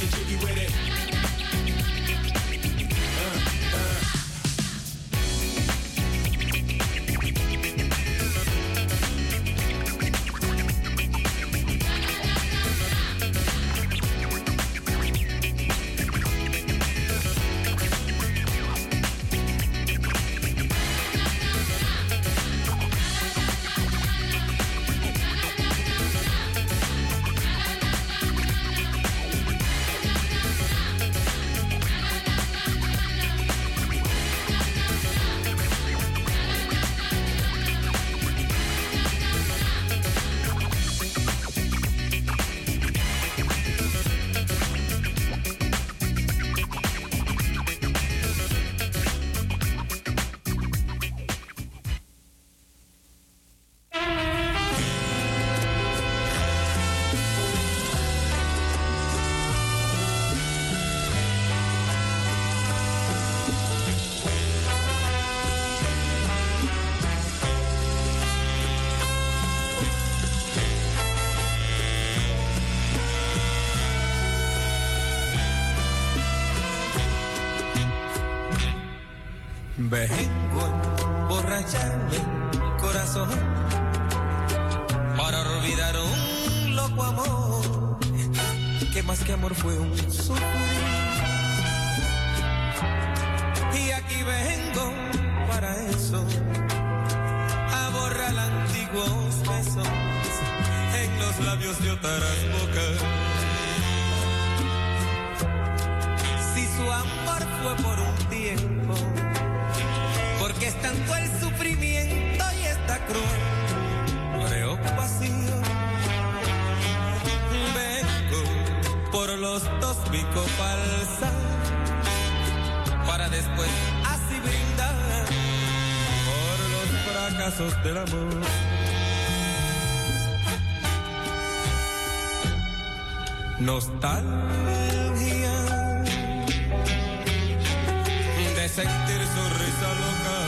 getting jiggy with it. Nostalgia de sentir su risa loca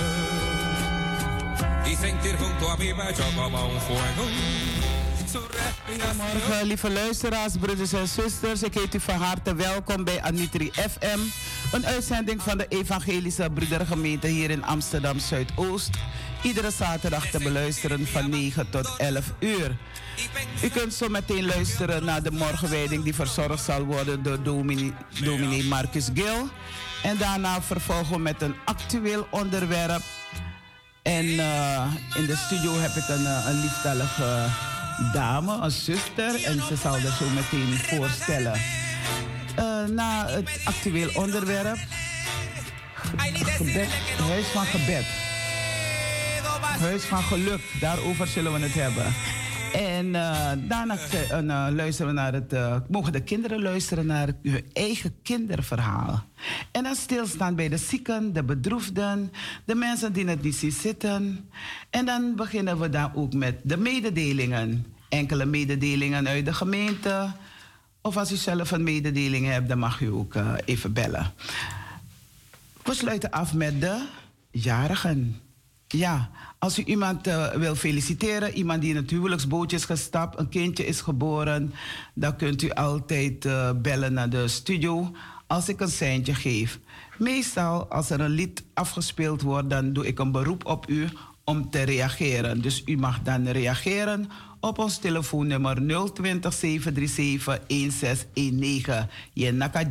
y sentir junto a como un fuego. Goedemorgen, lieve luisteraars, broeders en zusters. Ik heet u van harte welkom bij Anitri FM. Een uitzending van de Evangelische Broedergemeente hier in Amsterdam Zuidoost. Iedere zaterdag te beluisteren van 9 tot 11 uur. U kunt zo meteen luisteren naar de morgenwijding die verzorgd zal worden door dominee, dominee Marcus Gil. En daarna vervolgen we met een actueel onderwerp. En eh, in de studio heb ik een, eh, een dame, een zuster. En ze zal er zo meteen voorstellen. Eh, na het actueel onderwerp. Gebed, huis van gebed. Huis van geluk, daarover zullen we het hebben. En eh, daarna eh, luisteren we naar het. eh, mogen de kinderen luisteren naar hun eigen kinderverhaal. En dan stilstaan bij de zieken, de bedroefden, de mensen die het niet zien zitten. En dan beginnen we dan ook met de mededelingen. Enkele mededelingen uit de gemeente. Of als u zelf een mededeling hebt, dan mag u ook even bellen. We sluiten af met de jarigen. Ja, als u iemand eh, wil feliciteren, iemand die in het huwelijksbootje is gestapt, een kindje is geboren, dan kunt u altijd eh, bellen naar de studio als ik een seintje geef. Meestal als er een lied afgespeeld wordt, dan doe ik een beroep op u om te reageren. Dus u mag dan reageren op ons telefoonnummer 020 737 1619. Je naka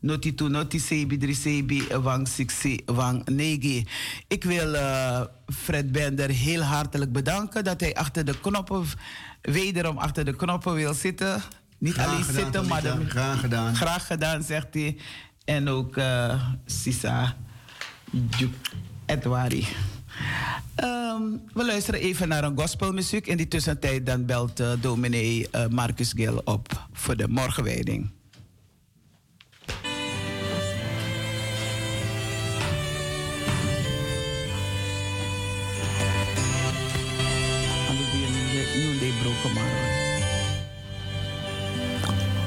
noti tu noti sebi dri sebi wang siksi wang negi. Ik wil eh, Fred Bender heel hartelijk bedanken dat hij achter de knoppen, wederom achter de knoppen wil zitten. Niet Graag alleen gedaan, zitten, maar Graag gedaan. Graag gedaan, zegt hij. En ook eh, Sisa Edwari. Ehm, we luisteren even naar een gospelmuziek. In die tussentijd dan belt eh, dominee Marcus Gil op voor de morgenwijding.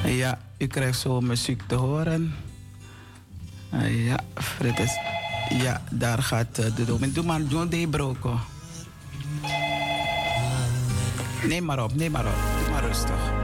Ja, u krijgt zo muziek te horen. Ah, Ja, Fred. Ja, daar gaat eh, de dominee. Doe maar John de Broco. Neem maar op, neem maar op. Doe maar rustig.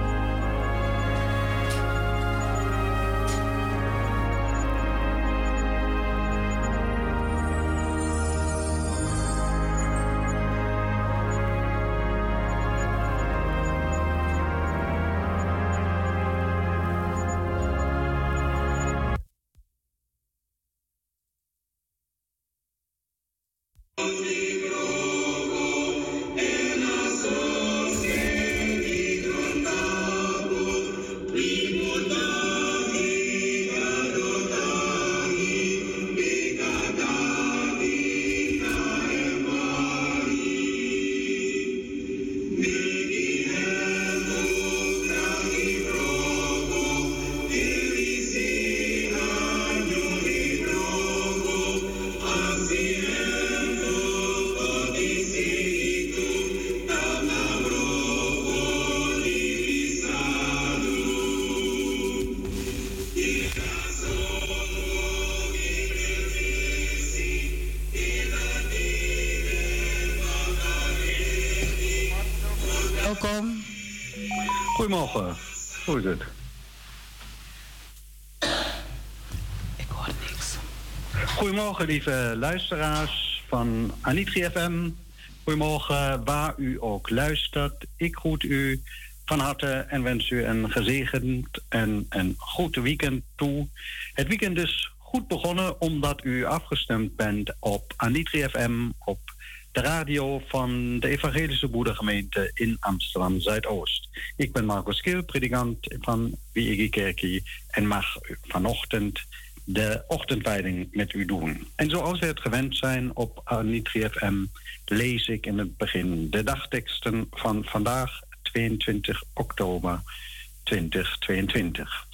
Goedemorgen, lieve luisteraars van Anitri FM. Goedemorgen, waar u ook luistert. Ik groet u van harte en wens u een gezegend en een goed weekend toe. Het weekend is goed begonnen omdat u afgestemd bent op Anitri FM, op de radio van de Evangelische Boerengemeente in Amsterdam Zuidoost. Ik ben Marcus Kil, predikant van Wiege Kerkie en mag vanochtend de ochtendwijding met u doen. En zoals we het gewend zijn op Anitri FM, lees ik in het begin de dagteksten van vandaag, 22 oktober 2022.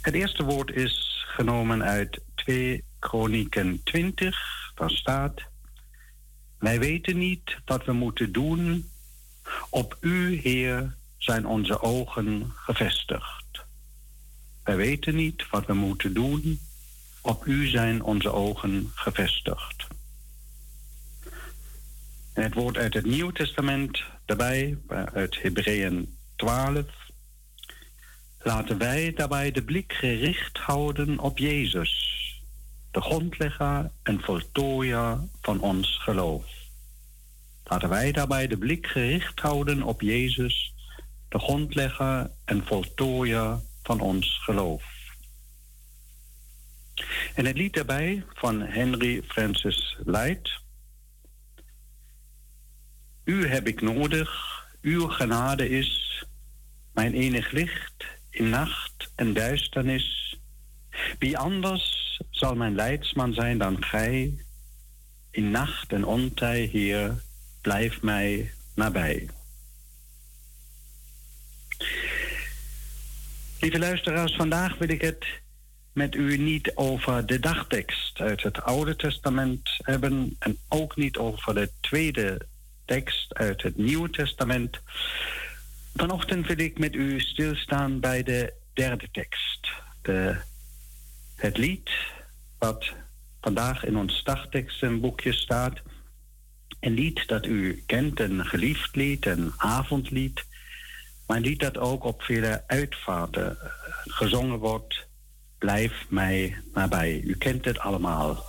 Het eerste woord is genomen uit 2 Kronieken 20. Daar staat: Wij weten niet wat we moeten doen. Op u, Heer, zijn onze ogen gevestigd. Wij weten niet wat we moeten doen. Op u zijn onze ogen gevestigd. Het woord uit het Nieuwe Testament daarbij, uit Hebreeën 12. Laten wij daarbij de blik gericht houden op Jezus, de grondlegger en voltooier van ons geloof. Laten wij daarbij de blik gericht houden op Jezus, de grondlegger en voltooier van ons geloof. En het lied daarbij van Henry Francis Light. U heb ik nodig, uw genade is mijn enig licht in nacht en duisternis. Wie anders zal mijn leidsman zijn dan gij? In nacht en ontij, Heer, blijf mij nabij. Lieve luisteraars, vandaag wil ik het met u niet over de dagtekst uit het Oude Testament hebben en ook niet over de tweede tekst uit het Nieuwe Testament. Vanochtend wil ik met u stilstaan bij de derde tekst. De, het lied wat vandaag in ons dagtekstenboekje staat. Een lied dat u kent, een geliefd lied, een avondlied. Maar lied dat ook op vele uitvaarten eh, gezongen wordt. Blijf mij nabij. U kent het allemaal.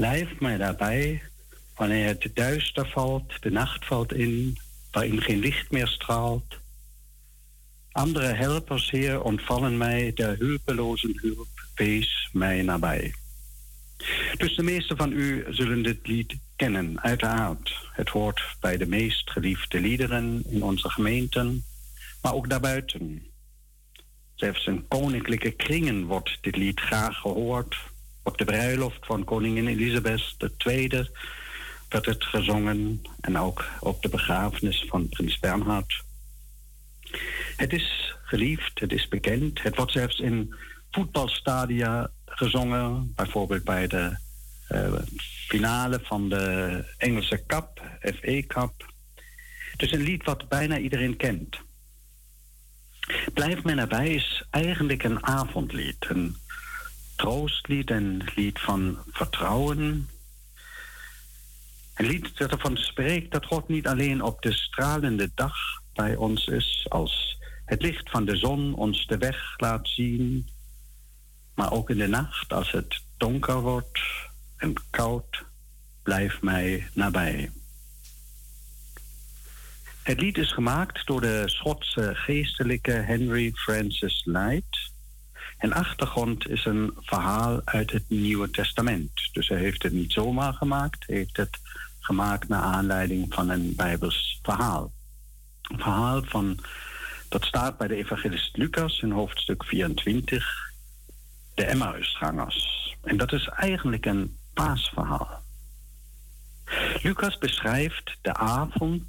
Blijf mij daarbij wanneer het duister valt, de nacht valt in, waarin geen licht meer straalt. Andere helpers, Heer, ontvallen mij, de hulpelozen hulp, wees mij nabij. Dus de meesten van u zullen dit lied kennen, uiteraard. Het hoort bij de meest geliefde liederen in onze gemeenten, maar ook daarbuiten. Zelfs in koninklijke kringen wordt dit lied graag gehoord, op de bruiloft van koningin Elisabeth II werd het gezongen en ook op de begrafenis van prins Bernhard. Het is geliefd, het is bekend. Het wordt zelfs in voetbalstadia gezongen, bijvoorbeeld bij de uh, finale van de Engelse Cup, FA Cup. Het is een lied wat bijna iedereen kent. Blijf mij nabij is eigenlijk een avondlied, troostlied, een lied van vertrouwen. Een lied dat ervan spreekt dat God niet alleen op de stralende dag bij ons is, als het licht van de zon ons de weg laat zien, maar ook in de nacht als het donker wordt en koud, blijf mij nabij. Het lied is gemaakt door de Schotse geestelijke Henry Francis Light. En achtergrond is een verhaal uit het Nieuwe Testament. Dus hij heeft het niet zomaar gemaakt, hij heeft het gemaakt naar aanleiding van een Bijbels verhaal. Een verhaal van, dat staat bij de evangelist Lucas in hoofdstuk 24. de Emmausgangers. En dat is eigenlijk een paasverhaal. Lucas beschrijft de avond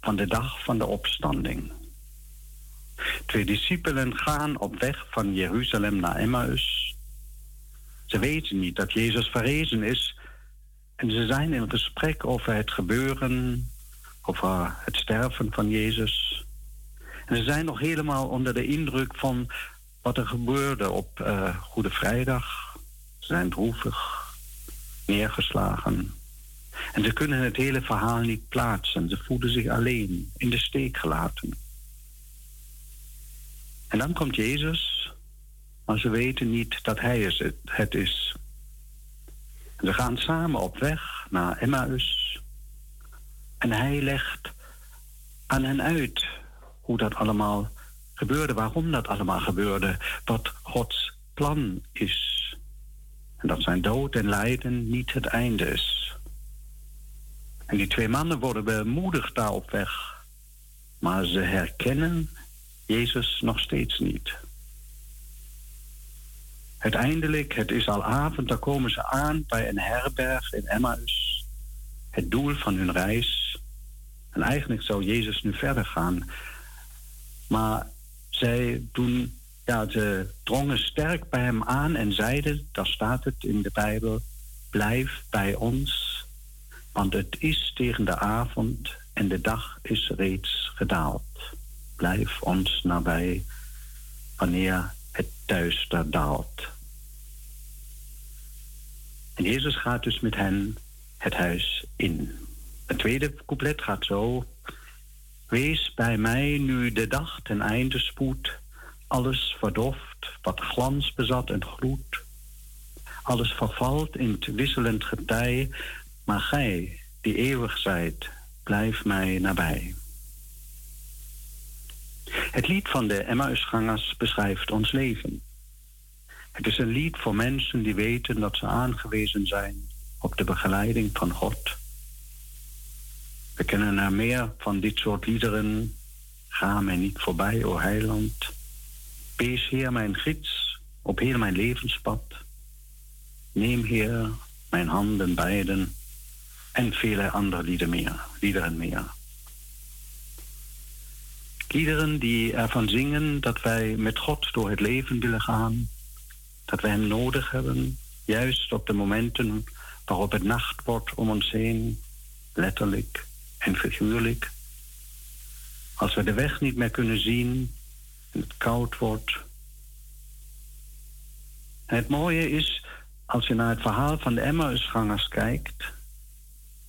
van de dag van de opstanding. Twee discipelen gaan op weg van Jeruzalem naar Emmaus. Ze weten niet dat Jezus verrezen is en ze zijn in gesprek over het gebeuren, over het sterven van Jezus. En ze zijn nog helemaal onder de indruk van wat er gebeurde op uh, Goede Vrijdag. Ze zijn droevig, neergeslagen. En ze kunnen het hele verhaal niet plaatsen. Ze voelen zich alleen, in de steek gelaten. En dan komt Jezus, maar ze weten niet dat Hij het is. Ze gaan samen op weg naar Emmaus. En Hij legt aan hen uit hoe dat allemaal gebeurde, waarom dat allemaal gebeurde, wat Gods plan is. En dat zijn dood en lijden niet het einde is. En die twee mannen worden bemoedigd daar op weg. Maar ze herkennen Jezus nog steeds niet. Uiteindelijk, het is al avond, daar komen ze aan bij een herberg in Emmaus. Het doel van hun reis. En eigenlijk zou Jezus nu verder gaan. Maar zij doen, ja, ze drongen sterk bij hem aan en zeiden, daar staat het in de Bijbel, blijf bij ons, want het is tegen de avond en de dag is reeds gedaald. Blijf ons nabij wanneer het duister daalt. En Jezus gaat dus met hen het huis in. Het tweede couplet gaat zo. Wees bij mij nu de dag ten einde spoed. Alles verdoft wat glans bezat en gloed. Alles vervalt in het wisselend getij. Maar gij, die eeuwig zijt, blijf mij nabij. Het lied van de Emmausgangers beschrijft ons leven. Het is een lied voor mensen die weten dat ze aangewezen zijn op de begeleiding van God. We kennen er meer van dit soort liederen. Ga mij niet voorbij, o heiland. Wees Heer mijn gids op heel mijn levenspad. Neem Heer mijn handen beiden en vele andere liederen meer. Liederen meer. Liederen die ervan zingen dat wij met God door het leven willen gaan dat we Hem nodig hebben, juist op de momenten waarop het nacht wordt om ons heen, letterlijk en figuurlijk. Als we de weg niet meer kunnen zien en het koud wordt. Het mooie is, als je naar het verhaal van de Emmausgangers kijkt,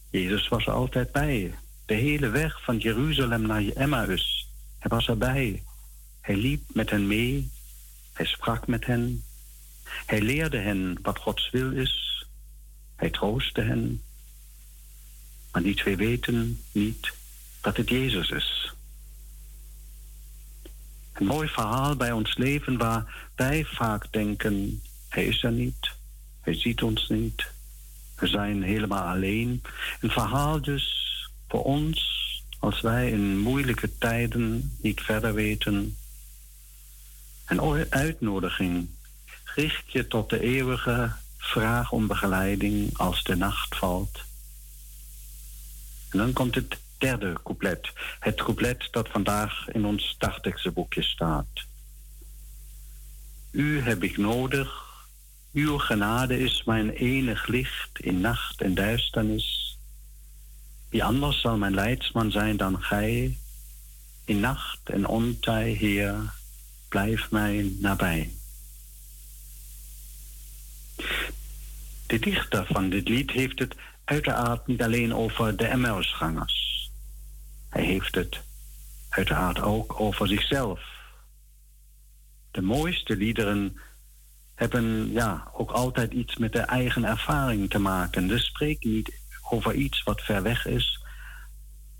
Jezus was altijd bij. De hele weg van Jeruzalem naar Emmaus. Hij was erbij. Hij liep met hen mee. Hij sprak met hen. Hij leerde hen wat Gods wil is. Hij troostte hen. Maar die twee weten niet dat het Jezus is. Een mooi verhaal bij ons leven waar wij vaak denken, hij is er niet, hij ziet ons niet, we zijn helemaal alleen. Een verhaal dus voor ons als wij in moeilijke tijden niet verder weten. Een uitnodiging richt je tot de eeuwige vraag om begeleiding als de nacht valt. En dan komt het derde couplet. Het couplet dat vandaag in ons dagtekstse boekje staat. U heb ik nodig, uw genade is mijn enig licht in nacht en duisternis. Wie anders zal mijn leidsman zijn dan gij? In nacht en ontij, Heer, blijf mij nabij. De dichter van dit lied heeft het uiteraard niet alleen over de Emmausgangers. Hij heeft het uiteraard ook over zichzelf. De mooiste liederen hebben ja, ook altijd iets met de eigen ervaring te maken. Ze spreken niet over iets wat ver weg is,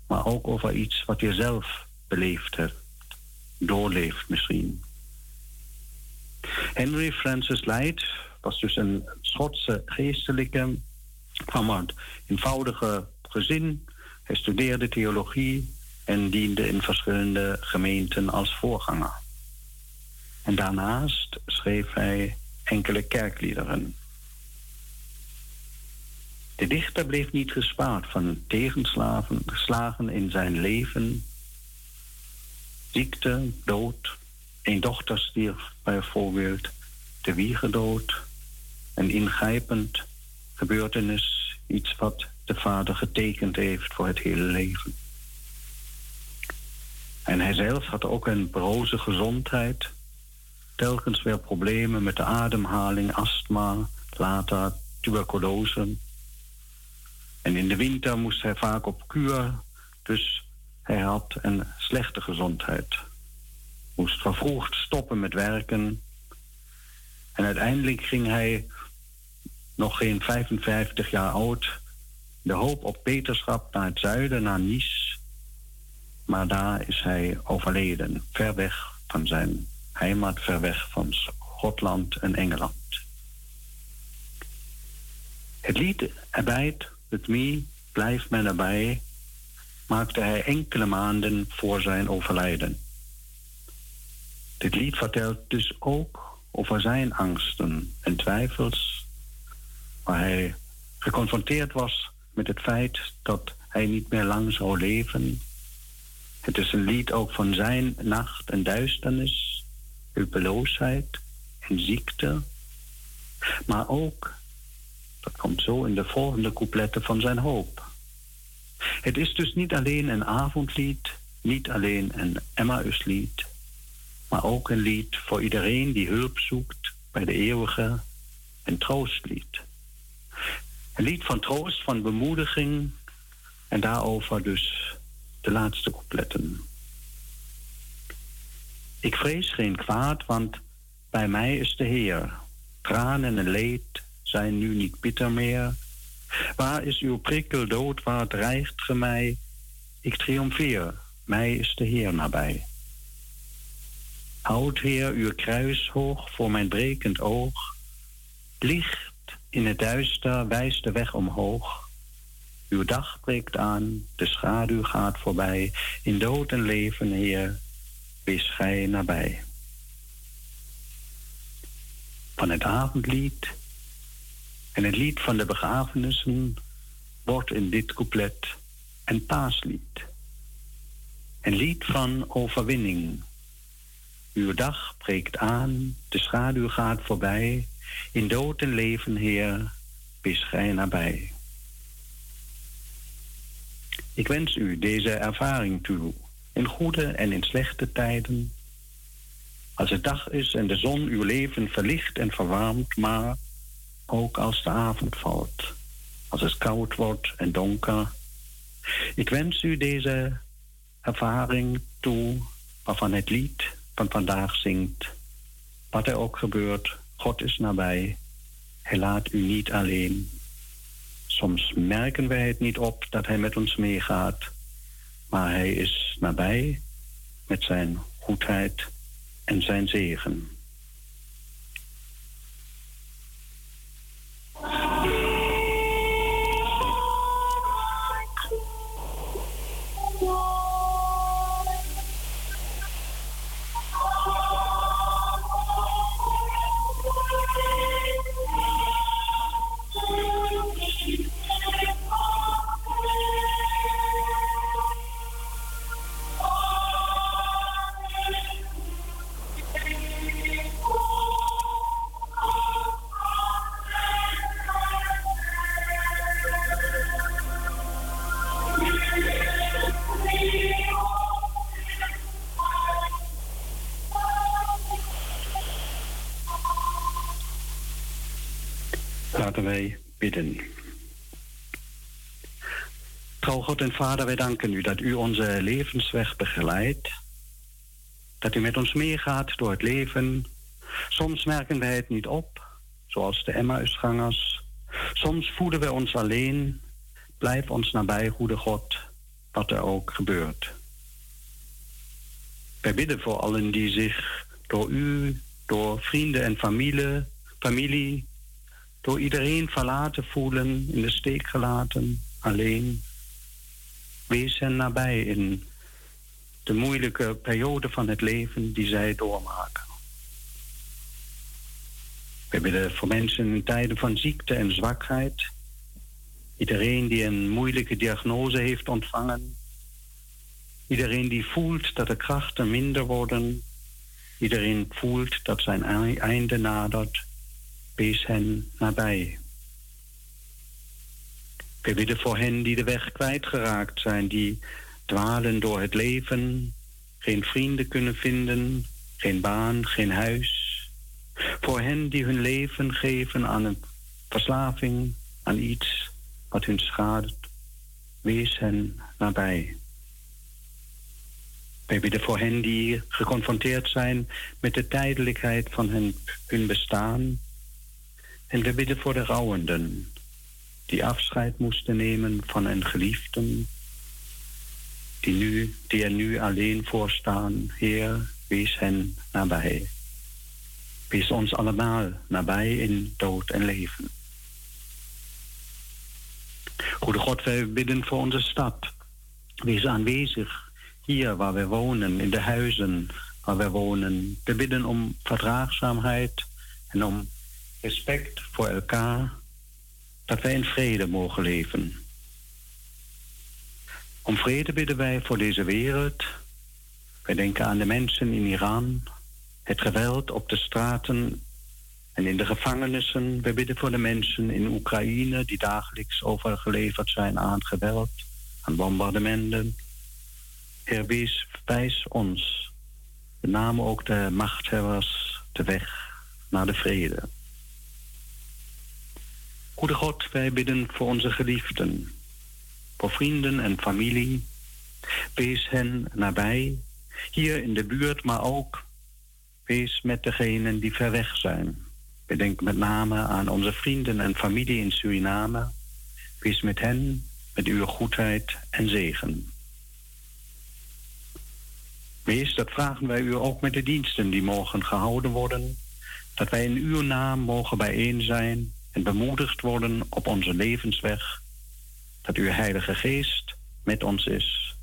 maar ook over iets wat je zelf beleefd hebt, doorleeft misschien. Henry Francis Light was dus een Schotse geestelijke, kwam uit eenvoudige gezin. Hij studeerde theologie en diende in verschillende gemeenten als voorganger. En daarnaast schreef hij enkele kerkliederen. De dichter bleef niet gespaard van tegenslagen in zijn leven. Ziekte, dood, een dochter stierf bijvoorbeeld, de wiegedood, een ingrijpend gebeurtenis, iets wat de vader getekend heeft voor het hele leven. En hij zelf had ook een broze gezondheid, telkens weer problemen met de ademhaling, astma, later tuberculose. En in de winter moest hij vaak op kuur, dus hij had een slechte gezondheid. Moest vervroegd stoppen met werken. En uiteindelijk ging hij, nog geen 55 jaar oud, de hoop op beterschap naar het zuiden, naar Nice. Maar daar is hij overleden, ver weg van zijn heimat, ver weg van Schotland en Engeland. Het lied Abide with me, blijf mij nabij, maakte hij enkele maanden voor zijn overlijden. Dit lied vertelt dus ook over zijn angsten en twijfels, waar hij geconfronteerd was met het feit dat hij niet meer lang zou leven. Het is een lied ook van zijn nacht en duisternis, hulpeloosheid en ziekte, maar ook, dat komt zo in de volgende coupletten van zijn hoop. Het is dus niet alleen een avondlied, niet alleen een Emmauslied, maar ook een lied voor iedereen die hulp zoekt bij de eeuwige en troostlied. Een lied van troost, van bemoediging en daarover dus de laatste coupletten. Ik vrees geen kwaad, want bij mij is de Heer. Tranen en leed zijn nu niet bitter meer. Waar is uw prikkel dood, waar dreigt ge mij? Ik triomfeer, mij is de Heer nabij. Houd, Heer, uw kruis hoog voor mijn brekend oog. Licht in het duister wijst de weg omhoog. Uw dag breekt aan, de schaduw gaat voorbij. In dood en leven, Heer, wees gij nabij. Van het avondlied en het lied van de begrafenissen wordt in dit couplet een paaslied. Een lied van overwinning. Uw dag breekt aan, de schaduw gaat voorbij. In dood en leven, Heer, wees gij nabij. Ik wens u deze ervaring toe, in goede en in slechte tijden. Als het dag is en de zon uw leven verlicht en verwarmt, maar ook als de avond valt, als het koud wordt en donker. Ik wens u deze ervaring toe waarvan het lied van vandaag zingt. Wat er ook gebeurt, God is nabij. Hij laat u niet alleen. Soms merken wij het niet op dat Hij met ons meegaat, maar Hij is nabij met Zijn goedheid en Zijn zegen. God en Vader, wij danken u dat u onze levensweg begeleidt. Dat u met ons meegaat door het leven. Soms merken wij het niet op, zoals de Emmausgangers. Soms voelen wij ons alleen. Blijf ons nabij, goede God, wat er ook gebeurt. Wij bidden voor allen die zich door u, door vrienden en familie, familie door iedereen verlaten voelen, in de steek gelaten, alleen. Wees hen nabij in de moeilijke periode van het leven die zij doormaken. We bidden voor mensen in tijden van ziekte en zwakheid. Iedereen die een moeilijke diagnose heeft ontvangen. Iedereen die voelt dat de krachten minder worden. Iedereen voelt dat zijn einde nadert. Wees hen nabij. We bidden voor hen die de weg kwijtgeraakt zijn, die dwalen door het leven, geen vrienden kunnen vinden, geen baan, geen huis. Voor hen die hun leven geven aan een verslaving, aan iets wat hun schaadt, wees hen nabij. Wij bidden voor hen die geconfronteerd zijn met de tijdelijkheid van hun bestaan. En we bidden voor de rouwenden, die afscheid moesten nemen van een geliefden, die, nu, die er nu alleen voor staan. Heer, wees hen nabij. Wees ons allemaal nabij in dood en leven. Goede God, wij bidden voor onze stad. Wees aanwezig hier waar wij wonen, in de huizen waar wij wonen. We bidden om verdraagzaamheid en om respect voor elkaar, dat wij in vrede mogen leven. Om vrede bidden wij voor deze wereld. Wij denken aan de mensen in Iran, het geweld op de straten en in de gevangenissen. We bidden voor de mensen in Oekraïne die dagelijks overgeleverd zijn aan geweld, aan bombardementen. Heer, wees, wijs ons, met name ook de machthebbers, de weg naar de vrede. Goede God, wij bidden voor onze geliefden, voor vrienden en familie. Wees hen nabij, hier in de buurt, maar ook wees met degenen die ver weg zijn. We denken met name aan onze vrienden en familie in Suriname. Wees met hen, met uw goedheid en zegen. Wees, dat vragen wij u ook met de diensten die mogen gehouden worden, dat wij in uw naam mogen bijeen zijn en bemoedigd worden op onze levensweg, dat uw Heilige Geest met ons is.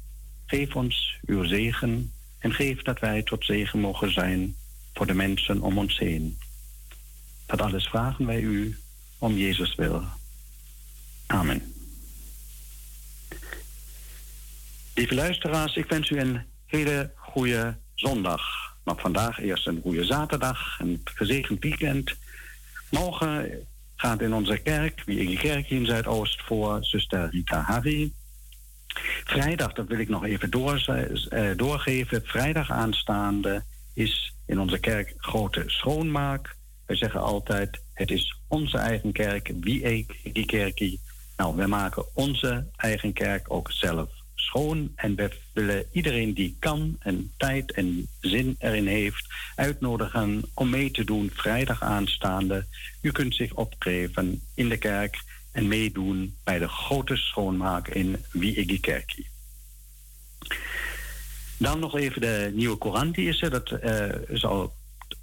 Geef ons uw zegen en geef dat wij tot zegen mogen zijn voor de mensen om ons heen. Dat alles vragen wij u om Jezus wil. Amen. Lieve luisteraars, ik wens u een hele goede zondag. Maar vandaag eerst een goede zaterdag, een gezegend weekend. Morgen gaat in onze kerk, wie kerk in Zuidoost, voor zuster Rita Harry. Vrijdag, dat wil ik nog even uh, doorgeven. Vrijdag aanstaande is in onze kerk grote schoonmaak. Wij zeggen altijd, het is onze eigen kerk. Wie ik die kerkie? Nou, we maken onze eigen kerk ook zelf schoon. En we willen iedereen die kan en tijd en zin erin heeft uitnodigen om mee te doen vrijdag aanstaande. U kunt zich opgeven in de kerk en meedoen bij de grote schoonmaak in Wie Kerkie. Dan nog even de nieuwe Courant die is er. Dat uh, is al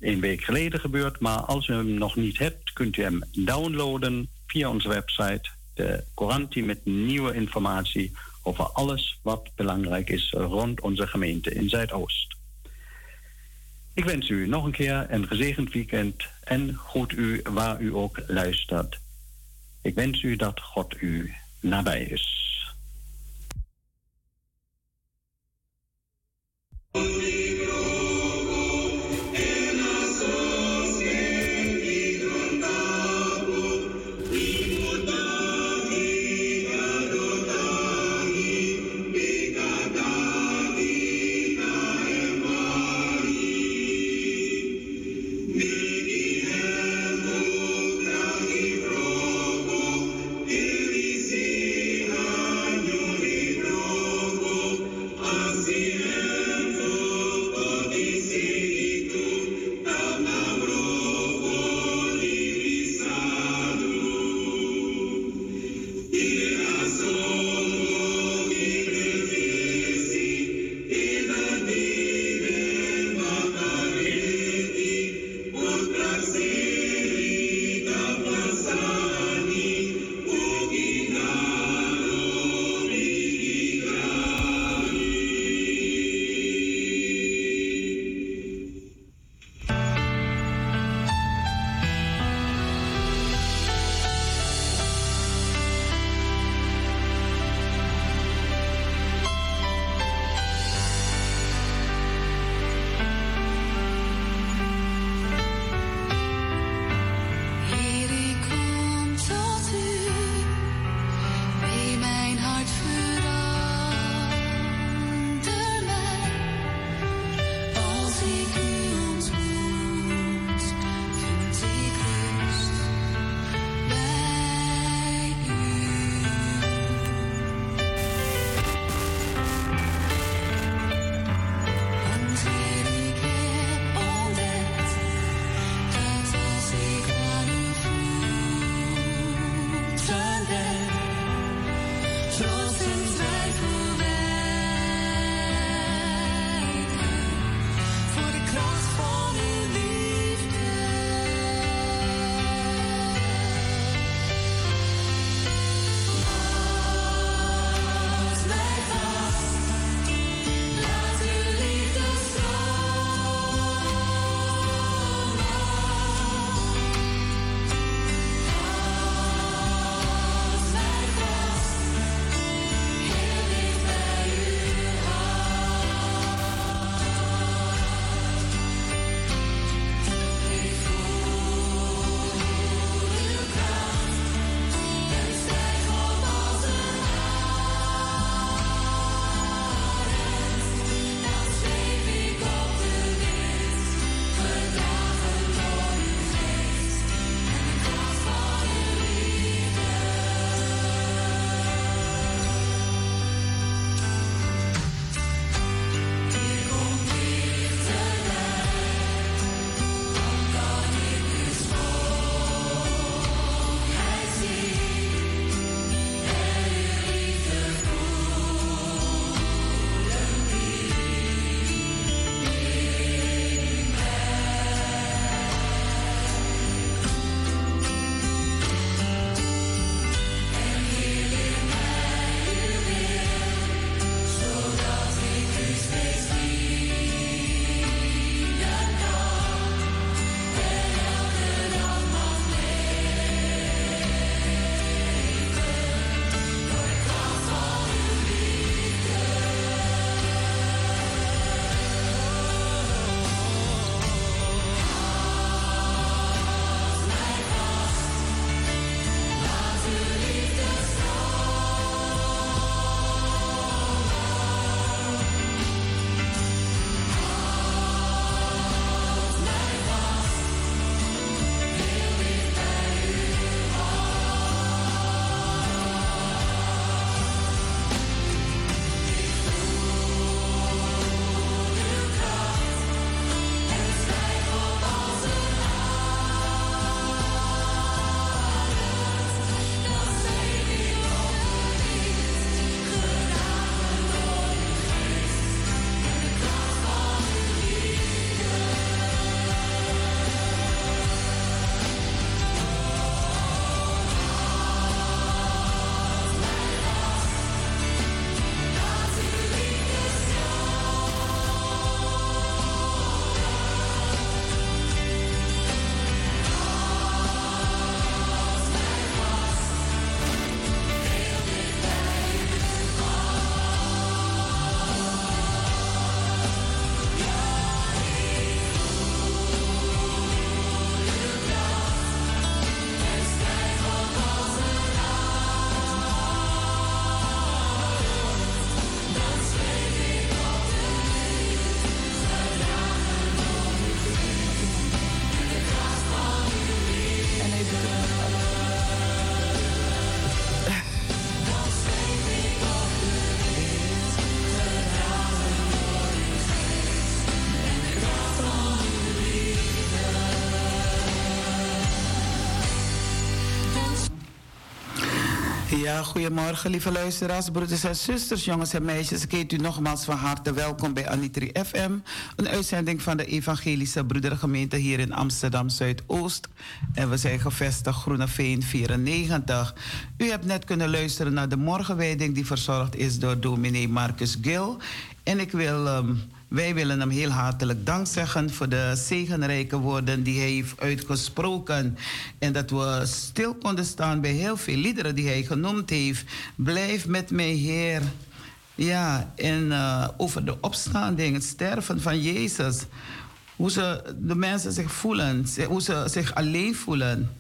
een week geleden gebeurd. Maar als u hem nog niet hebt, kunt u hem downloaden via onze website. De Courant met nieuwe informatie over alles wat belangrijk is rond onze gemeente in Zuidoost. Ik wens u nog een keer een gezegend weekend en goed u waar u ook luistert. Ik wens u dat God u nabij is. Ja, goedemorgen lieve luisteraars, broeders en zusters, jongens en meisjes. Ik heet u nogmaals van harte welkom bij Anitri FM. Een uitzending van de Evangelische Broedergemeente hier in Amsterdam Zuidoost. En we zijn gevestigd Groeneveen 94. U hebt net kunnen luisteren naar de morgenwijding die verzorgd is door dominee Marcus Gil. En ik wil... Um, wij willen hem heel hartelijk dank zeggen voor de zegenrijke woorden die hij heeft uitgesproken. En dat we stil konden staan bij heel veel liederen die hij genoemd heeft. Blijf met mij, Heer. Ja, en uh, over de opstanding, het sterven van Jezus. Hoe ze, de mensen zich voelen, hoe ze zich alleen voelen.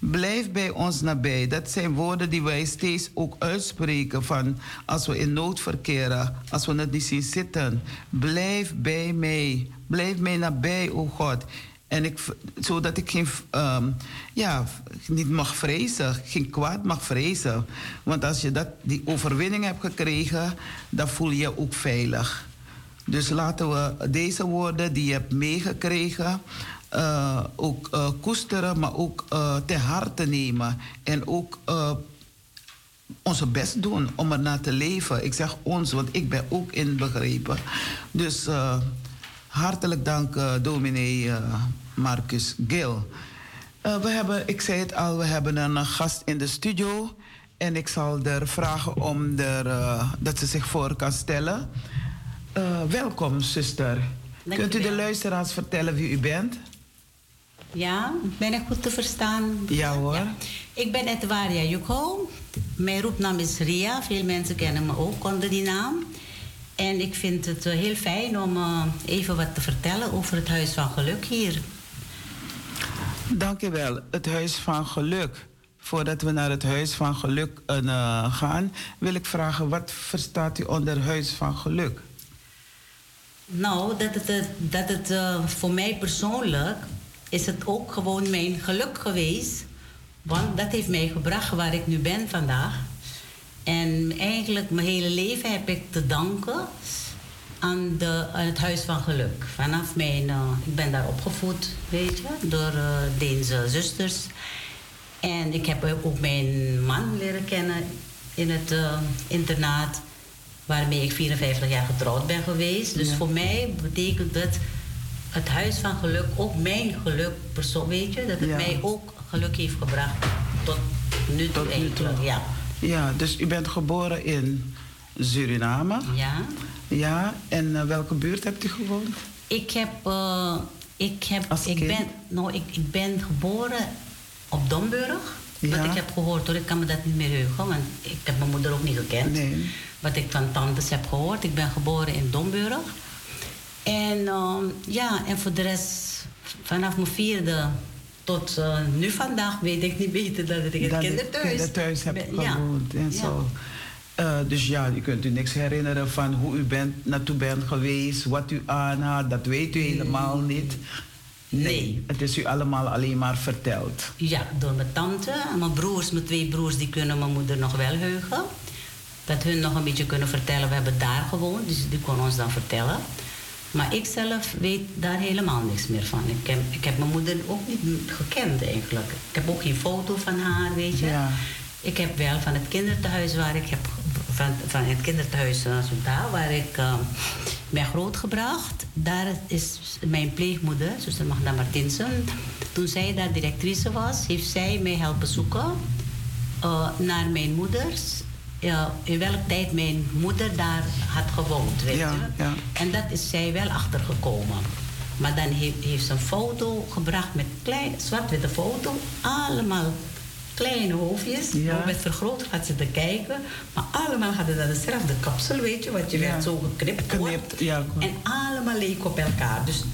Blijf bij ons nabij. Dat zijn woorden die wij steeds ook uitspreken van als we in nood verkeren, als we het niet zien zitten. Blijf bij mij. Blijf mij nabij, o God. En ik, zodat ik geen, um, ja, niet mag vrezen, geen kwaad mag vrezen. Want als je dat, die overwinning hebt gekregen, dan voel je je ook veilig. Dus laten we deze woorden die je hebt meegekregen, uh, ook uh, koesteren, maar ook uh, ter harte nemen. En ook onze best doen om er naar te leven. Ik zeg ons, want ik ben ook inbegrepen. Dus hartelijk dank, dominee Marcus Gil. we hebben, ik zei het al, we hebben een gast in de studio. En ik zal er vragen om er, dat ze zich voor kan stellen. welkom, zuster. Kunt u de luisteraars vertellen wie u bent? Ja, ben ik goed te verstaan? Ja hoor. Ik ben Edwaria Jukho. Mijn roepnaam is Ria. Veel mensen kennen me ook onder die naam. En ik vind het eh, heel fijn om uh, even wat te vertellen over het Huis van Geluk hier. Dankjewel. Het Huis van Geluk. Voordat we naar het Huis van Geluk uh, gaan, wil ik vragen: wat verstaat u onder Huis van Geluk? Nou, dat het, dat het voor mij persoonlijk is het ook gewoon mijn geluk geweest. Want dat heeft mij gebracht waar ik nu ben vandaag. En eigenlijk mijn hele leven heb ik te danken aan, de, aan het Huis van Geluk. Vanaf mijn, uh, ik ben daar opgevoed, weet je, door uh, Deense zusters. En ik heb ook mijn man leren kennen in het uh, internaat, waarmee ik 54 jaar getrouwd ben geweest. Dus voor mij betekent het het huis van geluk ook mijn geluk persoon, weet je, dat het mij ook geluk heeft gebracht tot nu toe tot eigenlijk. Ja. ja, dus u bent geboren in Suriname. Ja. Ja, en uh, welke buurt hebt u gewoond? Ik heb, uh, ik heb, Als ik kind? ben, nou, ik, ik ben geboren op Domburg. Ja. Wat ik heb gehoord hoor, ik kan me dat niet meer heugen, want ik heb mijn moeder ook niet gekend. Nee. Wat ik van tantes heb gehoord. Ik ben geboren in Domburg. En uh, ja, en voor de rest, vanaf mijn vierde tot uh, nu vandaag weet ik niet beter dat ik het kinderthuis, kinderthuis heb gewoond en zo. Uh, dus ja, je kunt u niks herinneren van hoe u bent, naartoe bent geweest, wat u aanhaalt, dat weet u helemaal niet. Nee. nee. Het is u allemaal alleen maar verteld. Ja, door mijn tante en mijn broers, mijn twee broers, die kunnen mijn moeder nog wel heugen. Dat hun nog een beetje kunnen vertellen. We hebben daar gewoond, dus die kon ons dan vertellen. Maar ik zelf weet daar helemaal niks meer van. Ik heb, ik heb mijn moeder ook niet gekend eigenlijk. Ik heb ook geen foto van haar, weet je. Ja. Ik heb wel van het kinderthuis waar ik heb... Van, van het kinderthuis uh, waar ik uh, ben grootgebracht. Daar is mijn pleegmoeder, zuster Magda Martinsen... Toen zij daar directrice was, heeft zij mij helpen zoeken... Uh, naar mijn moeders ja, in welke tijd mijn moeder daar had gewoond, weet ja, je. Ja. En dat is zij wel achtergekomen. Maar dan heeft, heeft ze een foto gebracht met klein, zwart-witte foto. Allemaal kleine hoofdjes. Ja. Met vergroot gaat ze te kijken. Maar allemaal hadden dat dezelfde kapsel, weet je. Want je werd zo geknipt. Geknipt, ja. En allemaal leek op elkaar. Dus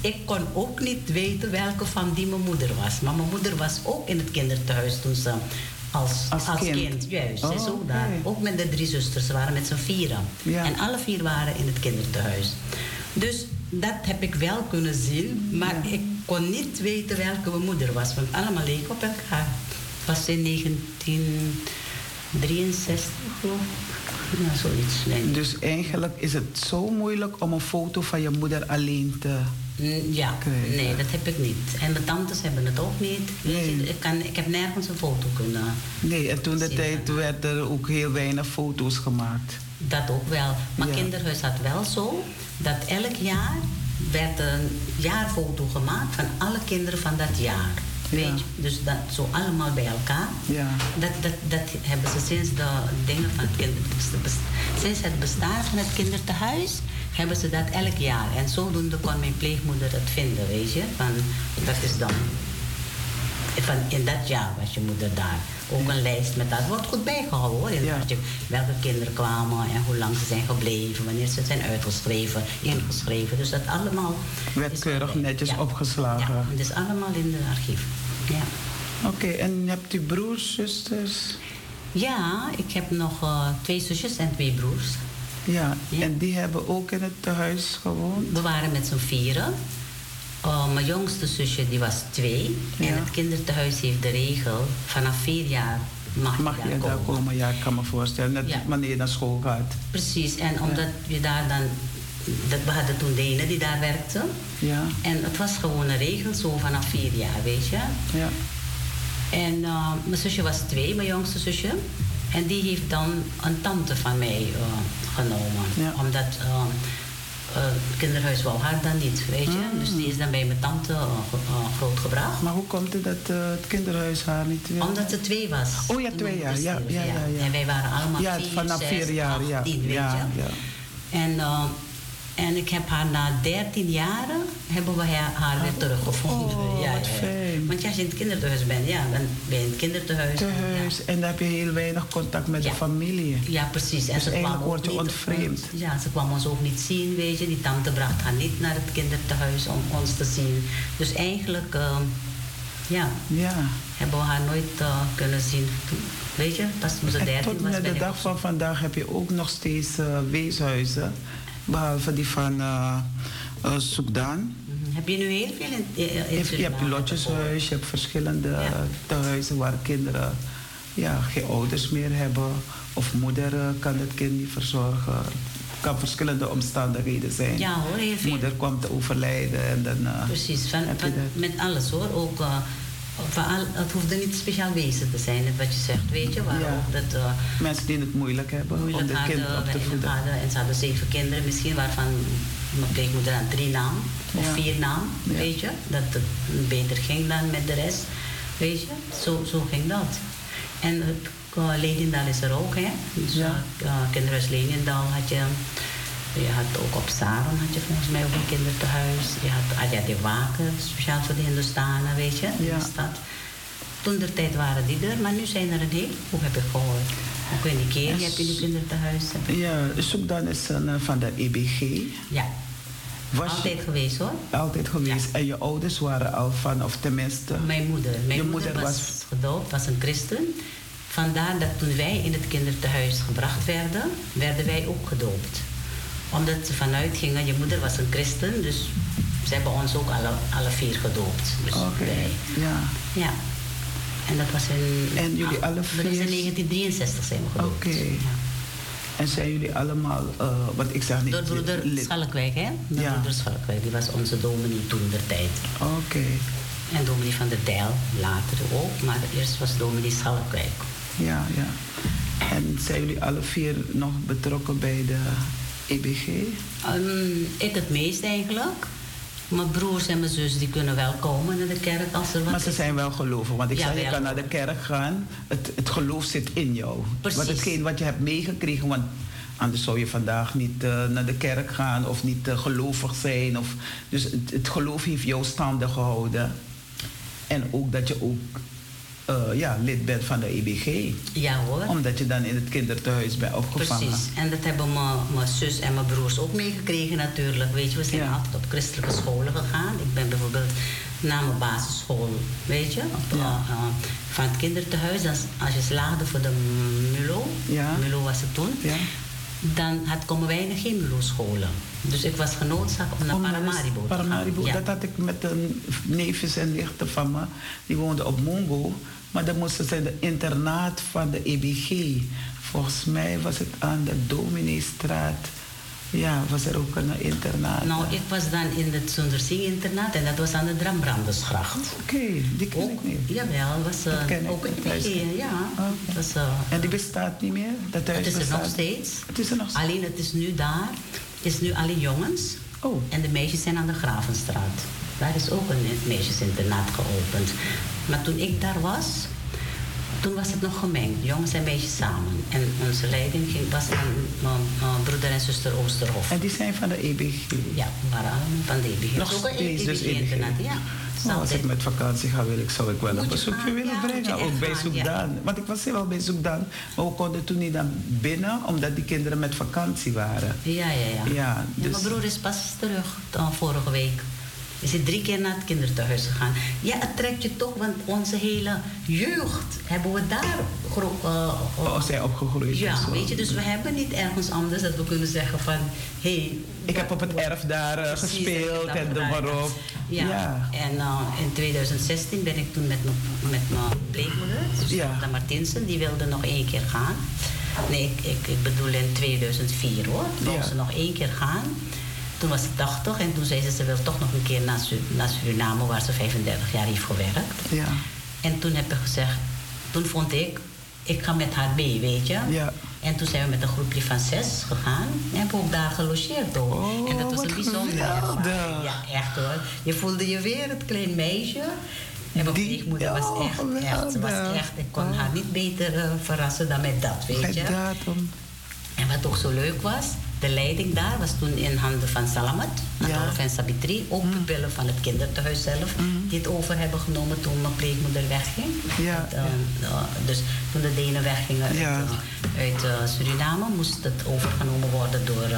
ik kon ook niet weten welke van die mijn moeder was. Maar mijn moeder was ook in het kinderthuis toen ze als, als, kind. juist. Oh, ook, daar. ook met de drie zusters, ze waren met z'n vieren. En alle vier waren in het kinderthuis. Dus dat heb ik wel kunnen zien, maar ik kon niet weten welke mijn moeder was, want allemaal leek op elkaar. Het was in 1963, geloof ik. Ja, zoiets. Dus eigenlijk is het zo moeilijk om een foto van je moeder alleen te ja, nee, dat heb ik niet. En mijn tantes hebben het ook niet. Nee. Je, ik, kan, ik heb nergens een foto kunnen. Nee, en toen de tijd werden er ook heel weinig foto's gemaakt. Dat ook wel. Maar kinderhuis had wel zo dat elk jaar werd een jaarfoto gemaakt van alle kinderen van dat jaar. Weet je? Dus dat zo allemaal bij elkaar. Ja. Dat, dat, dat hebben ze sinds de dingen van het kinder, sinds het bestaan van het kinderthuis hebben ze dat elk jaar. En zodoende kon mijn pleegmoeder het vinden, weet je. Van, dat is dan... Van in dat jaar was je moeder daar. Ook een lijst met dat. wordt goed bijgehouden hoor. Ja. welke kinderen kwamen en hoe lang ze zijn gebleven. Wanneer ze zijn uitgeschreven, ingeschreven. Dus dat allemaal... Werd keurig netjes opgeslagen. Ja, het is allemaal in de archief. Ja. Oké, en hebt u broers, zusters? Ja, ik heb nog uh, twee zusjes en twee broers. Ja, en die hebben ook in het huis gewoond? We waren met z'n vieren. Uh, mijn jongste zusje die was twee. En het kinderthuis heeft de regel, vanaf vier jaar mag, mag je, daar, komen. daar komen. Ja, ik kan me voorstellen. Net ja. wanneer je naar school gaat. Precies, en omdat je daar dan... Dat, we hadden toen Denen die daar werkte. Ja. En het was gewoon een regel, zo vanaf vier jaar, weet je. Ja. En uh, mijn zusje was twee, mijn jongste zusje. En die heeft dan een tante van mij uh, genomen. Omdat uh, het kinderhuis wou haar dan niet, weet je. Mm. Dus die is dan bij mijn tante grootgebracht. Maar hoe komt het dat het kinderhuis haar niet wil? Omdat ze twee was. Oh ja, twee jaar. Ja, ja, ja, ja, En wij waren allemaal ja, vier, vanaf vier jaar, ja. weet ja, je. Ja. En en ik heb haar na 13 jaren hebben we haar, weer teruggevonden. Oh, ja, wat fijn. Want als je in het kinderthuis bent, ja, dan ben je in het kinderthuis. Thuis, en dan heb je heel weinig contact met de familie. Ja, precies. En dus ze eigenlijk word je ontvreemd. Ja, ze kwam ons ook niet zien, weet je. Die tante bracht haar niet naar het kinderthuis om ons te zien. Dus eigenlijk, uh, ja, ja, hebben we haar nooit uh, kunnen zien. Weet je, pas toen ze 13 was. Tot de dag van vandaag heb je ook nog steeds uh, weeshuizen behalve die van uh, Soekdaan. Heb je nu heel veel in, in, in Je hebt lotjeshuis, je hebt verschillende ja. tehuizen waar kinderen ja, geen ouders meer hebben. Of moeder kan het kind niet verzorgen. Het kan verschillende omstandigheden zijn. Ja hoor, heel veel. Moeder kwam te overlijden en dan... Precies, van, van, met alles hoor. Ook het hoeft niet speciaal wezen te zijn, wat je zegt, weet je. Dat, uh, Mensen die het moeilijk hebben moeilijk om de kinderen op te voeden. en ze hadden zeven kinderen misschien, waarvan mijn pleegmoeder aan drie naam of vier naam, weet je. Dat het beter ging dan met de rest, weet je. Zo, zo ging dat. En het uh, is er ook, hè. Dus, ja. Uh, kinderhuis had je... Je had ook op Saron had je volgens mij ook een kinderthuis. Je had ja, de Waken, speciaal voor de Hindustanen, weet je, in de stad. Toen de tijd waren die er, maar nu zijn er een hoe heb ik gehoord. Ook in die keer heb je die kinderthuis. Ja, dan is een, eh, van de EBG. Ja. Was altijd geweest hoor. Altijd geweest. En je ouders waren al van, of tenminste. Mijn moeder. Mijn moeder, was, was gedoopt, was een christen. Vandaar dat toen wij in het kinderthuis gebracht werden, werden wij ook gedoopt omdat ze vanuit gingen, je moeder was een christen, dus ze hebben ons ook alle, alle vier gedoopt. Dus Oké, ja. Ja. En dat was in... En jullie alle vier? Dat is in 1963 zijn we gedoopt. Oké. Ja. En zijn jullie allemaal, uh, wat ik zeg niet... Door broeder Schalkwijk, hè? Door ja. broeder Schalkwijk, die was onze dominee toen der tijd. Oké. En dominee van der Dijl later ook, maar eerst was dominee Schalkwijk. Ja, ja. En zijn jullie alle vier nog betrokken bij de EBG? Um, ik het meest eigenlijk. Mijn broers en mijn zus die kunnen wel komen naar de kerk als er wat Maar ze zijn wel gelovig. Want ik ja, zei, je kan naar de kerk gaan. Het, het geloof zit in jou. Precies. Want hetgeen wat je hebt meegekregen... Want anders zou je vandaag niet uh, naar de kerk gaan... of niet uh, gelovig zijn. Of, dus het, het geloof heeft jou staande gehouden. En ook dat je ook uh, ja, lid bent van de EBG. Ja hoor. Omdat je dan in het kinderthuis bent opgevangen. Precies. En dat hebben mijn zus en mijn broers ook meegekregen natuurlijk. Weet je, we zijn altijd op christelijke scholen gegaan. Ik ben bijvoorbeeld na mijn basisschool, weet je, op, ja. uh, van het kinderthuis. Als, als je slaagde voor de MULO, ja. MULO was het toen, ja. dan had, komen wij in geen MULO-scholen. Dus ik was genoodzaakt om naar om Paramaribo te Paramaribo, gaan. Dat had ik met een neefjes en nichten van me. Die woonden op Mongo. Maar dan moesten ze de internaat van de EBG. Volgens mij was het aan de Domineestraat Ja, was er ook een internaat? Nou, ik was dan in het Zonderzee-internaat en dat was aan de Drambrandersgracht. Oké, die ken ook, ik niet. Jawel, was uh, ook een begin, ja. Okay. Was, uh, en die bestaat niet meer? Dat het is bestaat. er nog steeds. Het is er nog steeds? Alleen het is nu daar, het is nu alleen jongens. Oh. En de meisjes zijn aan de Gravenstraat. Daar is ook een meisjesinternaat geopend. Maar toen ik daar was, toen was het nog gemengd, jongens en meisjes samen. En onze leiding ging, was aan mijn broeder en zuster Oosterhof. En die zijn van de EBG? Ja, waren allemaal van de EBG. Nog ook steeds dus EBG? Ja. Oh, als ik met vakantie ga, wil ik, zou ik wel een bezoekje willen ja, brengen. Ook bij Zoekdaan. Ja. Want ik was wel bij Zoekdaan. Maar we konden toen niet naar binnen, omdat die kinderen met vakantie waren. Ja, ja, ja. ja dus... mijn broer is pas terug, dan vorige week. Is hij drie keer naar het kinderthuis gegaan. Ja, het trekt je toch, want onze hele jeugd hebben we daar uh, oh, zijn opgegroeid. Ja, weet je, dus we hebben niet ergens anders dat we kunnen zeggen van... Hey, ik heb op het erf daar uh, gespeeld en doe maar op. Ja, ja. en uh, in 2016 ben ik toen met, met mijn pleegmoeder, ja. Martinsen, die wilde nog één keer gaan. Nee, ik, ik, ik bedoel in 2004 hoor. Toen ja. ze nog één keer gaan. Toen was ze 80 en toen zei ze ze wil toch nog een keer naar, naar Suriname waar ze 35 jaar heeft gewerkt. Ja. En toen heb ik gezegd, toen vond ik, ik ga met haar mee, weet je. Ja. En toen zijn we met een groepje van zes gegaan en hebben ook daar gelogeerd hoor. Oh, en dat was een bijzonder. Ja, echt hoor. Je voelde je weer het klein meisje. En mijn pleegmoeder was oh, echt, echt, ze was echt, ik kon haar niet beter uh, verrassen dan met dat, weet je. En wat ook zo leuk was, de leiding daar was toen in handen van Salamat, ja. van Sabitri, ook mm. pupillen van het kinderthuis zelf, mm. die het over hebben genomen toen mijn pleegmoeder wegging. Ja, het, uh, uh, dus toen de Denen weggingen ja. uit, uh, uit Suriname, moest het overgenomen worden door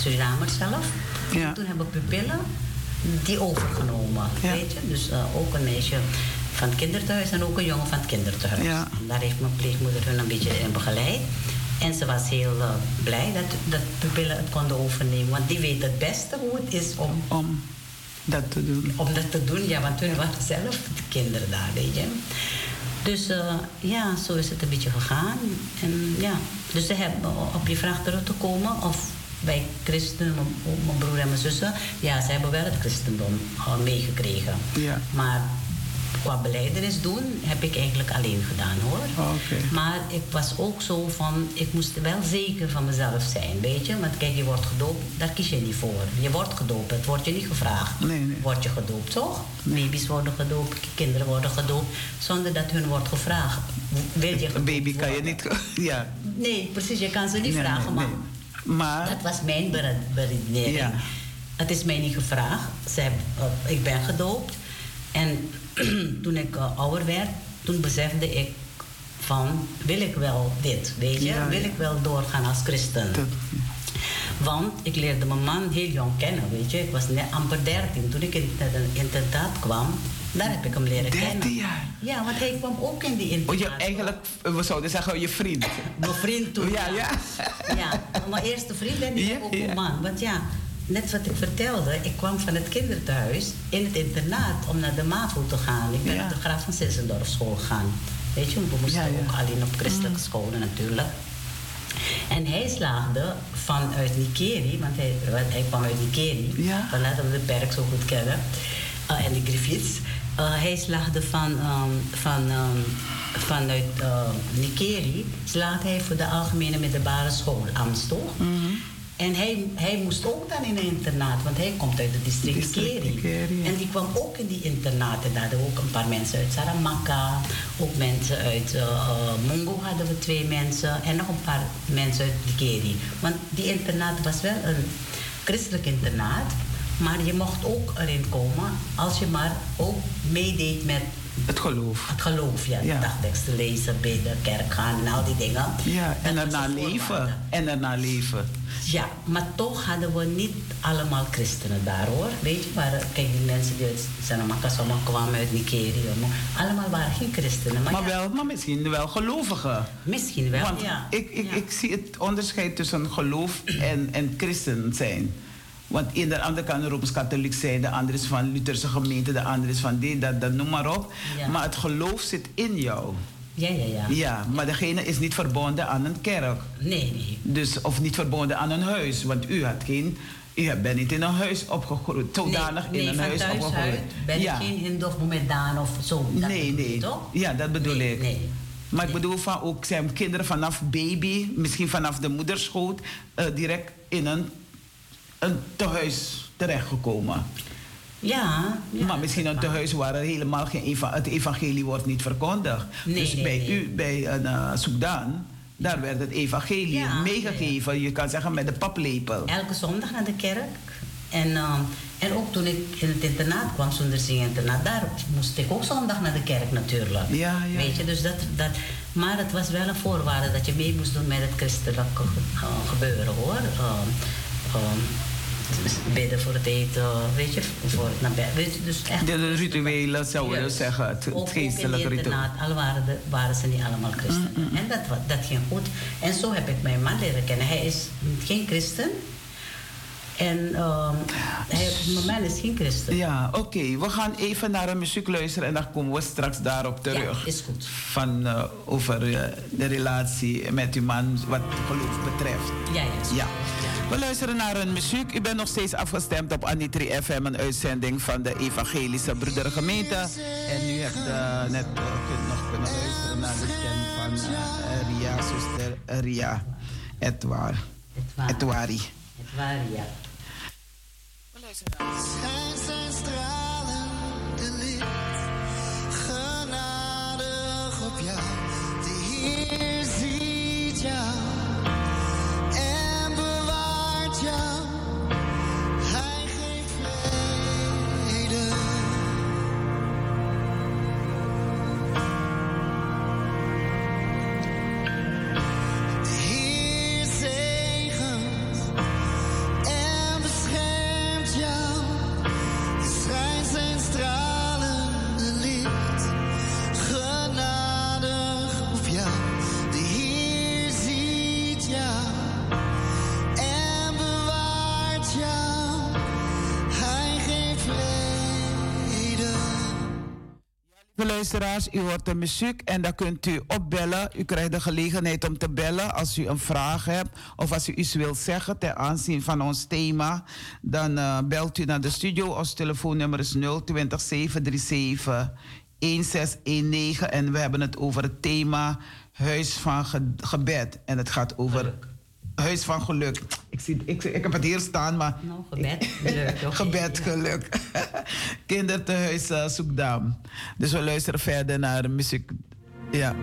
Surinamers zelf. Ja. En toen hebben pupillen die overgenomen, weet je. Dus ook een meisje van het kinderthuis en ook een jongen van het kinderthuis. Ja. En daar heeft mijn pleegmoeder hun een beetje in begeleid. En ze was heel uh, blij dat, dat pupillen het konden overnemen. Want die weet het beste hoe het is om... Om dat te doen. Om dat te doen, ja. Want hun waren zelf de kinderen daar, weet je. Dus uh, ja, zo is het een beetje gegaan. En ja, dus ze hebben op je vraag terug te komen... of wij christenen, mijn broer en mijn zussen... ja, ze hebben wel het christendom meegekregen. Ja. Maar qua beleidenis doen heb ik eigenlijk alleen gedaan hoor. Okay. Maar ik was ook zo van, ik moest wel zeker van mezelf zijn, weet je. Want kijk, je wordt gedoopt, daar kies je niet voor. Je wordt gedoopt, het wordt je niet gevraagd. Nee, nee. Word je gedoopt, toch? Nee. Baby's worden gedoopt, kinderen worden gedoopt, zonder dat hun wordt gevraagd. Wil je Een baby kan je niet... Ja. Nee, precies, je kan ze niet nee, vragen, maar, maar... Dat was mijn beredenering. Ja. Het is mij niet gevraagd. Ze uh, ik ben gedoopt. En toen ik uh, ouder werd, toen besefte ik van, wil ik wel dit, weet je? Ja, wil ik wel doorgaan als christen? Dat, Want ik leerde mijn man heel jong kennen, weet je? Ik was net amper 13. Toen ik in het internaat kwam, daar heb ik hem leren 13 kennen. jaar? Ja, want hij kwam ook in die Oh, internaat. je, eigenlijk, we zouden zeggen, je vriend. Mijn vriend toen. Ja, ja. Ja, mijn eerste vriend en die Ja, ook mijn man. Want ja, net wat ik vertelde, ik kwam van het kinderthuis in het internaat om naar de MAVO te gaan. Ik ben Ja. op de Graaf van Sissendorf school gegaan. Weet je, we moesten Ja, ja. ook alleen op christelijke scholen natuurlijk. En hij slaagde vanuit Nikeri, want hij, hij kwam uit Nikeri, Ja. vandaar dat we de berg zo goed kennen, eh, en de Griffiths. Eh, hij slaagde van, ehm, van, ehm, vanuit uh, Nikeri, slaagde hij voor de algemene middelbare school Amstel. Mhm. En hij, hij moest ook dan in een internaat, want hij komt uit het district, ja. En die kwam ook in die internaten. Daar hadden we ook een paar mensen uit Saramaka, ook mensen uit uh, uh, Mungo hadden we twee mensen en nog een paar mensen uit Nikeri. Want die internaat was wel een christelijk internaat, maar je mocht ook erin komen als je maar ook meedeed met Het geloof. het geloof. Ja, Ja. dagteksten lezen, bidden, kerk gaan en al die dingen. Ja, en een leven. En daarna leven. Ja, maar toch hadden we niet allemaal christenen daar hoor. Weet je, maar kijk, die mensen die uit Sanamaka zomaar kwamen uit Nigeria. maar Allemaal waren geen christenen. Maar, Maar, ja, wel, maar misschien wel gelovigen. Misschien wel, Want ja. ik, ik, Ja. ik zie het onderscheid tussen geloof en, en christen zijn. Want in de andere kan Rooms-Katholiek zijn, de andere is van Lutherse gemeente, de andere is van dit, dat, dat, noem maar op. Ja. Maar het geloof zit in jou. Ja, ja, ja. Ja, maar degene is niet verbonden aan een kerk. Nee, nee. Dus, of niet verbonden aan een huis. Want u had geen... U bent niet in een huis opgegroeid, zodanig nee, in een huis opgegroeid. Uit ben ja. ik geen Hindu of Mohammedan of zo. Dat nee, nee. Toch? Ja, dat bedoel nee, ik. Nee. Maar ik bedoel van ook zijn kinderen vanaf baby, misschien vanaf de moederschoot, uh, direct in een, een tehuis terechtgekomen. Ja, ja, maar misschien een tehuis waar er helemaal geen eva het evangelie wordt niet verkondigd. Nee, dus nee, bij nee. u, bij een uh, Soedan, daar werd het evangelie Ja, meegegeven. Je kan zeggen met de paplepel. Elke zondag naar de kerk. En, uh, en ook toen ik in het internaat kwam, zonder internaat, daar moest ik ook zondag naar de kerk natuurlijk. Ja, ja. Weet je, dus dat, dat, maar het was wel een voorwaarde dat je mee moest doen met het christelijke uh, gebeuren hoor. Bidden voor het eten, weet je, voor het naar bed. Weet je, dus echt, de, de rituelen zouden we zeggen, het, ook, geestelijke ritueel. al waren, de, waren ze niet allemaal christen. Mm, mm. En dat, dat ging goed. En zo heb ik mijn man leren kennen. Hij is geen christen. En um, hij, mijn man is geen christen. Ja, oké. Okay. We gaan even naar een muziek luisteren en dan komen we straks daarop terug. Ja, is goed. Van, uh, over uh, de relatie met uw man wat geloof betreft. Ja, ja. ja. We luisteren naar een muziek. U bent nog steeds afgestemd op Anitri FM, een uitzending van de Evangelische Broedergemeente. En u hebt uh, net nog kunnen luisteren naar de stem van Ria, zuster Ria Etwaar. Etwari. Etwari, ja. Schijn zijn stralende licht, genadig op jou. Luisteraars, u hoort de muziek en dan kunt u opbellen. U krijgt de gelegenheid om te bellen als u een vraag hebt of als u iets wilt zeggen ten aanzien van ons thema. Dan uh, belt u naar de studio. Ons telefoonnummer is 020 737 1619 en we hebben het over het thema Huis van ge gebed. En het gaat over Huis van Geluk. Ik, zie, ik, ik heb het hier staan, maar... Nou, gebed, geluk. Okay, gebed, geluk. Kinderthuis uh, Soekdam. Dus we luisteren verder naar de muziek. Ja.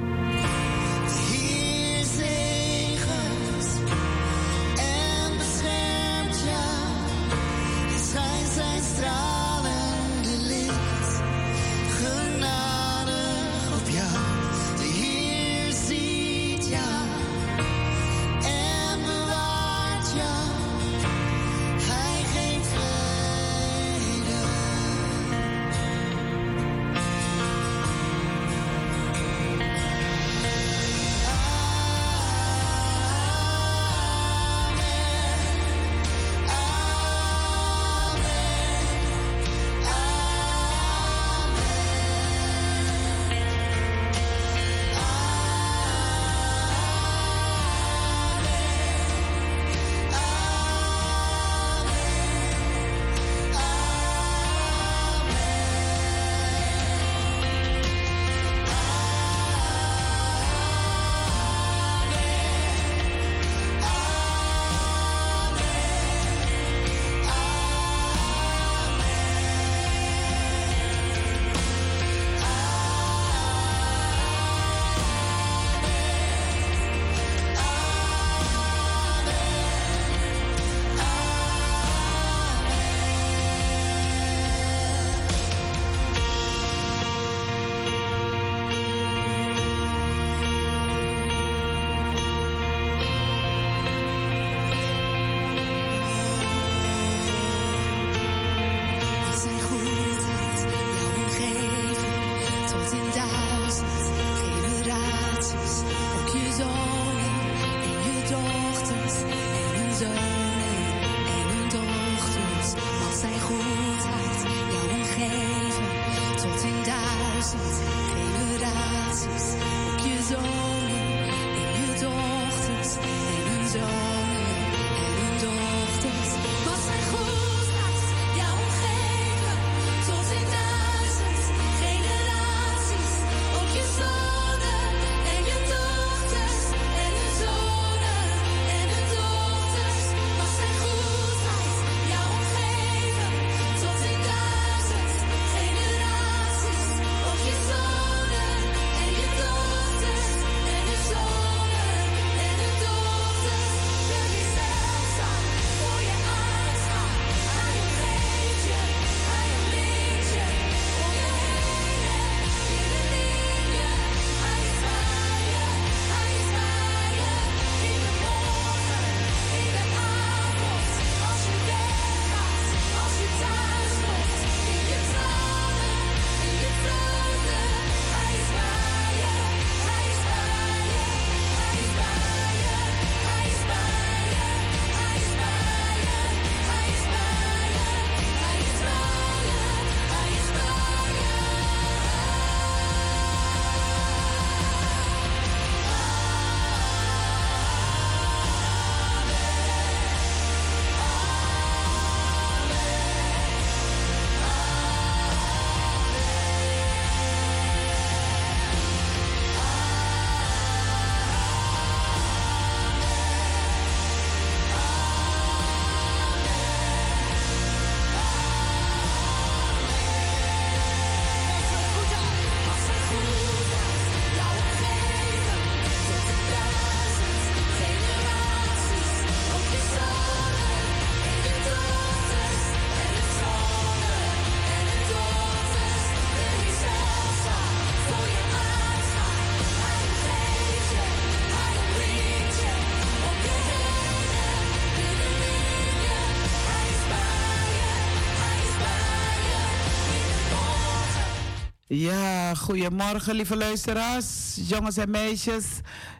Ja, goedemorgen lieve luisteraars, jongens en meisjes.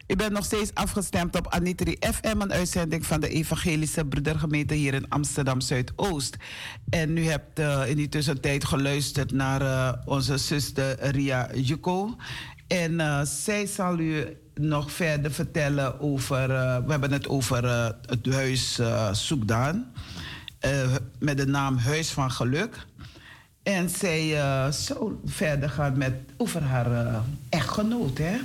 U bent nog steeds afgestemd op Anitri FM, een uitzending van de Evangelische Broedergemeente hier in Amsterdam Zuidoost. En u hebt uh, in die tussentijd geluisterd naar uh, onze zuster Ria Juko. En uh, zij zal u nog verder vertellen over. we hebben het over het huis Soekdaan. met de naam Huis van Geluk. En zij uh, zo verder gaan met over haar uh, echtgenoot, hè?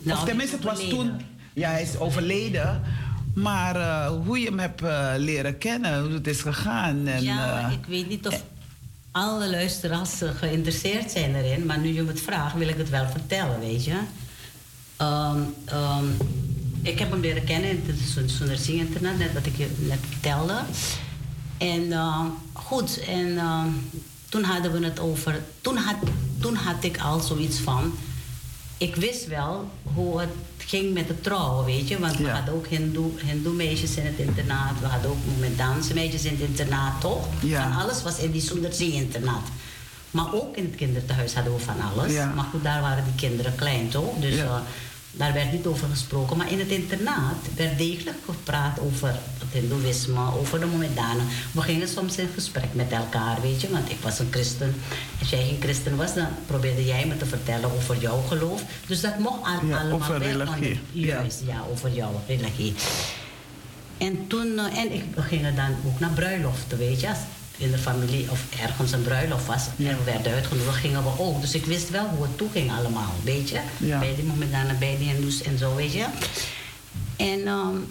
Nou, of tenminste, het was toen... Ja, hij is overleden. Maar uh, hoe je hem hebt leren kennen, hoe het is gegaan. En, ja, ik weet niet of alle luisteraars geïnteresseerd zijn erin. Maar nu je me het vraagt, wil ik het wel vertellen, weet je. Um, um, ik heb hem leren kennen in het Soenersing internet, net wat ik je net vertelde. En goed, en toen hadden we het over. Toen had, toen had ik al zoiets van. Ik wist wel hoe het ging met het trouwen, weet je. Want we hadden ook Hindoe, Hindoe meisjes in het internaat. We hadden ook met meisjes in het internaat, toch? Ja. Van alles was in die Soenderzee-internaat. Maar ook in het kinderthuis hadden we van alles. Maar goed, daar waren die kinderen klein, toch? Dus uh, daar werd niet over gesproken. Maar in het internaat werd degelijk gepraat over het hindoeïsme, over de Mohammedanen. We gingen soms in gesprek met elkaar, weet je. Want ik was een christen. Als jij geen christen was, dan probeerde jij me te vertellen over jouw geloof. Dus dat mocht allemaal over religie. Juist, ja. over jouw religie. En toen, uh, en ik, we gingen dan ook naar bruiloften, weet je in de familie of ergens een bruiloft was ja. en we werden uitgenodigd, gingen we ook. Dus ik wist wel hoe het toeging allemaal, weet je. Bij die momenten bij die Hindoes en zo, weet je. En um,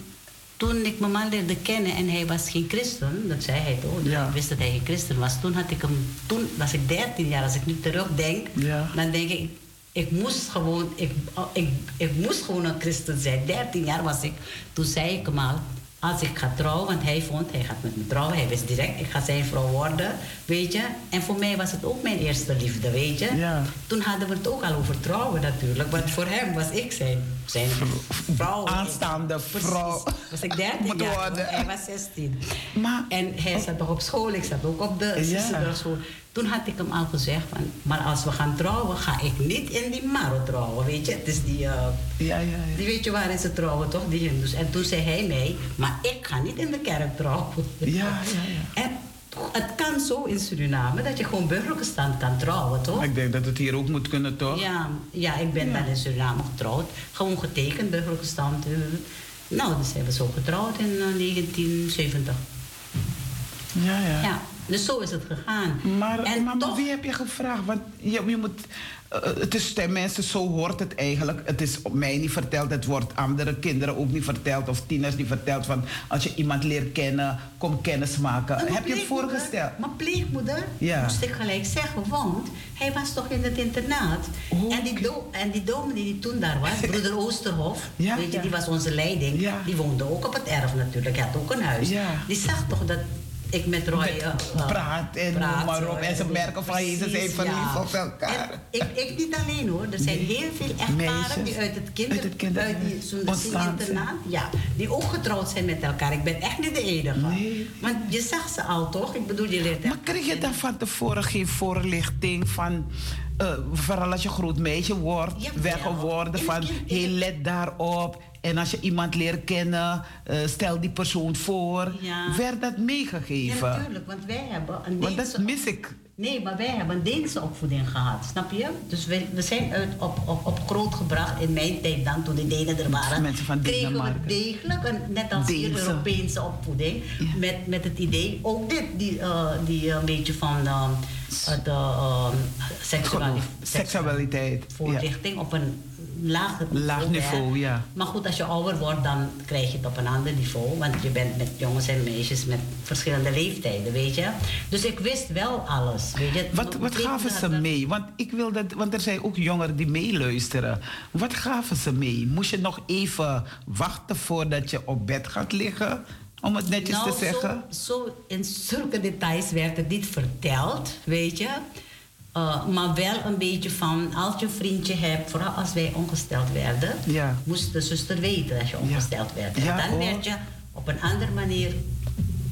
toen ik mijn man leerde kennen en hij was geen christen, dat zei hij toch, ik wist dat hij geen christen was. Toen had ik hem, toen was ik 13 jaar, als ik nu terugdenk, dan denk ik, ik moest gewoon, ik, ik, ik moest gewoon een christen zijn. 13 jaar was ik. Toen zei ik hem al, als ik ga trouwen, want hij vond, hij gaat met me trouwen, hij wist direct, ik ga zijn vrouw worden, weet je. En voor mij was het ook mijn eerste liefde, weet je. Ja. Toen hadden we het ook al over trouwen natuurlijk, want voor hem was ik zijn, zijn vrouw. Aanstaande vrouw. Precies. Was ik 13 jaar, hij was 16. Maar, en hij zat nog op school, ik zat ook op de ja. Toen had ik hem al gezegd van, maar als we gaan trouwen, ga ik niet in die Maro trouwen, weet je. Het is die, uh, ja, ja, ja. die weet je waarin ze trouwen, toch, die Hindus. En toen zei hij nee, maar ik ga niet in de kerk trouwen. Ja, ja, ja. En het kan zo in Suriname dat je gewoon burgerlijke stand kan trouwen, toch? Ik denk dat het hier ook moet kunnen, toch? Ja, ja ik ben ja. dan in Suriname getrouwd. Gewoon getekend, burgerlijke stand. Nou, dus hebben we zo getrouwd in uh, 1970. Ja, ja. Ja. Dus zo is het gegaan. Maar, en maar, toch... wie heb je gevraagd? Want je, je moet, uh, het is mensen, zo hoort het eigenlijk. Het is op mij niet verteld, het wordt andere kinderen ook niet verteld of tieners niet verteld. Van als je iemand leert kennen, kom kennis maken. Heb je het voorgesteld? Mijn pleegmoeder ja. moest ik gelijk zeggen, want hij was toch in het internaat. en, die do, en die dominee die toen daar was, broeder Oosterhof, ja, weet je, die was onze leiding, die woonde ook op het erf natuurlijk, hij had ook een huis. Die zag toch dat ik met Roy uh, praat en praat, maar op. En ze merken van Jezus zijn verliefd op elkaar. ik, ik niet alleen hoor. Er zijn heel veel echtparen die uit het, kinder, uit, het kinder, uit die internaat, ja, die ook getrouwd zijn met elkaar. Ik ben echt niet de enige. Nee. Want je zag ze al toch? Ik bedoel, je leert Maar kreeg je dan van tevoren geen voorlichting van... Uh, vooral als je groot meisje wordt, ja, weggeworden van... heel let daarop en als je iemand leert kennen, uh, stel die persoon voor. Ja. Werd dat meegegeven? Ja, natuurlijk, want wij hebben een Want dat mis ik. Nee, maar wij hebben een Deense opvoeding gehad, snap je? Dus we, we zijn uit op, op, op groot gebracht in mijn tijd dan, toen de Denen er waren. Mensen van kregen we degelijk, een, net als hier, Europese opvoeding. Met, met het idee, ook dit, die, uh, die een beetje van uh, de uh, seksualiteit. seksualiteit. Voorlichting op een laag, laag niveau. ja. Maar goed, als je ouder wordt, dan krijg je het op een ander niveau. Want je bent met jongens en meisjes met verschillende leeftijden, weet je. Dus ik wist wel alles. Weet je. Wat, wat gaven ze mee? Want, ik wil dat, want er zijn ook jongeren die meeluisteren. Wat gaven ze mee? Moest je nog even wachten voordat je op bed gaat liggen? Om het netjes nou, te zeggen. Zo, zo in zulke details werd het niet verteld, weet je. Uh, maar wel een beetje van, als je een vriendje hebt, vooral als wij ongesteld werden, ja. moest de zuster weten dat je ongesteld ja. werd. En ja, dan oh. werd je op een andere manier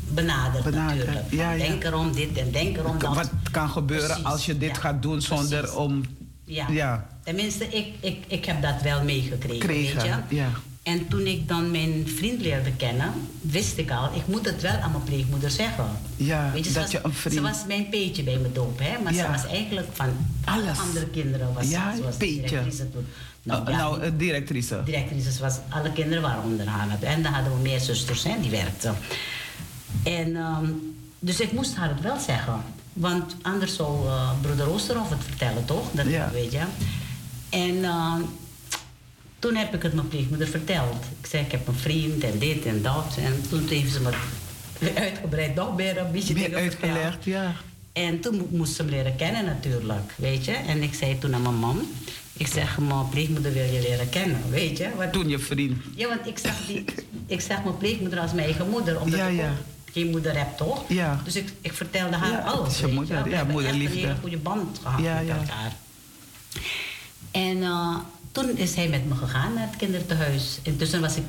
benaderd, benaderd. natuurlijk. Denk erom dit en denk erom dat. Wat kan gebeuren Precies, als je dit gaat doen zonder precies. om. Ja. Ja. Tenminste, ik, ik, ik heb dat wel meegekregen. Kregen, Weet je? ja. En toen ik dan mijn vriend leerde kennen, wist ik al, ik moet het wel aan mijn pleegmoeder zeggen. Ja, Weet je, dat was, je een vriend- Ze was mijn peetje bij mijn doop, hè? maar Ja. ze was eigenlijk van alle Alles. andere kinderen. Was, Ja, was peetje. directrice toen. Nou, ja, nou, directrice. directrices was, alle kinderen waren onder haar. En dan hadden we meer zusters hè, die werkten. En, ehm, dus ik moest haar het wel zeggen. Want anders zou eh, broeder Oosterhoff het vertellen, toch? Dat Ja. weet je. En ehm, toen heb ik het mijn pleegmoeder verteld. Ik zei, ik heb een vriend en dit en dat. En toen heeft ze me uitgebreid nog meer een beetje Meer uitgelegd, ja. En toen mo- moest ze hem leren kennen natuurlijk, weet je. En ik zei toen aan mijn man, ik zeg, mijn pleegmoeder wil je leren kennen, weet je. Want, Toen je vriend. ja, want ik zag, die, ik zag mijn pleegmoeder als mijn eigen moeder, omdat Ja, ik ja. geen moeder heb, toch? Ja. Dus ik, ik vertelde haar Ja, alles, je moeder, We ja, hebben echt moederliefde. een hele goede band gehad Ja, met ja. elkaar. En eh, toen is hij met me gegaan naar het kinderthuis. Intussen was ik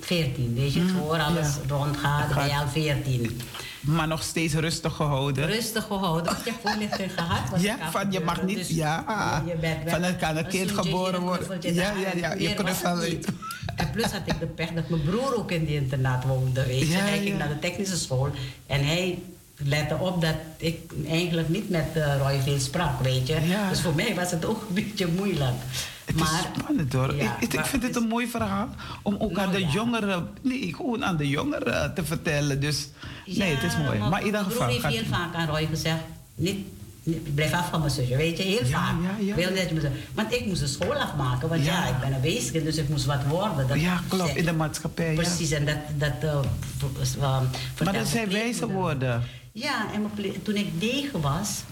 14, weet je, voor alles Mm, ja. rondgaat, ben je al 14. Maar nog steeds rustig gehouden. Rustig gehouden. Want je voorlichting gehad. Ja, van je mag niet- Dus ja. je bent Van het kan een kind geboren worden. Ja, ja, ja, je knuffel. En plus had ik de pech dat mijn broer ook in die internaat woonde, weet je. Ja, hij ging naar de technische school. En hij lette op dat ik eigenlijk niet met uh, Roy veel sprak, weet je. Ja. Dus voor mij was het ook een beetje moeilijk. Het maar, is spannend hoor. Ja, ik, ik, ik maar vind het is- een mooi verhaal om ook aan Nou, de ja. jongeren, nee, gewoon aan de jongeren te vertellen. Dus nee, het is mooi. Maar in ieder geval. heeft gaat- heel vaak aan Roy gezegd: niet, niet- blijf af van mijn zusje, weet je, heel vaak. zegt- want ik moest de school afmaken, want ja, ik ben een weeskind, dus ik moest wat worden. Dat ja, klopt, in de maatschappij. Ja. Precies, en dat. dat uh, uh, Maar dat zijn wijze woorden. Ja, en toen ik negen was,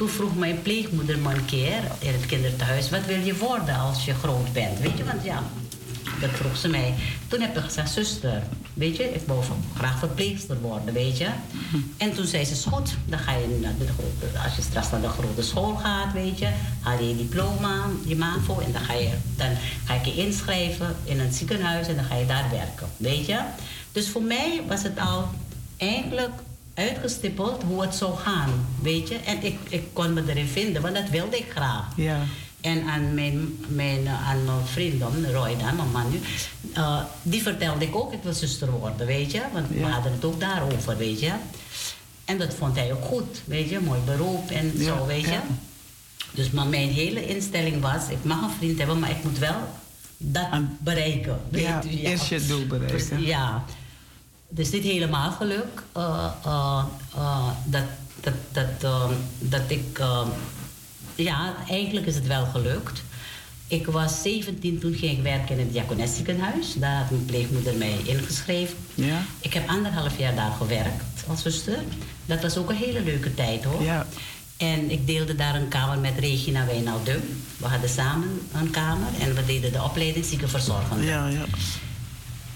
toen vroeg mijn pleegmoeder me een keer in het kinderthuis: wat wil je worden als je groot bent? Weet je, want ja, dat vroeg ze mij. Toen heb ik gezegd: zuster, weet je, ik van- graag verpleegster worden, weet je. En toen zei ze: is goed, dan ga je naar de, grote- als je straks naar de grote school gaat, weet je, haal je je diploma, je MAVO, en dan ga, je, dan ga ik je inschrijven in een ziekenhuis en dan ga je daar werken, weet je. Dus voor mij was het al eigenlijk uitgestippeld hoe het zou gaan, weet je. En ik, ik kon me erin vinden, want dat wilde ik graag. Ja. En aan mijn, mijn, aan mijn vriend dan, Roy dan, mijn man nu, eh, die vertelde ik ook, ik wil zuster worden, weet je. Want we hadden het ook daarover, weet je. En dat vond hij ook goed, weet je, mooi beroep en Ja, zo, weet je. ja. Dus maar mijn hele instelling was, ik mag een vriend hebben, maar ik moet wel dat bereiken. weet Ja, eerst je doel bereiken. Dus, ja. Dus niet helemaal geluk. eh, eh, eh, dat, dat, dat, eh, dat ik... eh, ja, eigenlijk is het wel gelukt. Ik was 17, toen ging ik werken in het Diakonessiekenhuis. Daar had mijn pleegmoeder mij ingeschreven. Ja. Ik heb anderhalf jaar daar gewerkt als zuster. Dat was ook een hele leuke tijd hoor. Ja. En ik deelde daar een kamer met Regina Wijnaldum. We hadden samen een kamer en we deden de opleiding ziekenverzorgende. Ja, ja.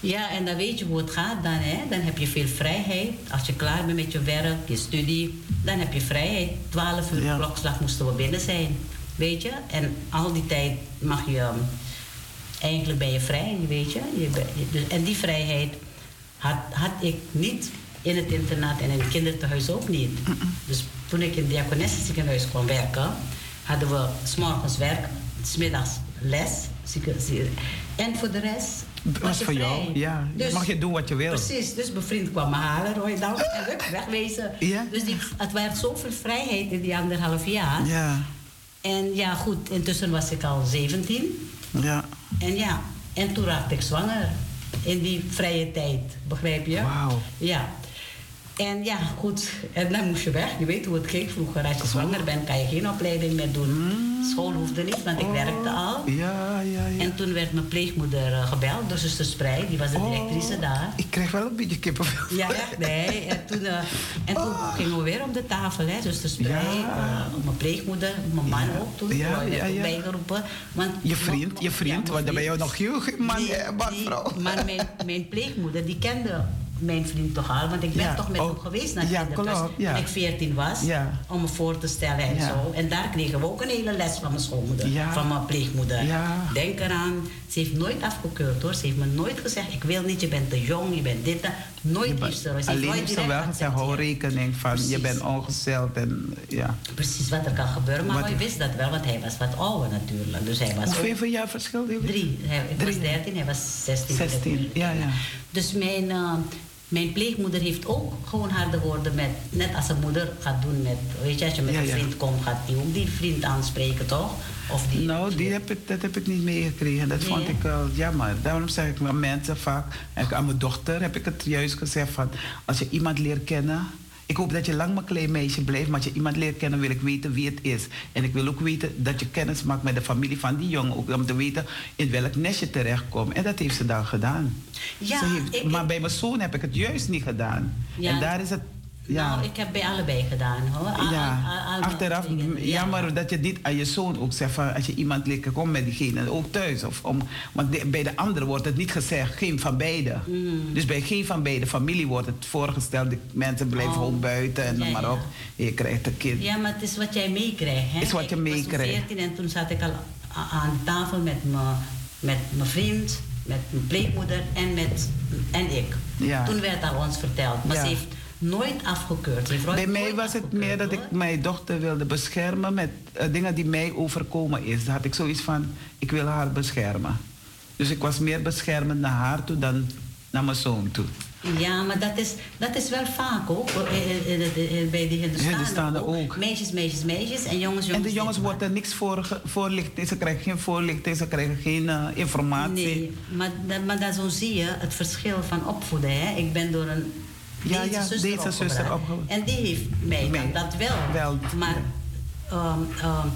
Ja, en dan weet je hoe het gaat dan, hè. Dan heb je veel vrijheid. Als je klaar bent met je werk, je studie, dan heb je vrijheid. 12 uur Ja. klokslag moesten we binnen zijn, weet je. En al die tijd mag je... um, Eigenlijk ben je vrij, weet je. je, ben- je- dus- en die vrijheid had, had ik niet in het internaat en in het kinderthuis ook niet. Dus toen ik in het diakonessenziekenhuis kwam werken... hadden we s'morgens werk, smiddags les. En voor de rest Was je voor jou, ja. Mag je doen wat je wil. Precies, dus mijn vriend kwam me halen, Roy dan, en hup, wegwezen. Ja. Dus die, het werd zoveel vrijheid in die anderhalf jaar. Ja, En ja, goed, intussen was ik al 17. ja. En ja, en toen raakte ik zwanger. In die vrije tijd, begrijp je? Wauw. Ja. En ja, goed, en dan moest je weg. Je weet hoe het ging vroeger. Als je zwanger bent, kan je geen opleiding meer doen. School hoefde niet, want ik werkte al. Ja, ja, ja. En toen werd mijn pleegmoeder eh, gebeld door zuster Sprei. Die was de directrice daar. Ik krijg wel een beetje kippenvel. Ja, echt, nee. En toen, eh, en toen gingen we weer op de tafel, hè. Dus de sprei, Ja. eh, mijn pleegmoeder, mijn man ook toen. Ja, Ja, werd ja, ja. bijgeroepen. Want, Je vriend, je vriend, Ja, want dan ben je nog heel man, eh, man, vrouw. Maar mijn, mijn pleegmoeder, die kende mijn vriend toch al. Want ik ben Ja, toch met oh, hem geweest naar ja, kinderthuis klopt, ja. toen ik 14 was. Om me voor te stellen en zo. En daar kregen we ook een hele les van mijn schoonmoeder. Van mijn pleegmoeder. Denk eraan, Ze heeft nooit afgekeurd hoor. Ze heeft me nooit gezegd: ik wil niet, je bent te jong, je bent dit. Nooit ze. ze heeft Alleen wel gezegd, hou rekening van, je bent ongesteld en ja. Precies wat er kan gebeuren, maar hij wist dat wel, want hij was wat ouder natuurlijk. Dus hij was Hoeveel jaar verschil Drie. Hij, Drie. was 13, hij was 16. 16, ja, ja. Dus mijn, eh, mijn pleegmoeder heeft ook gewoon harde woorden met, net als een moeder gaat doen met, weet je, als je met Ja, een ja. vriend komt, gaat die ook die vriend aanspreken, toch? Of die, Nou, die heb ik, dat heb ik niet meegekregen. Dat Nee, vond ik wel jammer. Daarom zeg ik aan mensen vaak, en aan mijn dochter heb ik het juist gezegd van, als je iemand leert kennen, ik hoop dat je lang mijn klein meisje blijft, maar als je iemand leert kennen, wil ik weten wie het is. En ik wil ook weten dat je kennis maakt met de familie van die jongen, ook om te weten in welk nest je terechtkomt. En dat heeft ze dan gedaan. Ja, Ze heeft- ik- maar bij mijn zoon heb ik het juist niet gedaan. Ja. En daar is het, ja. Nou, ik heb bij allebei gedaan hoor. Ja, achteraf ja. jammer dat je niet aan je zoon ook zegt van als je iemand leert, kom met diegene ook thuis. Of om, want de- bij de anderen wordt het niet gezegd, geen van beide. Mm. Dus bij geen van beide familie wordt het voorgesteld, die mensen blijven Oh. gewoon buiten en Ja, maar op. Je krijgt een kind. Ja, maar het is wat jij meekrijgt. Hè? Is wat je Ik was toen meekrijgt. 14 en toen zat ik al aan tafel met mijn met mijn vriend, met mijn pleegmoeder en, met, en ik. Ja. Toen werd al ons verteld. Maar ze heeft nooit afgekeurd. Heeft Bij mij was het meer dat ik mijn dochter wilde beschermen met eh, dingen die mij overkomen is. Dan had ik zoiets van, ik wil haar beschermen. Dus ik was meer beschermend naar haar toe dan naar mijn zoon toe. Ja, maar dat is, dat is wel vaak ook. eh, eh, Bij de Hindustanen Hindustanen ook. Meisjes, meisjes, meisjes en jongens, jongens. En de jongens worden niks voor, voorlichting, ze krijgen geen voorlichting, ze krijgen geen informatie. Nee, maar, maar dat, zo zie je het verschil van opvoeden. Hè? Ik ben door een Ja, deze ja, zuster deze opgebracht. zuster opgebracht. En die heeft mij dat wel. Wel, Maar ehm, ehm,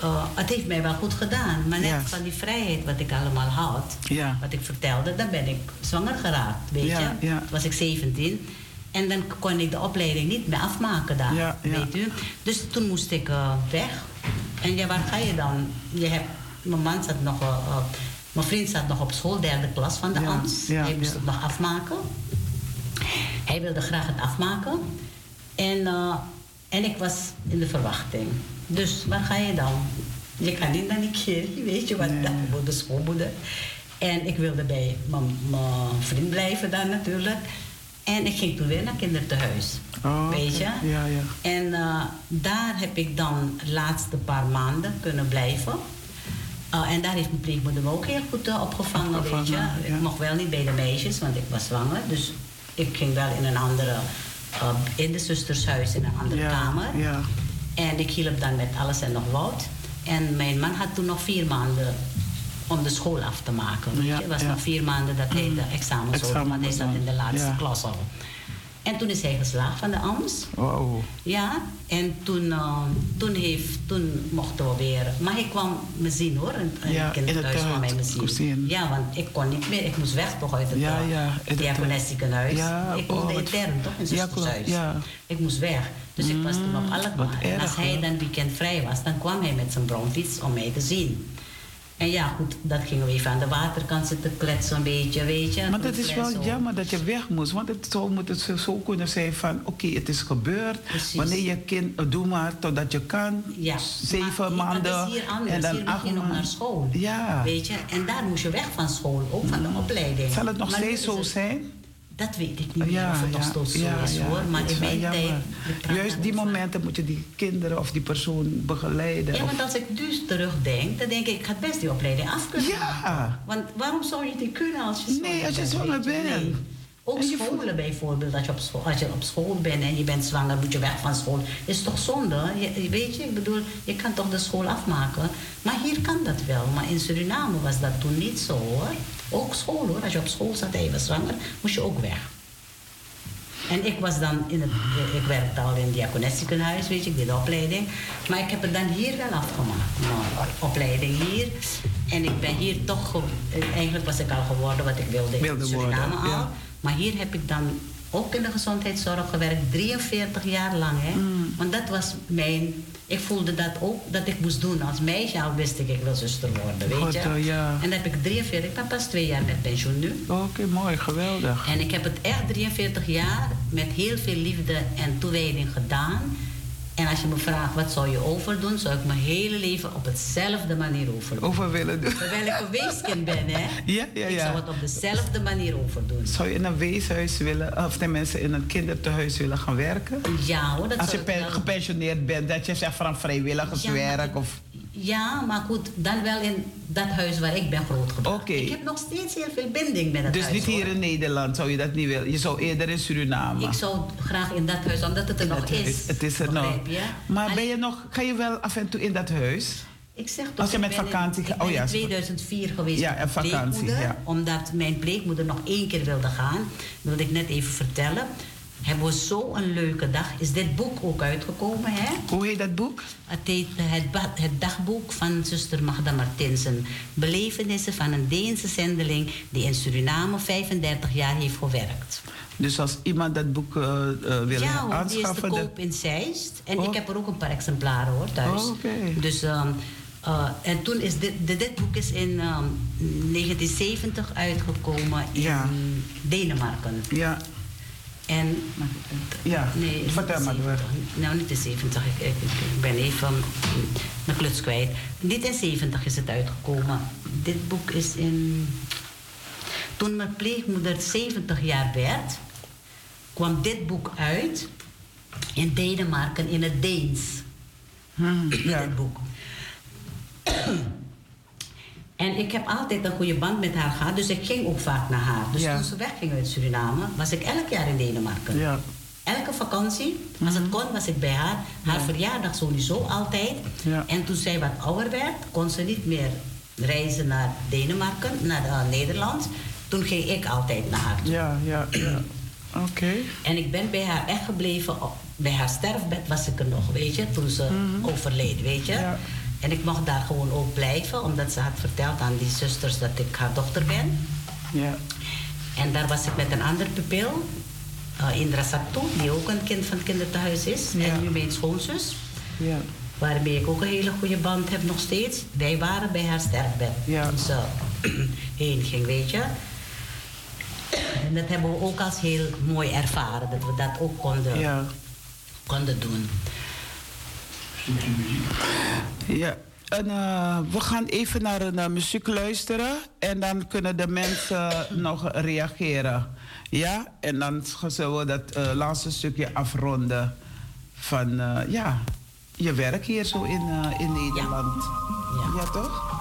eh, het heeft mij wel goed gedaan. Maar net van die vrijheid wat ik allemaal had, Ja. wat ik vertelde, dan ben ik zwanger geraakt. Weet Ja, je? ja. Toen was ik 17. En dan kon ik de opleiding niet meer afmaken daar. Weet u? Dus toen moest ik eh, weg. En ja, waar ga je dan? Je hebt, mijn man zat nog, eh, mijn vriend zat nog op school, derde klas van de AMS. Hij moest het nog afmaken. Hij wilde graag het afmaken. En, eh, en ik was in de verwachting. Dus waar ga je dan? Je kan niet naar Nigeria, weet je wat? Nee. Dat de schoolmoeder. En ik wilde bij mijn vriend blijven dan natuurlijk. En ik ging toen weer naar kinderthuis. Oh, weet je? Ja, ja. En eh, daar heb ik dan de laatste paar maanden kunnen blijven. Uh, en daar heeft mijn pleegmoeder me ook heel goed uh, opgevangen, Opgevangen, weet je. ja. Ik mocht wel niet bij de meisjes, want ik was zwanger. Dus ik ging wel in een andere, uh, in de zustershuis, in een andere ja, kamer. Ja. En ik hielp dan met alles en nog wat. En mijn man had toen nog vier maanden om de school af te maken. Ja, Het was nog vier maanden dat hij de examens Examen hoorde, want hij zat in de laatste klas al. En toen is hij geslaagd van de AMS. Wow. Ja, en toen, eh, toen, heeft, toen mochten we weer... Maar hij kwam me zien hoor, in Ja, het kwam hij me thuis zien. zien. Ja, want ik kon niet meer, ik moest weg toch uit het Ja, eh, ja. Ja, ik oh, woonde wat- intern toch, in Ja, zustershuis. klopt, ja. Ik moest weg, dus ik was toen op Alkmaar. wat En als hij dan weekend vrij was, dan kwam hij met zijn bromfiets om mij te zien. En ja, goed, dat gingen we even aan de waterkant zitten kletsen een beetje, weet je. Maar dat is wel jammer dat je weg moest. Want het zou moeten zo- kunnen zijn van... oké, het is gebeurd. Precies. Wanneer je kind... eh, doe maar totdat je kan. Ja, Zeven maar maanden. Dat is hier anders. en dan hier acht je nog maanden. naar school. Ja. Weet je, en daar moest je weg van school, ook van de opleiding. Zal het nog Maar steeds zo het- zijn? Dat weet ik niet meer of het nog steeds zo is hoor. Maar in mijn tijd. Juist die momenten moet je die kinderen of die persoon begeleiden. Ja, want als ik dus terugdenk, dan denk ik, ik had best die opleiding af kunnen Ja. Want waarom zou je het niet kunnen als je zwanger Nee, als je zwanger bent. Nee. Ook scholen bijvoorbeeld, als je, op school, als je op school bent en je bent zwanger, moet je weg van school. Is toch zonde? Je weet je, ik bedoel, je kan toch de school afmaken. Maar hier kan dat wel. Maar in Suriname was dat toen niet zo hoor. Ook school hoor. Als je op school zat en je was zwanger, moest je ook weg. En ik was dan in het, ik werkte al in het diakonessiekenhuis, weet je, ik deed de opleiding. Maar ik heb het dan hier wel afgemaakt, mijn opleiding hier. En ik ben hier toch, ge- eigenlijk was ik al geworden wat ik wilde, Wilde in Suriname worden, al. ja. Maar hier heb ik dan ook in de gezondheidszorg gewerkt, 43 jaar lang. Hè? Mm. Want dat was mijn, ik voelde dat ook, dat ik moest doen. Als meisje al wist ik, ik wil zuster worden, weet je. eh, ja. En dat heb ik 43, ik ben pas twee jaar met pensioen nu. Oké, mooi, geweldig. En ik heb het echt 43 jaar met heel veel liefde en toewijding gedaan. En als je me vraagt wat zou je overdoen, zou ik mijn hele leven op hetzelfde manier overdoen. Over willen doen. Terwijl ik een weeskind ben, hè? Ja, ja, Ik ja. zou het op dezelfde manier overdoen. Zou je in een weeshuis willen, of tenminste in een kinderthuis willen gaan werken? Ja hoor, dat Als je ik gepensioneerd bent, dat je zegt van vrijwilligerswerk Ja, of... Ja, maar goed, dan wel in dat huis waar ik ben grootgebracht. Oké. Ik heb nog steeds heel veel binding met het Dus huis. niet hier hoor. in Nederland zou je dat niet willen. Je zou eerder in Suriname. Ik zou graag in dat huis, omdat het er nog Dat huis, is. Het is er nog. Maar ben je nog, ga je wel af en toe in dat huis? Ik zeg toch, Als je met vakantie gaat- oh ja, in is goed. 2004 geweest Ja, en vakantie, ja. Omdat mijn pleegmoeder nog één keer wilde gaan. Dat wilde ik net even vertellen. Hebben we zo'n leuke dag. Is dit boek ook uitgekomen, hè? Hoe heet dat boek? Het heet eh, het, dagboek van zuster Magda Martinsen. Belevenissen van een Deense zendeling die in Suriname 35 jaar heeft gewerkt. Dus als iemand dat boek eh, eh, wil ja, hoor, die is te aanschaffen... koop in Zeist. En Oh. ik heb er ook een paar exemplaren hoor thuis. Oh, oké. Dus, ehm, eh, en toen is dit, dit, boek is in ehm, 1970 uitgekomen in Ja. Denemarken. Ja, En ja. Nee, vertel maar door. 70. Nou, niet in 70. Ik, ik, ik ben even mijn kluts kwijt. Niet in 70 is het uitgekomen. Dit boek is in... Toen mijn pleegmoeder 70 jaar werd... kwam dit boek uit in Denemarken in het Deens. Hmm, ja. dit boek. En ik heb altijd een goede band met haar gehad, dus ik ging ook vaak naar haar. Dus Ja. toen ze wegging uit Suriname, was ik elk jaar in Denemarken. Ja. Elke vakantie, als het kon, was ik bij haar. Haar verjaardag sowieso altijd. Ja. En toen zij wat ouder werd, kon ze niet meer reizen naar Denemarken, naar eh, Nederland. Toen ging ik altijd naar haar toe. Ja, ja, ja. Oké. En ik ben bij haar echt gebleven. Bij haar sterfbed was ik er nog, weet je, toen ze overleed, weet je. En ik mocht daar gewoon ook blijven, omdat ze had verteld aan die zusters dat ik haar dochter ben. Ja. En daar was ik met een ander pupil, eh, Indra Sakto, die ook een kind van het kinderthuis is. Ja. En nu mijn schoonzus, Ja. waarmee ik ook een hele goede band heb nog steeds. Wij waren bij haar sterfbed Ja. toen ze heen ging, weet je. En dat hebben we ook als heel mooi ervaren, dat we dat ook konden, Ja. konden doen. Ja. En, eh, we gaan even naar een eh, muziek luisteren en dan kunnen de mensen nog reageren. Ja, en dan zullen we dat eh, laatste stukje afronden van eh, ja, je werk hier zo in, eh, in Nederland. Ja. Ja, toch?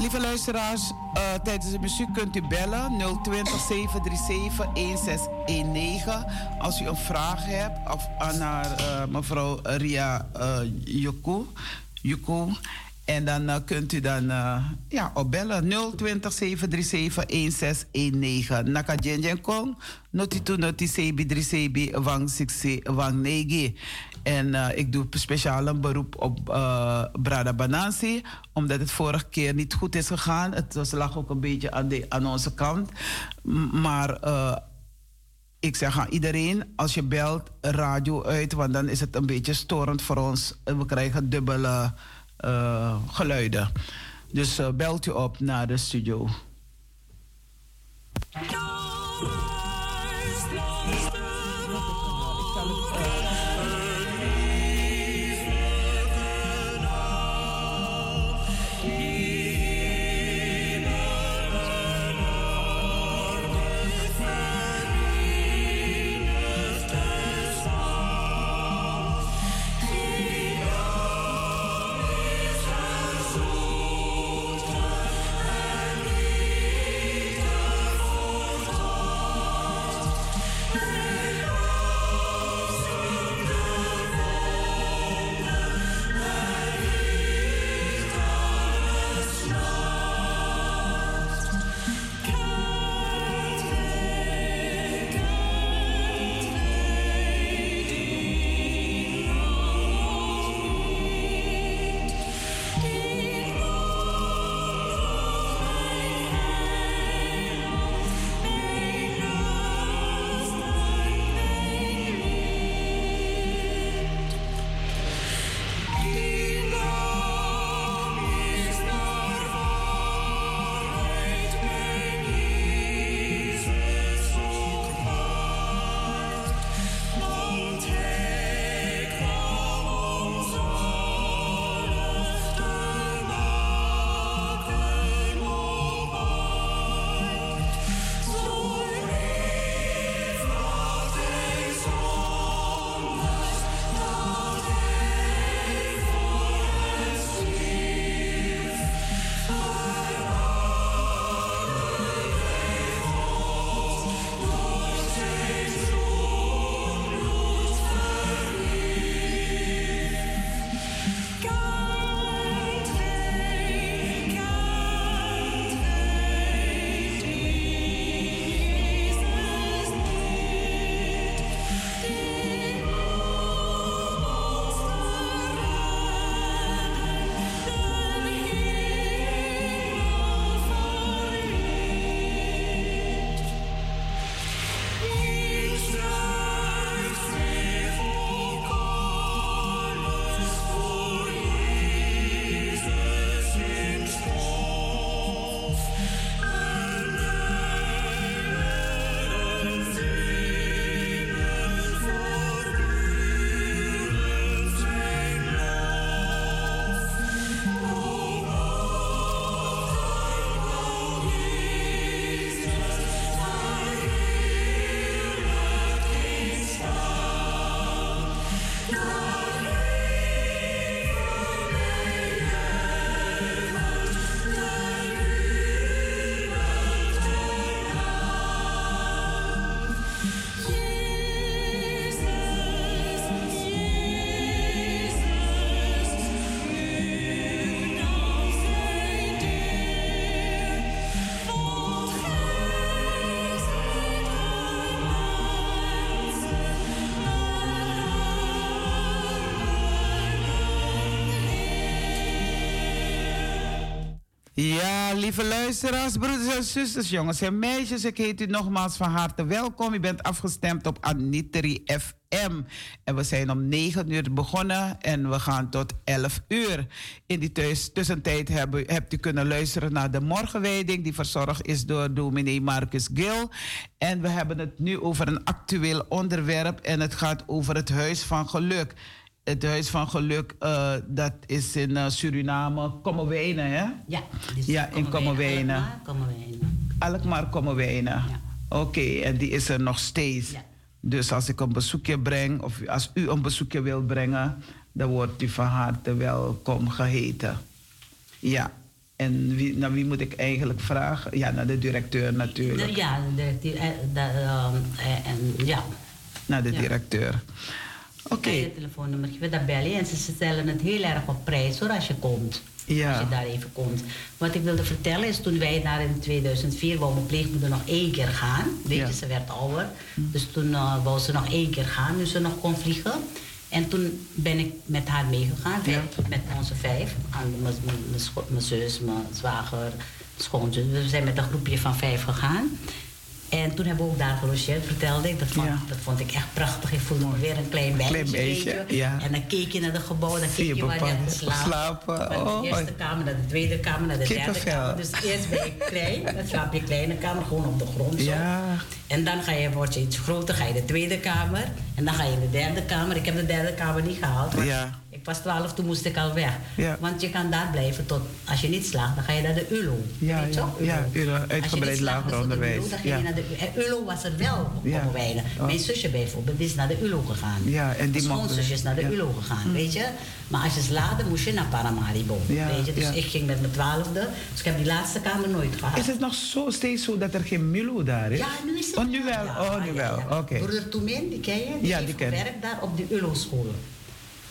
Lieve luisteraars, eh, tijdens de muziek kunt u bellen 020 737 1619 als u een vraag hebt of aan naar eh, mevrouw Ria uh, Yuku. En dan eh, kunt u dan eh, ja, opbellen 020 737 1619. Naka Jenjen Kong, noti tu noti sebi dri sebi wang siksi wang negi. En eh, ik doe speciaal een beroep op Brada Banansi, omdat het vorige keer niet goed is gegaan. Het lag ook een beetje aan, de, aan onze kant. Maar ik zeg aan iedereen, als je belt, radio uit, want dan is het een beetje storend voor ons. We krijgen dubbele eh, geluiden. Dus eh, belt u op naar de studio. Ja, lieve luisteraars, broeders en zusters, jongens en meisjes, ik heet u nogmaals van harte welkom. U bent afgestemd op Anitri FM. En we zijn om 9 uur begonnen en we gaan tot 11 uur. In die tussentijd hebben, hebt u kunnen luisteren naar de morgenwijding, die verzorgd is door dominee Marcus Gil. En we hebben het nu over een actueel onderwerp en het gaat over het Huis van Geluk het Huis van Geluk, uh, dat is in uh, Suriname, Kommerwijnen, hè? Ja, ja in Kommerwijnen. Alkmaar, Kommerwijnen. Ja. Oké, okay, en die is er nog steeds. Ja. Dus als ik een bezoekje breng, of als u een bezoekje wilt brengen, dan wordt u van harte welkom geheten. Ja. En wie, naar wie moet ik eigenlijk vragen? Ja, naar de directeur natuurlijk. Ja, de, de, de um, ja. Naar de directeur. Oké. Okay. Telefoonnummer geven, dan bel je. En ze stellen het heel erg op prijs hoor, als je komt. Ja. Als je daar even komt. Wat ik wilde vertellen is, toen wij daar in 2004 wou mijn pleegmoeder nog één keer gaan. Weet je, ze werd ouder. Dus toen uh, wou ze nog één keer gaan, nu ze nog kon vliegen. En toen ben ik met haar meegegaan, ja. met onze vijf. Mijn zus, mijn zwager, schoonzus. We zijn met een groepje van vijf gegaan. En toen hebben we ook daar gelogeerd, vertelde ik. Dat vond, dat vond ik echt prachtig. Ik voelde me weer een klein beetje. Klein beetje ja. En dan keek je naar de gebouw, dan keek je waar je slapen. Van de oh, eerste kamer naar de tweede kamer, naar de derde kamer. Dus eerst ben je klein, dan slaap je kleine kamer, gewoon op de grond zo. Ja. En dan ga je, word je iets groter, ga je de tweede kamer. En dan ga je in de derde kamer. Ik heb de derde kamer niet gehaald. Ja. Ik was 12, toen moest ik al weg. Ja. Want je kan daar blijven tot, als je niet slaagt, dan ga je naar de ULO. Ja, weet ja, ja, ULO, uitgebreid lager onderwijs. Dan ga je naar de, ULO was er wel ja. weinig. Oh. Mijn zusje bijvoorbeeld is naar de ULO gegaan. Ja, en die Mijn schoonzusje is naar de ULO gegaan, hm. weet je. Maar als je slaagde, moest je naar Paramaribo. weet je? Dus ik ging met mijn twaalfde. Dus ik heb die laatste kamer nooit gehad. Is het nog zo, steeds zo dat er geen MULO daar is? Ja, nu is het Oh, nu wel. oh, nu wel. Oké. Okay. Broeder Toemin, die ken je? Die ja, die werkt daar op de ULO-school.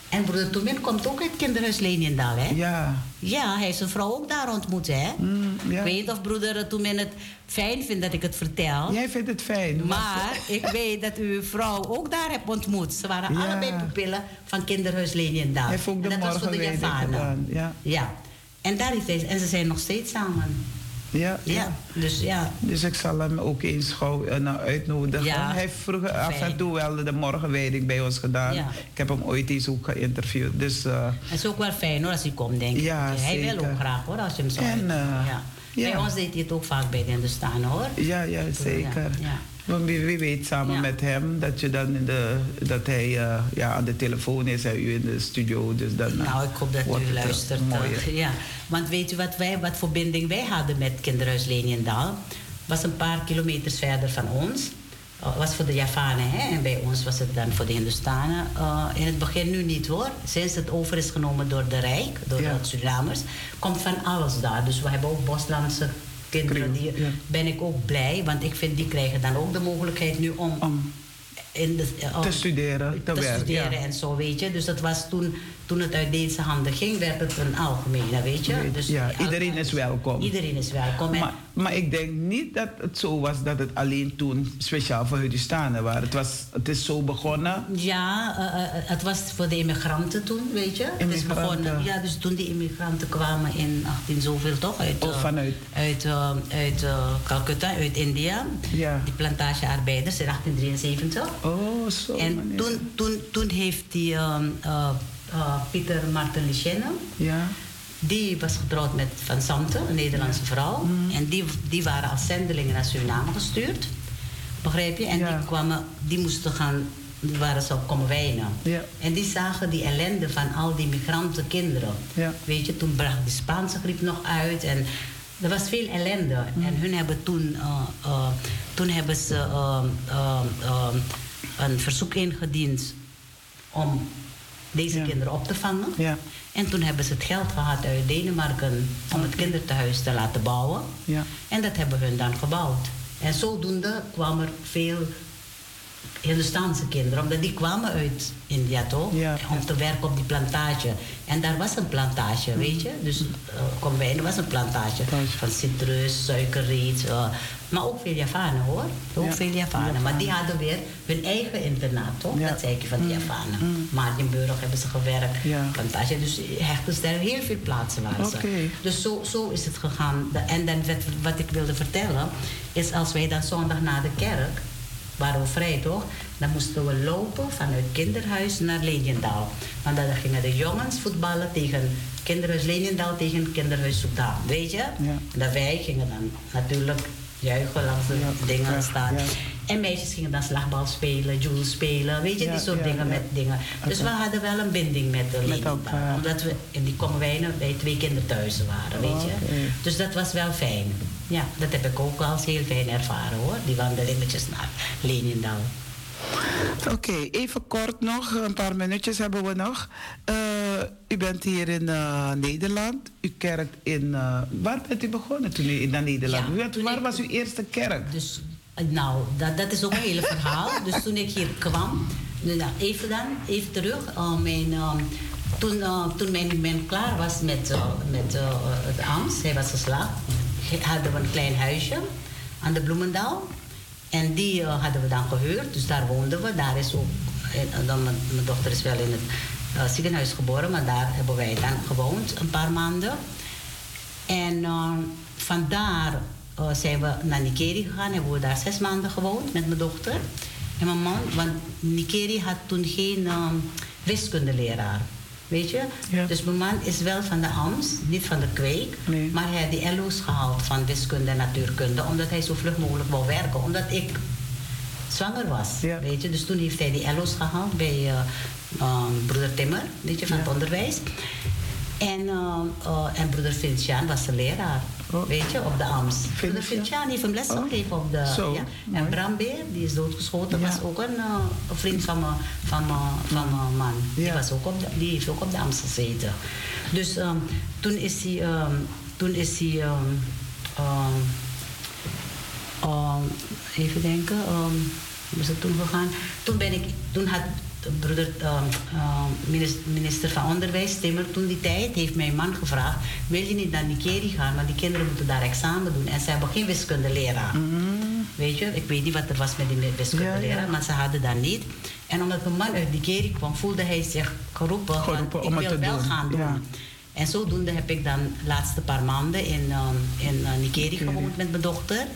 En broeder Toemin komt ook uit kinderhuis Leniendaal, hè? Ja. Ja, hij heeft zijn vrouw ook daar ontmoet, hè? Mm, ja. Ik weet of broeder Toemin het fijn vindt dat ik het vertel. Jij vindt het fijn. Maar ik weet dat uw vrouw ook daar hebt ontmoet. Ze waren allebei pupillen van kinderhuis Leniendaal. Hij heeft ook de morgen was gedaan. Ja. ja. En, daar is hij, en ze zijn nog steeds samen. Ja, ja. Dus, ja. dus ik zal hem ook eens gauw uh, uitnodigen. Ja. Hij heeft vroeger af en toe wel de morgenwijding bij ons gedaan. Ja. Ik heb hem ooit eens ook geïnterviewd. Dus, uh, het is ook wel fijn hoor als hij komt, denk ik. Ja, hij wil ook graag hoor, als je hem zo en, uh, ja. Bij ons deed hij het ook vaak bij de staan hoor. Ja, ja zeker. Wie, weet samen met hem dat, je dan in de, dat hij uh, ja, aan de telefoon is en u in de studio. Dus dan, nou, ik hoop dat u luistert. Ja. Want weet u wat, wij, wat verbinding wij hadden met Kinderhuis Leniendaal? was een paar kilometers verder van ons. Uh, was voor de Javanen hè? en bij ons was het dan voor de Hindustanen. Uh, in het begin nu niet hoor. Sinds het over is genomen door de Rijk, door de Surinamers, komt van alles daar. Dus we hebben ook Boslandse kinderen. Die, Ben ik ook blij, want ik vind die krijgen dan ook de mogelijkheid nu om, om in de, te studeren, te, te studeren en zo, weet je. Dus dat was toen toen het uit deze handen ging, werd het een algemene, weet je. Dus ja, iedereen is welkom. Iedereen is welkom. Maar, maar, ik denk niet dat het zo was dat het alleen toen speciaal voor Hudistanen was. Het, was. het is zo begonnen. Ja, uh, uh, het was voor de immigranten toen, weet je. Het is begonnen, ja, dus toen die immigranten kwamen in 18 zoveel toch? Uit, oh, vanuit? Uit, uit Calcutta, uit India. Ja. Die plantagearbeiders in 1873. Oh, zo. En toen, toen, toen heeft die uh, Pieter Martin Ja. Die was getrouwd met Van Santen, een Nederlandse vrouw. Mm. En die, die waren als zendelingen naar Suriname gestuurd. Begrijp je? En die, kwamen, die moesten gaan, die waren zo komen wijnen. Ja. En die zagen die ellende van al die migrantenkinderen. Ja. Weet je, toen bracht de Spaanse griep nog uit. En er was veel ellende. Mm. En hun hebben toen, uh, uh, toen hebben ze uh, een verzoek ingediend om deze kinderen op te vangen. Ja. En toen hebben ze het geld gehad uit Denemarken om het kinderthuis te laten bouwen. Ja. En dat hebben hun dan gebouwd. En zodoende kwamen er veel Hindustaanse kinderen, omdat die kwamen uit India toch? Om te werken op die plantage. En daar was een plantage, weet je? Dus uh, kom wij, er was een plantage van citrus, suikerriet, uh, Maar ook veel Javanen hoor. Ook Ja, veel Javanen. Maar die hadden weer hun eigen internaat, toch? Ja. Dat zei ik van de Javanen. Maartenburg hebben ze gewerkt. Ja. Plantage. Dus Hechtensterren, heel veel plaatsen waren ze. Dus zo, zo is het gegaan. En dan wat, wat ik wilde vertellen, is als wij dan zondag na de kerk, waren we vrij toch? Dan moesten we lopen vanuit kinderhuis naar Leenjendaal. Want dan gingen de jongens voetballen tegen kinderhuis Leenjendaal tegen kinderhuis Soudaan. Weet je? Ja. En wij gingen dan natuurlijk juichen langs de Ja, dingen ja, staan. ja. En meisjes gingen dan slagbal spelen, joule spelen, weet je, die soort dingen met dingen. Dus we hadden wel een binding met de elkaar. Omdat we, en die komen wij nou bij twee kinderthuizen waren, weet je. Oké. Dus dat was wel fijn. Ja, dat heb ik ook wel als heel fijn ervaren hoor. Die wandelingetjes naar Leniendaal. Oké, even kort nog, een paar minuutjes hebben we nog. Eh, u bent hier in eh, Nederland. U kerkt in. eh, waar bent u begonnen toen u in Nederland? Ja, waar ik- was uw eerste kerk? Dus, nou, dat, dat is ook een hele verhaal. Dus toen ik hier kwam, nou, even dan, even terug. mijn, toen toen mijn man klaar was met, met het Amst, hij was geslaagd, ge- hadden we een klein huisje aan de Bloemendaal. En die eh, hadden we dan gehuurd, dus daar woonden we. Daar is ook, en, dan, mijn, dochter is wel in het eh, ziekenhuis geboren, maar daar hebben wij dan gewoond een paar maanden. En eh, vandaar eh, zijn we naar Nikeri gegaan. Hebben we daar zes maanden gewoond met mijn dochter en mijn man. Want Nikeri had toen geen eh, wiskundeleraar. Weet je? Ja. Dus mijn man is wel van de AMS, niet van de kweek. Nee. Maar hij had die LO's gehaald van wiskunde en natuurkunde. Omdat hij zo vlug mogelijk wou werken. Omdat ik zwanger was. Ja. Weet je? Dus toen heeft hij die LO's gehaald bij eh, eh, broeder Timmer, weet je, van Ja. het onderwijs. En, eh, en broeder Vincian was de leraar. Weet je, op de AMS. Vincian? Vincian heeft hem les Oh. gegeven op de... Zo, ja. En Bram Beer, die is doodgeschoten, Ja. was ook een, eh, vriend van mijn van van man. Die, Ja. was ook op de, die heeft ook op de AMS gezeten. Dus ehm, toen is hij... ehm, toen is hij ehm, ehm, ehm, even denken, hoe is het toen gegaan? Toen ben ik, toen had broeder, ehm, ehm, minister, van Onderwijs, Timmer, toen die tijd, heeft mijn man gevraagd: Wil je niet naar Nikeri gaan? Want die kinderen moeten daar examen doen en ze hebben geen wiskundeleraar. Weet je, ik weet niet wat er was met die wiskundeleraar, Ja, ja. maar ze hadden dat niet. En omdat mijn man uit Nikeri kwam, voelde hij zich geroepen, Geroepen ik wil te wel doen. gaan doen. Ja. En zodoende heb ik dan de laatste paar maanden in, ehm, in eh, Nikeri Nikeri. gewoond met mijn dochter.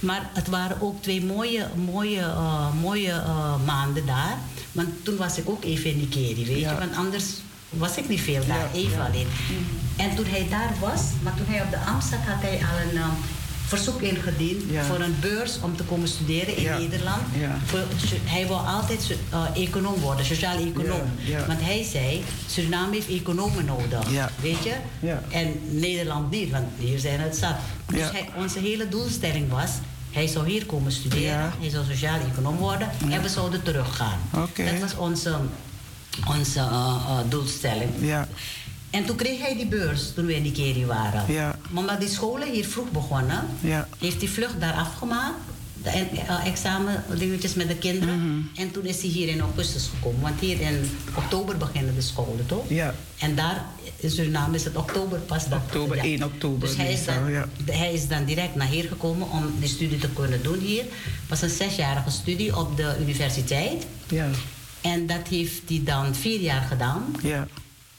Maar het waren ook twee mooie, mooie, eh, mooie eh, maanden daar. Want toen was ik ook even in Nikeri, weet Ja. je. Want anders was ik niet veel daar, Ja, even ja. alleen. En toen hij daar was, maar toen hij op de Amst zat, had hij al een eh, verzoek ingediend Ja. voor een beurs om te komen studeren in Ja. Nederland. Ja. Voor, hij wil altijd eh, econoom worden, sociaal econoom. Ja, ja. Want hij zei, Suriname heeft economen nodig, Ja. weet je. Ja. En Nederland niet, want hier zijn het zat. Dus Ja. hij, onze hele doelstelling was, hij zou hier komen studeren, Ja. hij zou sociaal econoom worden en we zouden teruggaan. Oké. Dat was onze, onze eh, eh, doelstelling. Ja, En toen kreeg hij die beurs toen we in Nikeri waren. Ja. Maar omdat die scholen hier vroeg begonnen, Ja. heeft hij vlucht daar afgemaakt. En, eh, examen dingetjes met de kinderen. Mhm. En toen is hij hier in augustus gekomen. Want hier in oktober beginnen de scholen, toch? Ja. En daar in Suriname is het oktober pas. dat- Oktober, 1 oktober Dus hij is, dan, ja. hij is dan direct naar hier gekomen om die studie te kunnen doen hier. Het was een zesjarige studie op de universiteit. ja, En dat heeft hij dan vier jaar gedaan. ja.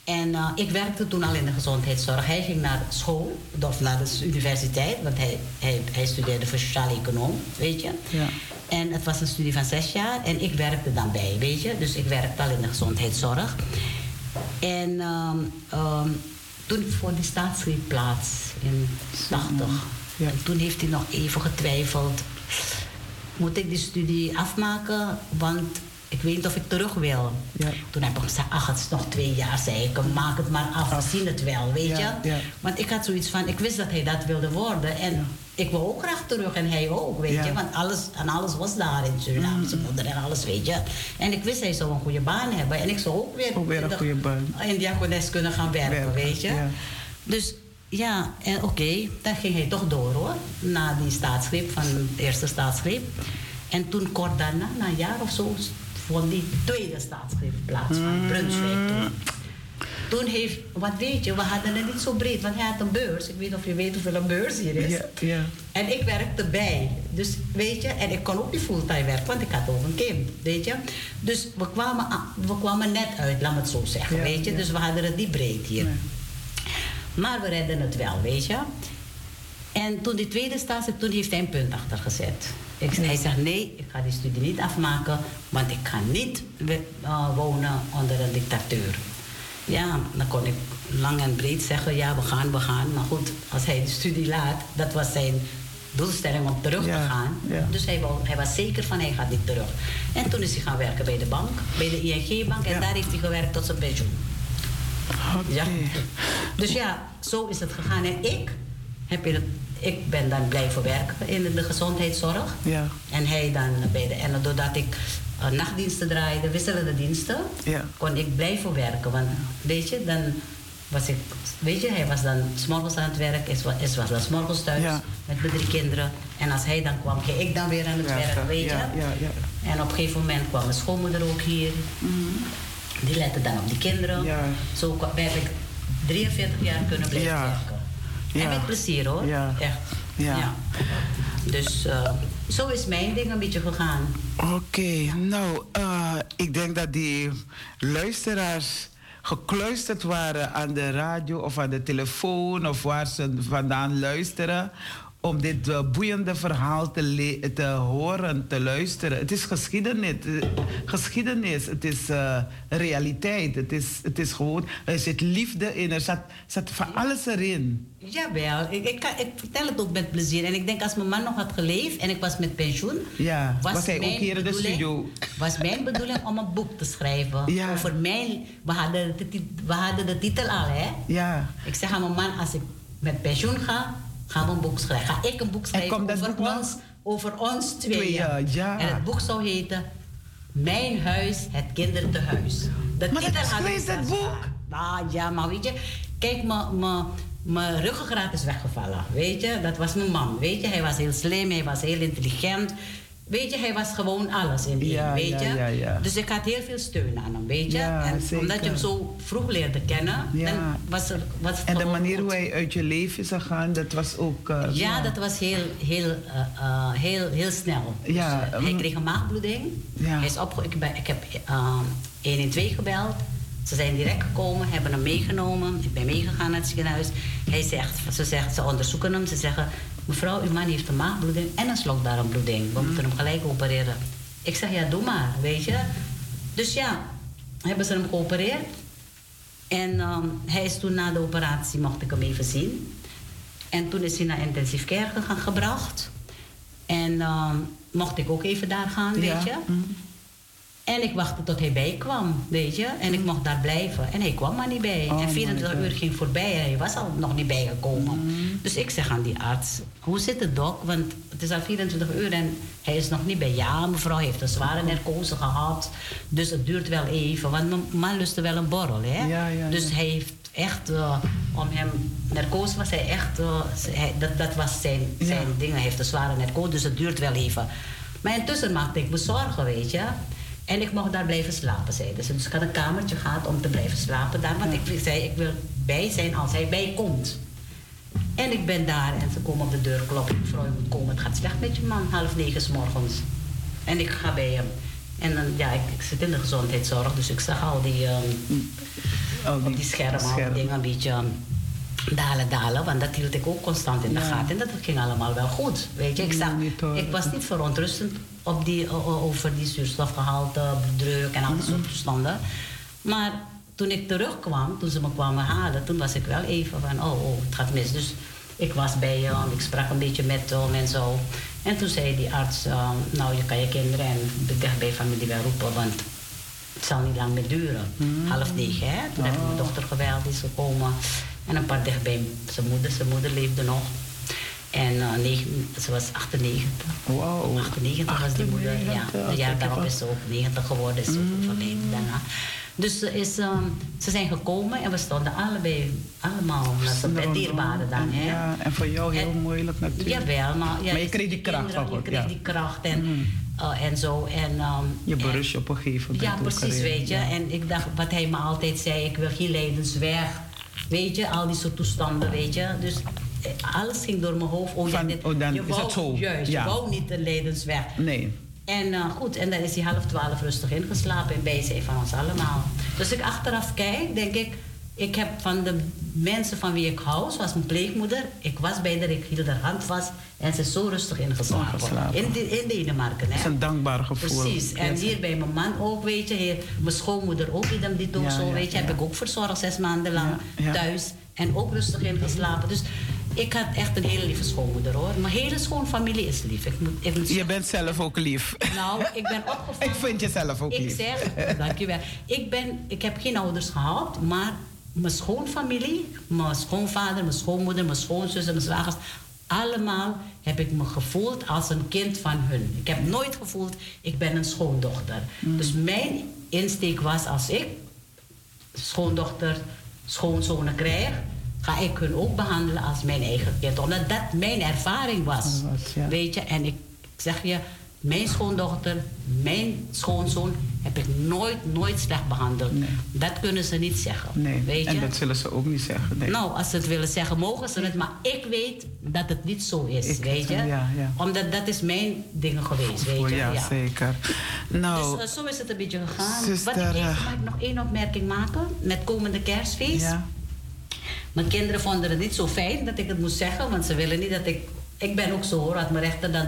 En eh, ik werkte toen al in de gezondheidszorg. Hij ging naar school, of naar de universiteit, want hij, hij, hij studeerde voor sociaal econoom, weet je. Ja. En het was een studie van zes jaar en ik werkte dan bij, weet je. Dus ik werkte al in de gezondheidszorg. En ehm, ehm, toen vond die staatsgreep plaats in 80. Ja. En toen heeft hij nog even getwijfeld. Moet ik die studie afmaken? Want ik weet niet of ik terug wil. Ja. Toen heb ik gezegd, ach, het is nog twee jaar, zei ik. Maak het maar af, we zien het wel, weet Ja, je. ja. Want ik had zoiets van, ik wist dat hij dat wilde worden. En ik wil ook graag terug en hij ook, weet je. Want alles, en alles was daar in Suriname, zijn moeder en alles, weet je. En ik wist, hij zou een goede baan hebben. En ik zou ook weer, Ook weer een de- goede baan. in diakones kunnen gaan werken, Werken, weet je. Dus ja, en oké, dan ging hij toch door hoor. Na die staatsgreep, van de eerste staatsgreep. En toen kort daarna, na een jaar of zo, vond die tweede staatsgreep plaats van Brunswijk toen. toen heeft, wat weet je, we hadden het niet zo breed, want hij had een beurs. Ik weet of je weet hoeveel een beurs hier is. Ja, ja. En ik werkte bij. Dus weet je, en ik kon ook niet fulltime werken, want ik had ook een kind, weet je. Dus we kwamen, we kwamen net uit, laat me het zo zeggen, Ja, weet je. Dus we hadden het niet breed hier. Nee. Maar we redden het wel, weet je. En toen die tweede stage, toen heeft hij een punt achter gezet. Ik, Hij zegt, nee, ik ga die studie niet afmaken, want ik ga niet eh, wonen onder een dictatuur. Ja, dan kon ik lang en breed zeggen, ja, we gaan, we gaan. Maar goed, als hij de studie laat, dat was zijn doelstelling om terug Ja, te gaan. ja. Dus hij, wou, hij was zeker van, hij gaat niet terug. En toen is hij gaan werken bij de bank, bij de ING-bank. En Ja. daar heeft hij gewerkt tot zijn pensioen. Ja. Dus ja, zo is het gegaan. En ik, heb in het, ik ben dan blijven werken in de gezondheidszorg. Ja. En hij dan bij de... En doordat ik eh, nachtdiensten draaide, wisselende diensten, Ja. kon ik blijven werken. Want weet je, dan was ik... Weet je, hij was dan s'morgens aan het werk, is, is was dan s'morgens thuis Ja. met mijn drie kinderen. En als hij dan kwam, ging ik dan weer aan het werk, weet je. Ja, ja, ja. En op een gegeven moment kwam mijn schoonmoeder ook hier. Die lette dan op die kinderen. Ja. Zo heb ik 43 jaar kunnen blijven Ja. werken. Ja. En met plezier hoor. Ja. Echt. Ja. Dus eh, zo is mijn ding een beetje gegaan. Oké, nou, eh, ik denk dat die luisteraars gekluisterd waren aan de radio of aan de telefoon of waar ze vandaan luisteren. Om dit eh, boeiende verhaal te, te horen, te luisteren. Het is geschiedenis. eh, geschiedenis. Het is eh, realiteit. Het is, het is gewoon. Er zit liefde in. Er zat, zat van alles erin. Jawel, ik, ik, kan, ik vertel het ook met plezier. En ik denk als mijn man nog had geleefd en ik was met pensioen... Ja, was hij ook hier in de studio? was mijn bedoeling om een boek te schrijven. Ja. Over mijn... We hadden, de, tit- we hadden de titel al, hè? Ja. Ik zeg aan mijn man, als ik met pensioen ga, gaan we een boek schrijven. Ga ik een boek schrijven over, boek ons, over ons tweeën. Tweeën, ja. En het boek zou heten Mijn huis, het kindertehuis. De Maar dat is zelfs boek? Nou ja, maar weet je, kijk, mijn ruggengraat is weggevallen. Weet je, dat was mijn man. Weet je, hij was heel slim, hij was heel intelligent. Weet je, hij was gewoon alles in die, Ja, weet ja, je. ja, ja. Dus ik had heel veel steun aan hem, weet je. Ja, en zeker. omdat je hem zo vroeg leerde kennen, Ja. dan was, er, was het En de manier goed. hoe hij uit je leven is gegaan, dat was ook. eh, Ja, dat was heel, heel, eh, eh, heel, heel snel. Ja, Dus, eh, hij mm. kreeg een maagbloeding. Ja. Hij is opge ik, ben, ik heb uh, 112 gebeld. Ze zijn direct gekomen, hebben hem meegenomen. Ik ben meegegaan naar het ziekenhuis. Hij zegt, ze, zegt, ze onderzoeken hem. Ze zeggen, mevrouw, uw man heeft een maagbloeding en een slokdarmbloeding. We moeten hem gelijk opereren. Ik zeg, ja, doe maar, weet je. Dus ja, hebben ze hem geopereerd. En ehm, hij is toen na de operatie, mocht ik hem even zien. En toen is hij naar intensive care gegaan, gebracht. En ehm, mocht ik ook even daar gaan, weet je. mm. En ik wachtte tot hij bijkwam, weet je. En ik mocht daar blijven. En hij kwam maar niet bij. Oh en my 24 God. uur ging voorbij en hij was al nog niet bijgekomen. Dus ik zeg aan die arts, hoe zit het dok? Want het is al 24 uur en hij is nog niet bij. Ja, mevrouw heeft een zware narcose gehad. Dus het duurt wel even. Want mijn man lustte wel een borrel, hè. Ja, ja, dus hij heeft echt, eh, om hem, narcose was hij echt, eh, hij- dat, dat was zijn, zijn ding. Hij heeft een zware narcose, dus het duurt wel even. Maar intussen maakte ik me zorgen, weet je. En ik mocht daar blijven slapen, zeiden ze. Dus ik had een kamertje gehad om te blijven slapen daar. Want ik zei, ik wil bij zijn als hij bijkomt. En ik ben daar en ze komen op de deur kloppen. Mevrouw, je moet komen. Het gaat slecht met je man, half negen 's morgens. En ik ga bij hem. En dan, ja, ik, ik zit in de gezondheidszorg, dus ik zag al die, ehm, die schermen, al die scherm. dingen een beetje ehm, dalen, dalen. Want dat hield ik ook constant in de Ja. gaten. En dat ging allemaal wel goed. Weet je, ik, zag, ik was niet verontrustend op die, over die zuurstofgehalte, druk en al die soort toestanden. Maar toen ik terugkwam, toen ze me kwamen halen, toen was ik wel even van, oh, oh het gaat mis. Dus ik was bij hem, ik sprak een beetje met hem en zo. En toen zei die arts, ehm, nou, je kan je kinderen en de dichtbij familie wel roepen, want het zal niet lang meer duren. Half negen, hè? Toen heb ik mijn dochter geweld, is gekomen. En een paar dichtbij zijn moeder. Zijn moeder leefde nog. En eh, negen, ze was 98. Wauw. 98 was die moeder, ja. 98, Een jaar kijk daarop is ze ook 90 geworden, is overleden daarna. Dus ze, is, ehm, ze zijn gekomen en we stonden allebei, allemaal met dierbaren dan. Hè? Ja, en voor jou heel En- moeilijk natuurlijk. Jawel, maar, ja, Maar je dus kreeg die kracht kinderen, van God, Je kreeg ja. die kracht en, Mhm. eh, en zo. En, ehm, Je berust je op een gegeven moment. ja, precies, weet je. Ja. En ik dacht, wat hij me altijd zei, ik wil geen lijdensweg. Weet je, al die soort toestanden, weet je. Dus alles ging door mijn hoofd. Oh, ja, dit- oh, dan je is wou, het zo. Juist, Ja. je wou niet de lijdensweg. Nee. En eh, goed, en dan is hij half twaalf rustig ingeslapen in bijzijn van ons allemaal. Dus ik achteraf kijk, denk ik, ik heb van de mensen van wie ik hou, zoals mijn pleegmoeder, ik was bij haar, ik hield haar hand vast en ze is zo rustig ingeslapen. In, de- in Denemarken, Het is hè. een dankbaar gevoel. Precies. En hier bij mijn man ook, weet je. Hier, mijn schoonmoeder ook, die, die ook Ja, zo, ja, weet je. Heb ik ook verzorgd zes maanden lang thuis. En ook rustig ingeslapen. Dus ik had echt een hele lieve schoonmoeder, hoor. Mijn hele schoonfamilie is lief. Ik moet, ik Je bent zelf ook lief. nou, ik ben opgevoed. Ik vind jezelf ook Ik lief. zeg, dankjewel. Ik, ben, ik heb geen ouders gehad, maar mijn schoonfamilie, mijn schoonvader, mijn schoonmoeder, mijn schoonzussen, mijn zwagers, allemaal heb ik me gevoeld als een kind van hun. Ik heb nooit gevoeld, ik ben een schoondochter. Mm. Dus mijn insteek was, als ik schoondochter, schoonzonen krijg, ga ik hun ook behandelen als mijn eigen kind. Omdat dat mijn ervaring was. Was, ja. Weet je, en ik, ik zeg je, mijn schoondochter, mijn schoonzoon heb ik nooit, nooit slecht behandeld. Nee. Dat kunnen ze niet zeggen. Nee, Weet je? en dat zullen ze ook niet zeggen. Nee. Nou, als ze het willen zeggen, mogen ze het. Maar ik weet dat het niet zo is, Ik- weet je? ja, ja. Omdat dat is mijn dingen geweest, weet Oh, je? ja, zeker. Nou, Dus eh, zo is het een beetje gegaan. zuster, Wat ik even, eh, mag ik nog één opmerking maken? Met komende kerstfeest. ja. Mijn kinderen vonden het niet zo fijn dat ik het moest zeggen, want ze willen niet dat ik. Ik ben ook zo hoor, dat mijn rechter dan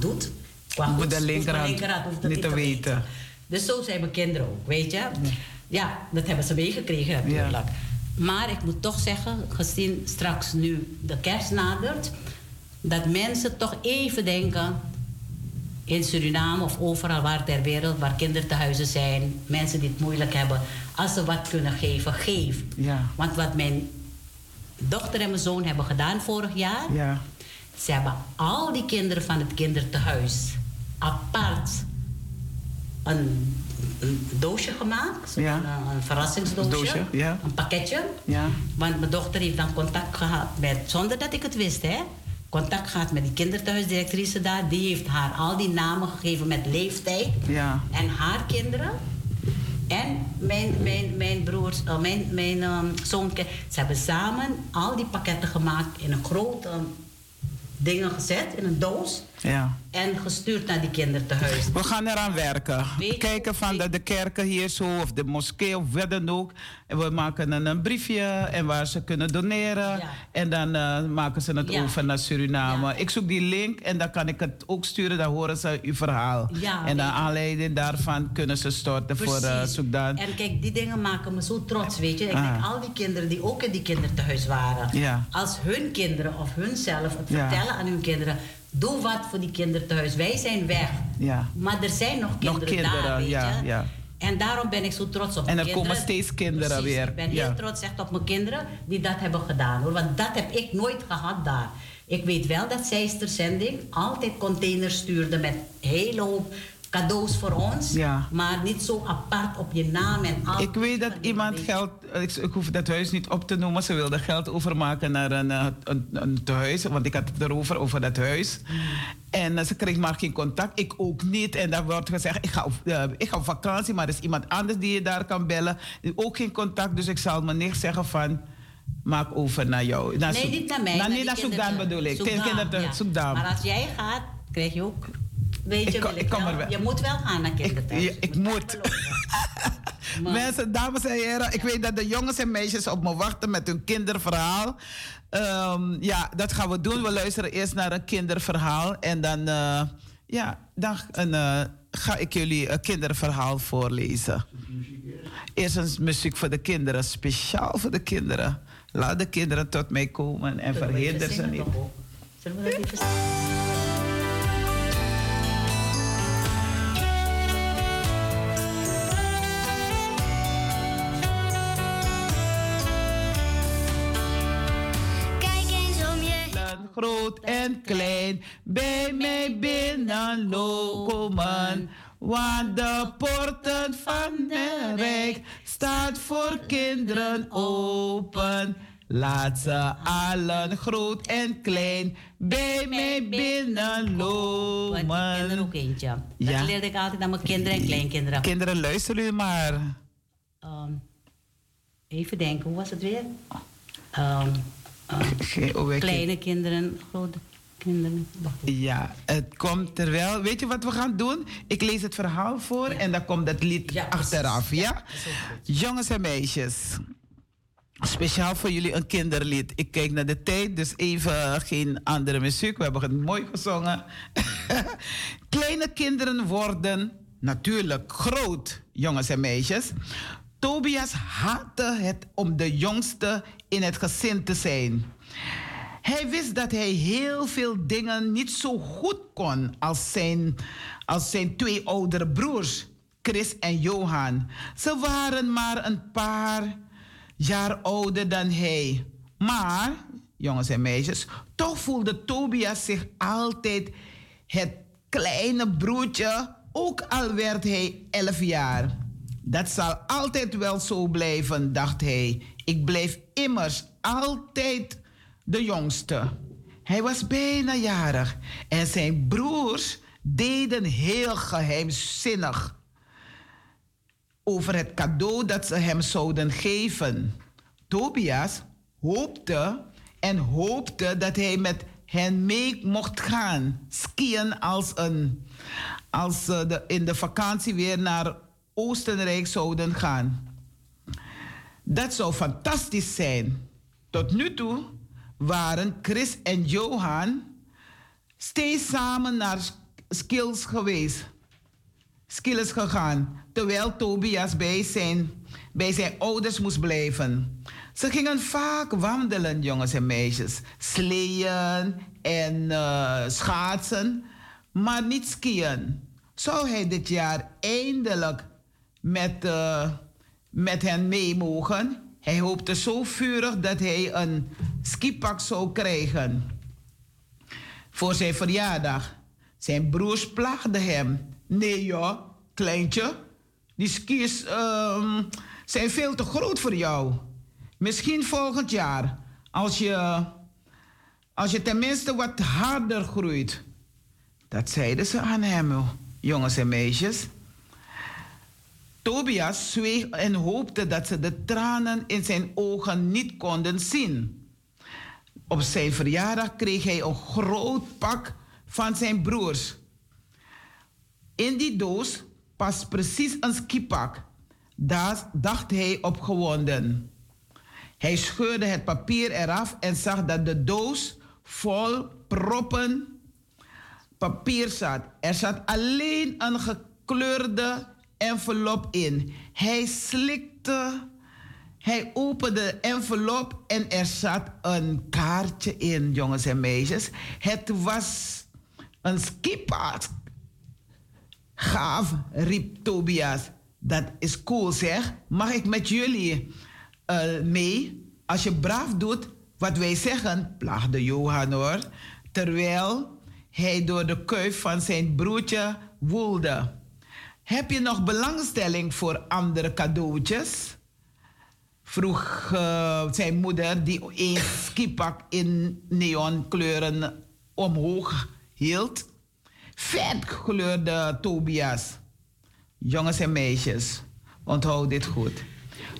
doet. Qua goed, de linkerhand hoeft niet te weten. Dus zo zijn mijn kinderen ook, weet je. Ja, dat hebben ze meegekregen natuurlijk. Maar ik moet toch zeggen, gezien straks nu de kerst nadert, dat mensen toch even denken in Suriname of overal waar ter wereld, waar kindertehuizen zijn, mensen die het moeilijk hebben, als ze wat kunnen geven, geef. Ja. Want wat mijn dochter en mijn zoon hebben gedaan vorig jaar, Ja. ze hebben al die kinderen van het kindertehuis apart een, een doosje gemaakt, Ja. een, een verrassingsdoosje, Doosje, ja. een pakketje. Ja. Want mijn dochter heeft dan contact gehad met, zonder dat ik het wist, hè? Contact gehad met die kinderthuisdirectrice daar. Die heeft haar al die namen gegeven met leeftijd. Ja. En haar kinderen. En mijn, mijn, mijn broers, eh, mijn, mijn zoon. Ze hebben samen al die pakketten gemaakt in een grote dingen gezet, in een doos. Ja. En gestuurd naar die kinderthuis. We gaan eraan werken. Weet je- Kijken van de, de kerken hier zo, of de moskee, of wat dan ook. En we maken een, een briefje en waar ze kunnen doneren. Ja. En dan eh, maken ze het Ja. over naar Suriname. Ik zoek die link en dan kan ik het ook sturen. Dan horen ze uw verhaal. En naar aanleiding daarvan kunnen ze storten voor uh. En kijk, die dingen maken me zo trots, weet je. Ik Ah. denk, al die kinderen die ook in die kinderthuis waren. Als hun kinderen of hunzelf het vertellen aan hun kinderen... doe wat voor die kinderthuis. Wij zijn weg. Ja. Maar er zijn nog kinderen, kinderen, daar, weet ja, je. ja. En daarom ben ik zo trots op En mijn er kinderen. komen steeds kinderen Precies, weer, Ik ben heel trots echt op mijn kinderen die dat hebben gedaan. Hoor. Want dat heb ik nooit gehad daar. Ik weet wel dat Zijster Zending altijd containers stuurde met een hele hoop cadeaus voor ons. Ja. Maar niet zo apart op je naam en al. Ik weet dat iemand geld, ik, ik hoef dat huis niet op te noemen, ze wilde geld overmaken naar een, eh, een, een tehuis, want ik had het erover, over dat huis. En eh, ze kreeg maar geen contact, ik ook niet. En dan wordt gezegd, ik ga, op, eh, ik ga op vakantie, maar er is iemand anders die je daar kan bellen. Ook geen contact, dus ik zal me niet zeggen van, maak over naar jou. Naar Nee, niet naar mij. Nou, naar Soekdaan bedoel ik. Soekdaan, ja. Maar als jij gaat, krijg je ook... Weet Ik je, ik wel- wel. Je moet wel gaan naar kinderthuis. ja, ik je moet. Mensen, dames en heren, ik weet dat de jongens en meisjes op me wachten met hun kinderverhaal. Ehm, ja, dat gaan we doen. We luisteren eerst naar een kinderverhaal en dan, eh, ja, dan eh, ga ik jullie een kinderverhaal voorlezen. Eerst een muziek voor de kinderen, speciaal voor de kinderen. Laat de kinderen tot mij komen en verhinder ze niet. Zullen we dat even Groot en klein, bij mij binnen komen. Want de poorten van het rijk staat voor kinderen open. Laat ze allen groot en klein bij mij Want kinderen binnenlopen. ook eentje. Dat Ja. leerde ik altijd aan mijn kinderen en kleinkinderen. Kinderen, luisteren u maar. Ehm, even denken, hoe was het weer? Ehm, kleine kinderen, grote kinderen. Ja, het komt terwijl. Weet je wat we gaan doen? Ik lees het verhaal voor en dan komt het lied Ja, achteraf. Ja? dat is goed. Jongens en meisjes. Speciaal voor jullie een kinderlied. Ik kijk naar de tijd, dus even geen andere muziek. We hebben het mooi gezongen. Kleine kinderen worden natuurlijk groot, jongens en meisjes. Tobias haatte het om de jongste in het gezin te zijn. Hij wist dat hij heel veel dingen niet zo goed kon als zijn, als zijn twee oudere broers, Chris en Johan. Ze waren maar een paar jaar ouder dan hij. Maar, jongens en meisjes, toch voelde Tobias zich altijd het kleine broertje, ook al werd hij elf jaar. Dat zal altijd wel zo blijven, dacht hij. Ik blijf immers altijd de jongste. Hij was bijna jarig en zijn broers deden heel geheimzinnig over het cadeau dat ze hem zouden geven. Tobias hoopte en hoopte dat hij met hen mee mocht gaan skiën als, een, als de, in de vakantie weer naar Oostenrijk zouden gaan. Dat zou fantastisch zijn. Tot nu toe waren Chris en Johan steeds samen naar skills geweest. Skills gegaan, terwijl Tobias bij zijn, bij zijn ouders moest blijven. Ze gingen vaak wandelen, jongens en meisjes. Sleeën en eh, schaatsen, maar niet skiën. Zou hij dit jaar eindelijk met, eh, met hen mee mogen? Hij hoopte zo vurig dat hij een skipak zou krijgen voor zijn verjaardag. Zijn broers plaagden hem. Nee joh, kleintje, die skis ehm, zijn veel te groot voor jou. Misschien volgend jaar, als je, als je tenminste wat harder groeit. Dat zeiden ze aan hem, jongens en meisjes. Tobias zweeg en hoopte dat ze de tranen in zijn ogen niet konden zien. Op zijn verjaardag kreeg hij een groot pak van zijn broers. In die doos past precies een skipak. Daar dacht hij opgewonden. Hij scheurde het papier eraf en zag dat de doos vol proppen papier zat. Er zat alleen een gekleurde envelop in. Hij slikte, hij opende de envelop en er zat een kaartje in, jongens en meisjes. Het was een skipaard. Gaaf, riep Tobias. Dat is cool zeg. Mag ik met jullie eh, mee? Als je braaf doet wat wij zeggen, plaagde Johan hoor. Terwijl hij door de kuif van zijn broertje woelde. Heb je nog belangstelling voor andere cadeautjes? Vroeg eh, zijn moeder, die een skipak in neonkleuren omhoog hield. Vet kleurde Tobias. Jongens en meisjes, onthoud dit goed.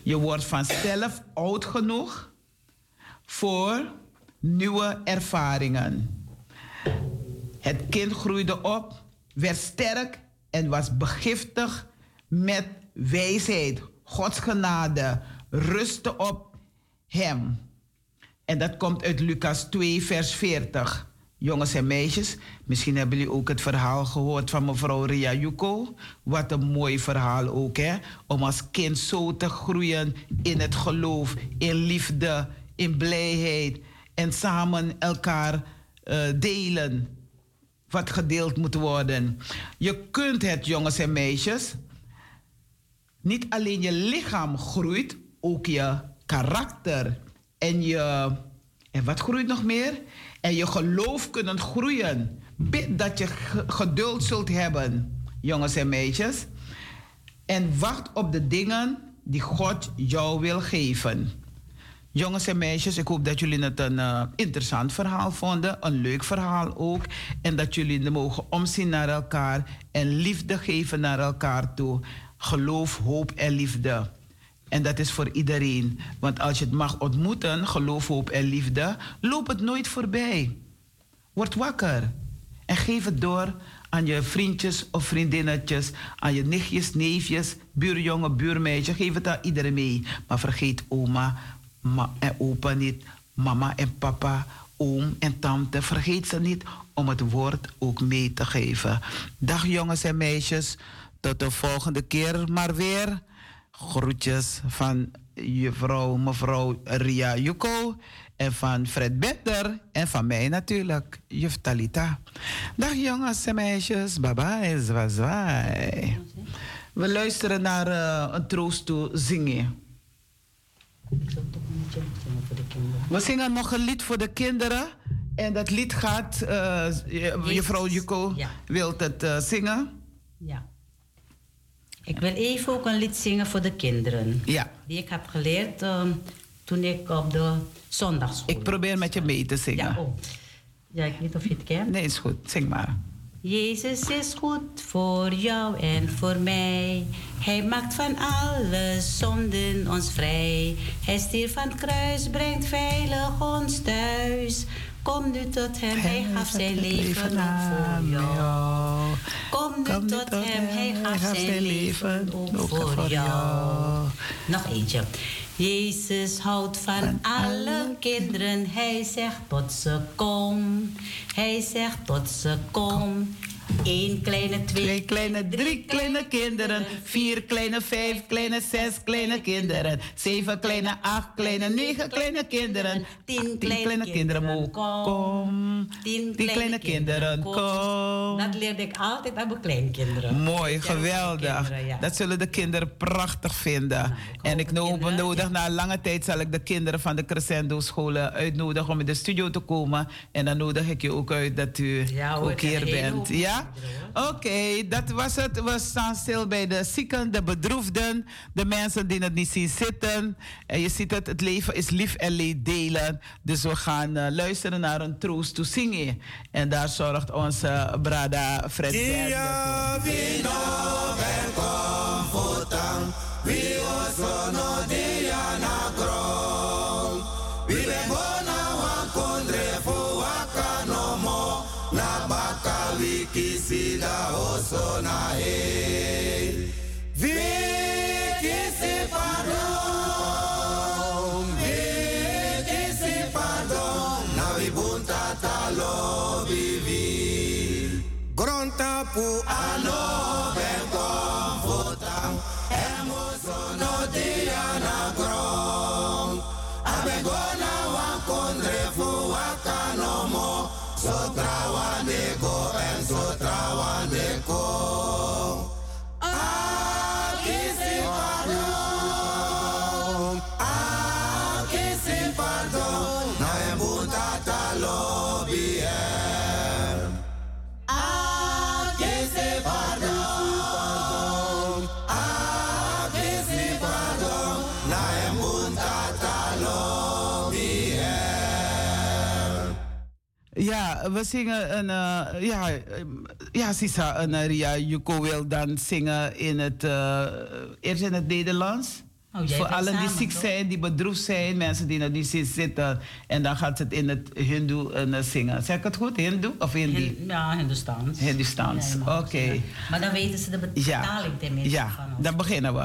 Je wordt vanzelf oud genoeg voor nieuwe ervaringen. Het kind groeide op, werd sterk en was begiftigd met wijsheid. Gods genade rustte op hem. En dat komt uit Lucas 2, vers 40. Jongens en meisjes, misschien hebben jullie ook het verhaal gehoord van mevrouw Ria Yuko. Wat een mooi verhaal ook, hè? Om als kind zo te groeien in het geloof, in liefde, in blijheid. En samen elkaar eh, delen wat gedeeld moet worden. Je kunt het, jongens en meisjes. Niet alleen je lichaam groeit, ook je karakter en je. En wat groeit nog meer? En je geloof kunnen groeien. Bid dat je ge- geduld zult hebben. jongens en meisjes. En wacht op de dingen die God jou wil geven. Jongens en meisjes, ik hoop dat jullie het een uh, interessant verhaal vonden. Een leuk verhaal ook. En dat jullie mogen omzien naar elkaar en liefde geven naar elkaar toe. Geloof, hoop en liefde. En dat is voor iedereen. Want als je het mag ontmoeten, geloof, hoop en liefde, loop het nooit voorbij. Word wakker. En geef het door aan je vriendjes of vriendinnetjes, aan je nichtjes, neefjes, buurjongen, buurmeisje. Geef het aan iedereen mee. Maar vergeet oma en opa niet, mama en papa, oom en tante. Vergeet ze niet om het woord ook mee te geven. Dag jongens en meisjes, tot de volgende keer maar weer. Groetjes van juffrouw, mevrouw Ria Juko. En van Fred Better. En van mij natuurlijk, juf Talita. Dag jongens en meisjes. Bye bye, zwazwaai. We luisteren naar uh, een troost zingen. We zingen nog een lied voor de kinderen. En dat lied gaat, uh, juffrouw Juko ja. wilt het uh, zingen. Ja. Ik wil even ook een lied zingen voor de kinderen. Ja. Die ik heb geleerd uh, toen ik op de zondagschool Ik probeer met je mee te zingen. Ja, oh. ja ik weet niet of je het kent. Nee, is goed. Zing maar. Jezus is goed voor jou en voor mij. Hij maakt van alle zonden ons vrij. Hij stierf van het kruis, brengt veilig ons thuis. Kom nu tot hem, hij gaf zijn leven voor jou. Kom nu tot hem, hij gaf zijn leven ook voor jou. Nog eentje. Jezus houdt van alle kinderen. Hij zegt tot ze kom. Hij zegt tot ze kom. Eén kleine, twee, twee kleine, drie kleine kinderen. Vier kleine, vijf kleine, zes kleine kinderen. Zeven kleine, acht kleine, negen kleine kinderen. Tien kleine kinderen, kom. Tien kleine kinderen, kom. Dat leerde ik altijd aan mijn kleinkinderen. Mooi, geweldig. Dat zullen de kinderen prachtig vinden. Nou, en ik hoop nodig, na lange tijd zal ik de kinderen van de Crescendo scholen uitnodigen om in de studio te komen. En dan nodig ik je ook uit dat u ook hier bent. Ja? Oké, dat was het. We staan stil bij de zieken, de bedroefden, de mensen die het niet zien zitten. En je ziet het, het leven is lief en leed delen. Dus we gaan uh, luisteren naar een troost to zingen. En daar zorgt onze brada Fred Berg kisida we zingen een. Uh, ja, ja, Sisa en uh, Ria Juko wil dan zingen in het. Uh, eerst in het Nederlands. Oh, Voor allen die ziek zijn, die bedroefd zijn, mensen die niet zien zitten. En dan gaat het in het Hindoe uh, zingen. Zeg ik het goed? Hindoe of Hindi? Hin, ja. Hindoestaans, ja, oké. Okay. Maar dan weten ze de betaling ja. tenminste ja, van ons. dan beginnen we.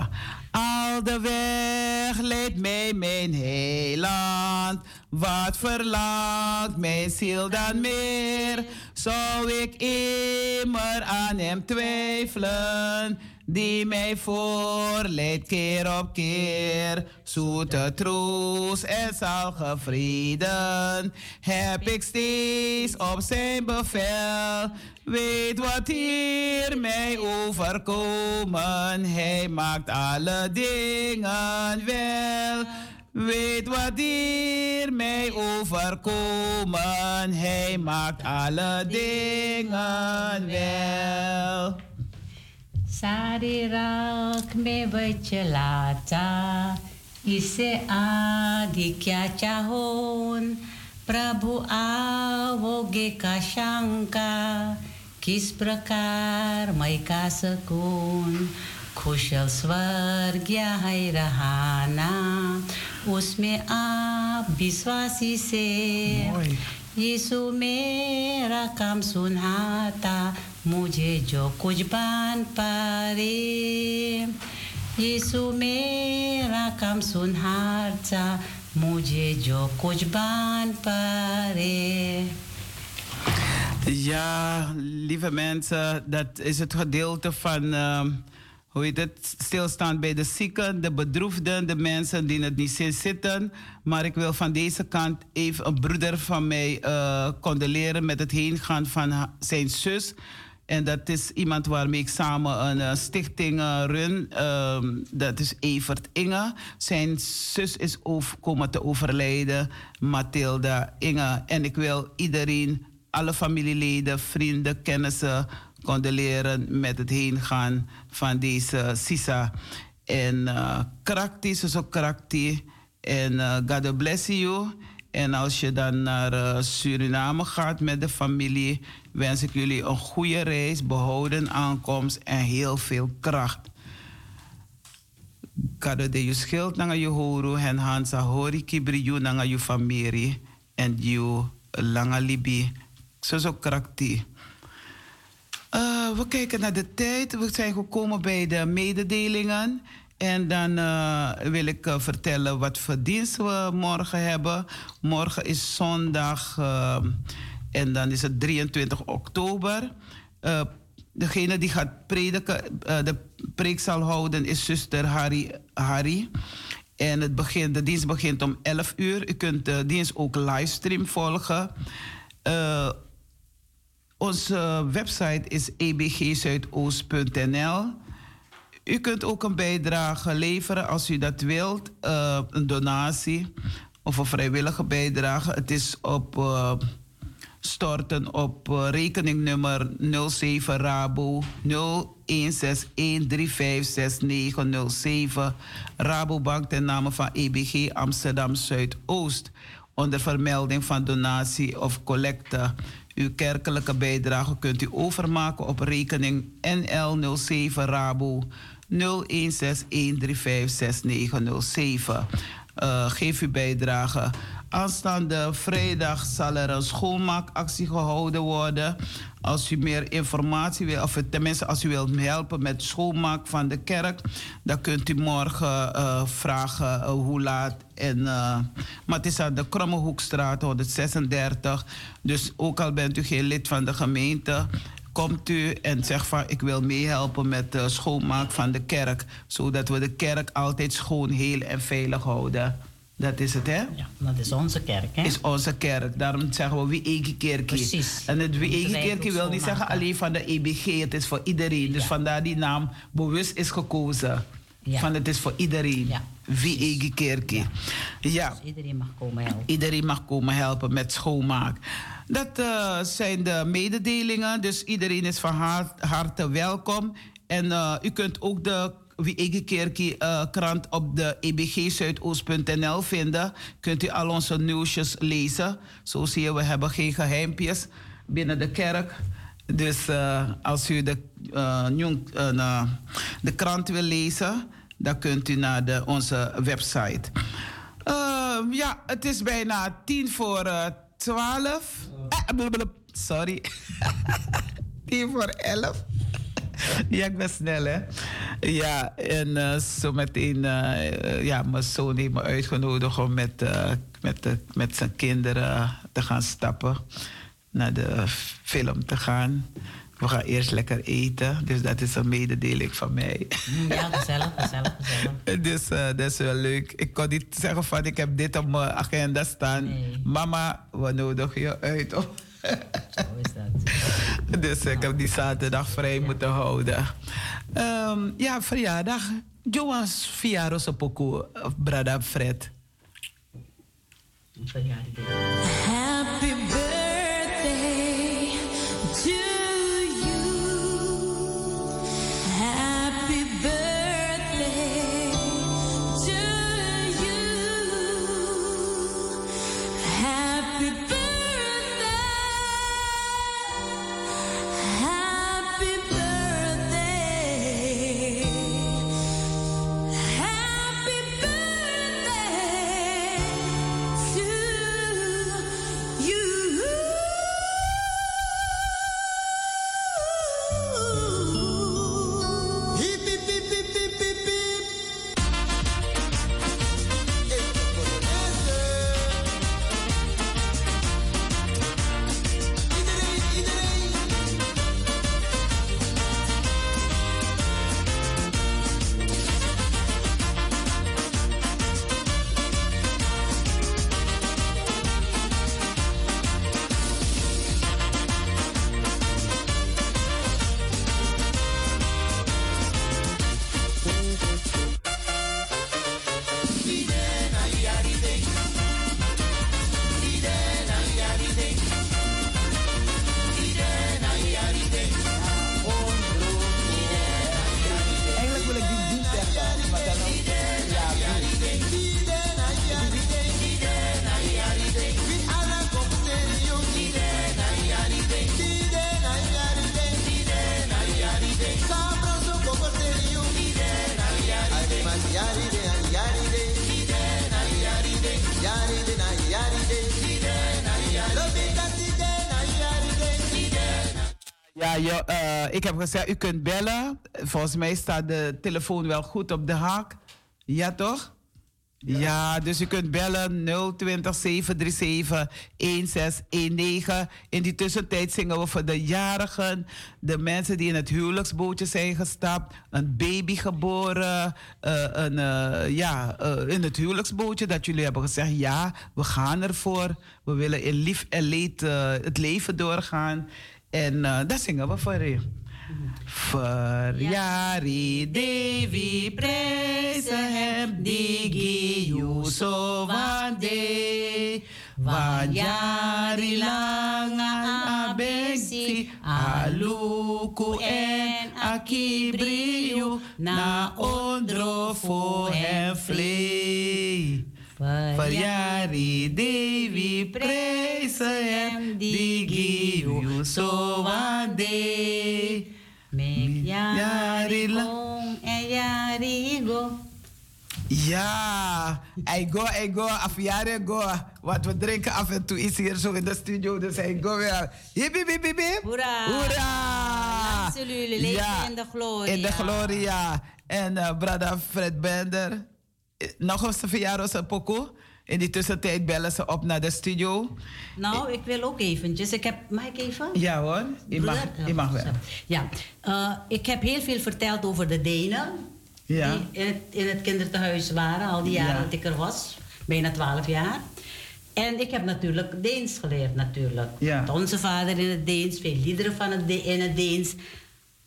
Al de weg leidt mij mijn heiland. Wat verlangt mijn ziel dan meer? Zou ik immer aan hem twijfelen? Die mij voorleidt keer op keer. Zoete troost en zalige vreden heb ik steeds op zijn bevel. Weet wat hier mij overkomen, hij maakt alle dingen wel. Weet wat hier mij overkomen, hij maakt alle dingen wel. सारी राख में बचलाता। इसे आदि क्या चाहोन? प्रभु आओगे का शंका? किस प्रकार मैं का सकून? खुशल स्वर्ग है रहाना। उसमें आप विश्वासी से. यीशु मेरा काम सुनाता मुझे जो कुछ बान पारे यीशु मेरा काम सुनाता मुझे जो कुछ बान पारे Ja, lieve mensen, dat is het gedeelte van, ehm, hoe heet het, stilstaan bij de zieken, de bedroefden, de mensen die het niet zitten. Maar ik wil van deze kant even een broeder van mij eh condoleren met het heengaan van zijn zus. En dat is iemand waarmee ik samen een eh, stichting eh, run. Ehm, dat is Evert Inge. Zijn zus is komen te overlijden, Mathilda Inge. En ik wil iedereen, alle familieleden, vrienden, kennissen condoleren met het heengaan van deze Sisa. En uh, ze is ook. En eh, God bless you. En als je dan naar eh, Suriname gaat met de familie, wens ik jullie een goede reis, behouden aankomst en heel veel kracht. Kado de je schild nanga je horu en hansa hori kibri you nanga je familie en you langa libi. Zo zo krakti. Eh, we kijken naar de tijd. We zijn gekomen bij de mededelingen. En dan eh, wil ik eh, vertellen wat voor dienst we morgen hebben. Morgen is zondag en dan is het 23 oktober. Degene die gaat prediken, de preek zal houden is zuster Harry. Harry. En het begint, de dienst begint om 11 uur. U kunt de dienst ook livestream volgen. Onze website is ebgzuidoost.nl. U kunt ook een bijdrage leveren als u dat wilt. eh, een donatie of een vrijwillige bijdrage. Het is op eh, storten op eh, rekeningnummer 07 Rabo 0161356907. Rabobank ten name van EBG Amsterdam Zuidoost. Onder vermelding van donatie of collecte. Uw kerkelijke bijdrage kunt u overmaken op rekening NL 07 Rabo 0161356907. Uh, geef uw bijdrage. Aanstaande vrijdag zal er een schoonmaakactie gehouden worden. Als u meer informatie wil, of tenminste als u wilt helpen met schoonmaak van de kerk, dan kunt u morgen uh, vragen uh, hoe laat. En, maar het is aan de Krommehoekstraat 136. Dus ook al bent u geen lid van de gemeente, komt u en zegt van ik wil meehelpen met de schoonmaak van de kerk. Zodat we de kerk altijd schoon, heel en veilig houden. Dat is het, hè? Ja, dat is onze kerk, hè? Is onze kerk. Daarom zeggen we wie eigen. Precies. En het wie eigen wil niet zeggen alleen van de EBG. Het is voor iedereen. Dus Ja. vandaar die naam bewust is gekozen. Ja. Van het is voor iedereen. Ja, Wie eigen ja. Dus iedereen mag komen helpen. Iedereen mag komen helpen met schoonmaak. Dat eh, zijn de mededelingen, dus iedereen is van hart- harte welkom. En eh, u kunt ook de Wie Eigen Kerkie eh, krant op de ebgzuidoost.nl vinden. Kunt u al onze nieuwsjes lezen. Zo zie je, we hebben geen geheimpjes binnen de kerk. Dus eh, als u de, de krant wil lezen, dan kunt u naar de, onze website. Ja, het is bijna tien voor eh, twaalf. Eh, blablabla, sorry. tien voor elf. Ja, ik ben snel, hè? Ja, en eh zometeen, eh, ja, mijn zoon heeft me uitgenodigd om met, eh, met, met zijn kinderen te gaan stappen. Naar de film te gaan. We gaan eerst lekker eten, dus dat is een mededeling van mij. Ja, gezellig, gezellig, gezellig. Dus eh, dat is wel leuk. Ik kon niet zeggen van ik heb dit op mijn agenda staan. Nee. Mama, we nodigen je uit. op. Zo is dat. dus ik heb die zaterdag vrij moeten houden. Ehm, ja, verjaardag. Joas verjaardag op Poco, Brada Fred. Happy ik heb gezegd, u kunt bellen. Volgens mij staat de telefoon wel goed op de haak. Ja, toch? Ja. dus u kunt bellen 020 737 1619. In die tussentijd zingen we voor de jarigen, de mensen die in het huwelijksbootje zijn gestapt, een baby geboren, uh, een, uh, ja, uh, in het huwelijksbootje dat jullie hebben gezegd, ja, we gaan ervoor. We willen in lief en leed het leven doorgaan. En daar zingen we voor u. Verjari Devi prijzen hem digi Yuso wande Wanjari lang abexi aluku en akibrio na ondro voor hem vlee. Verjari Devi prijzen hem digi Yuso wande Mek yari long en yari go. Ja, I go, I go, afjaren go. Want we drinken af en toe iets hier zo in de studio, dus I go weer. Hip, hip, hip, hip, hip. Hoera. Hoera. jullie leven ja, in de gloria. In de gloria. En uh, brada Fred Bender, nog eens een verjaardag pokoe. In die tussentijd bellen ze op naar de studio. Nou, ik wil ook eventjes. Ik heb, mag ik even? Ja hoor, je mag, je mag wel. Ja, uh, ik heb heel veel verteld over de Denen. Ja. Die in het, in het kinderthuis waren, al die jaren ja. dat ik er was. Bijna twaalf jaar. En ik heb natuurlijk Deens geleerd natuurlijk. Ja. Onze vader in het Deens, veel liederen van het in het Deens.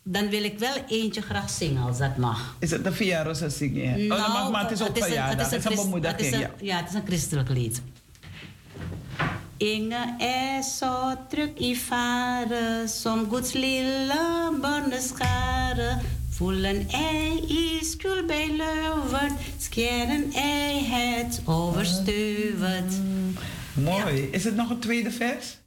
Dan wil ik wel eentje graag zingen als dat mag. Is het een verjaardag zingen? Nou, oh, dat mag, maar het is ook verjaardag. Het is een bemoediging. Ja. ja, het is een christelijk lied. Inge er zo druk i varen, som Guds lilla barneskare. Voelen ei i skuld bij leuvert, skeren ei het oversteuwt. Mm, mooi. Ja. Is het nog een tweede vers?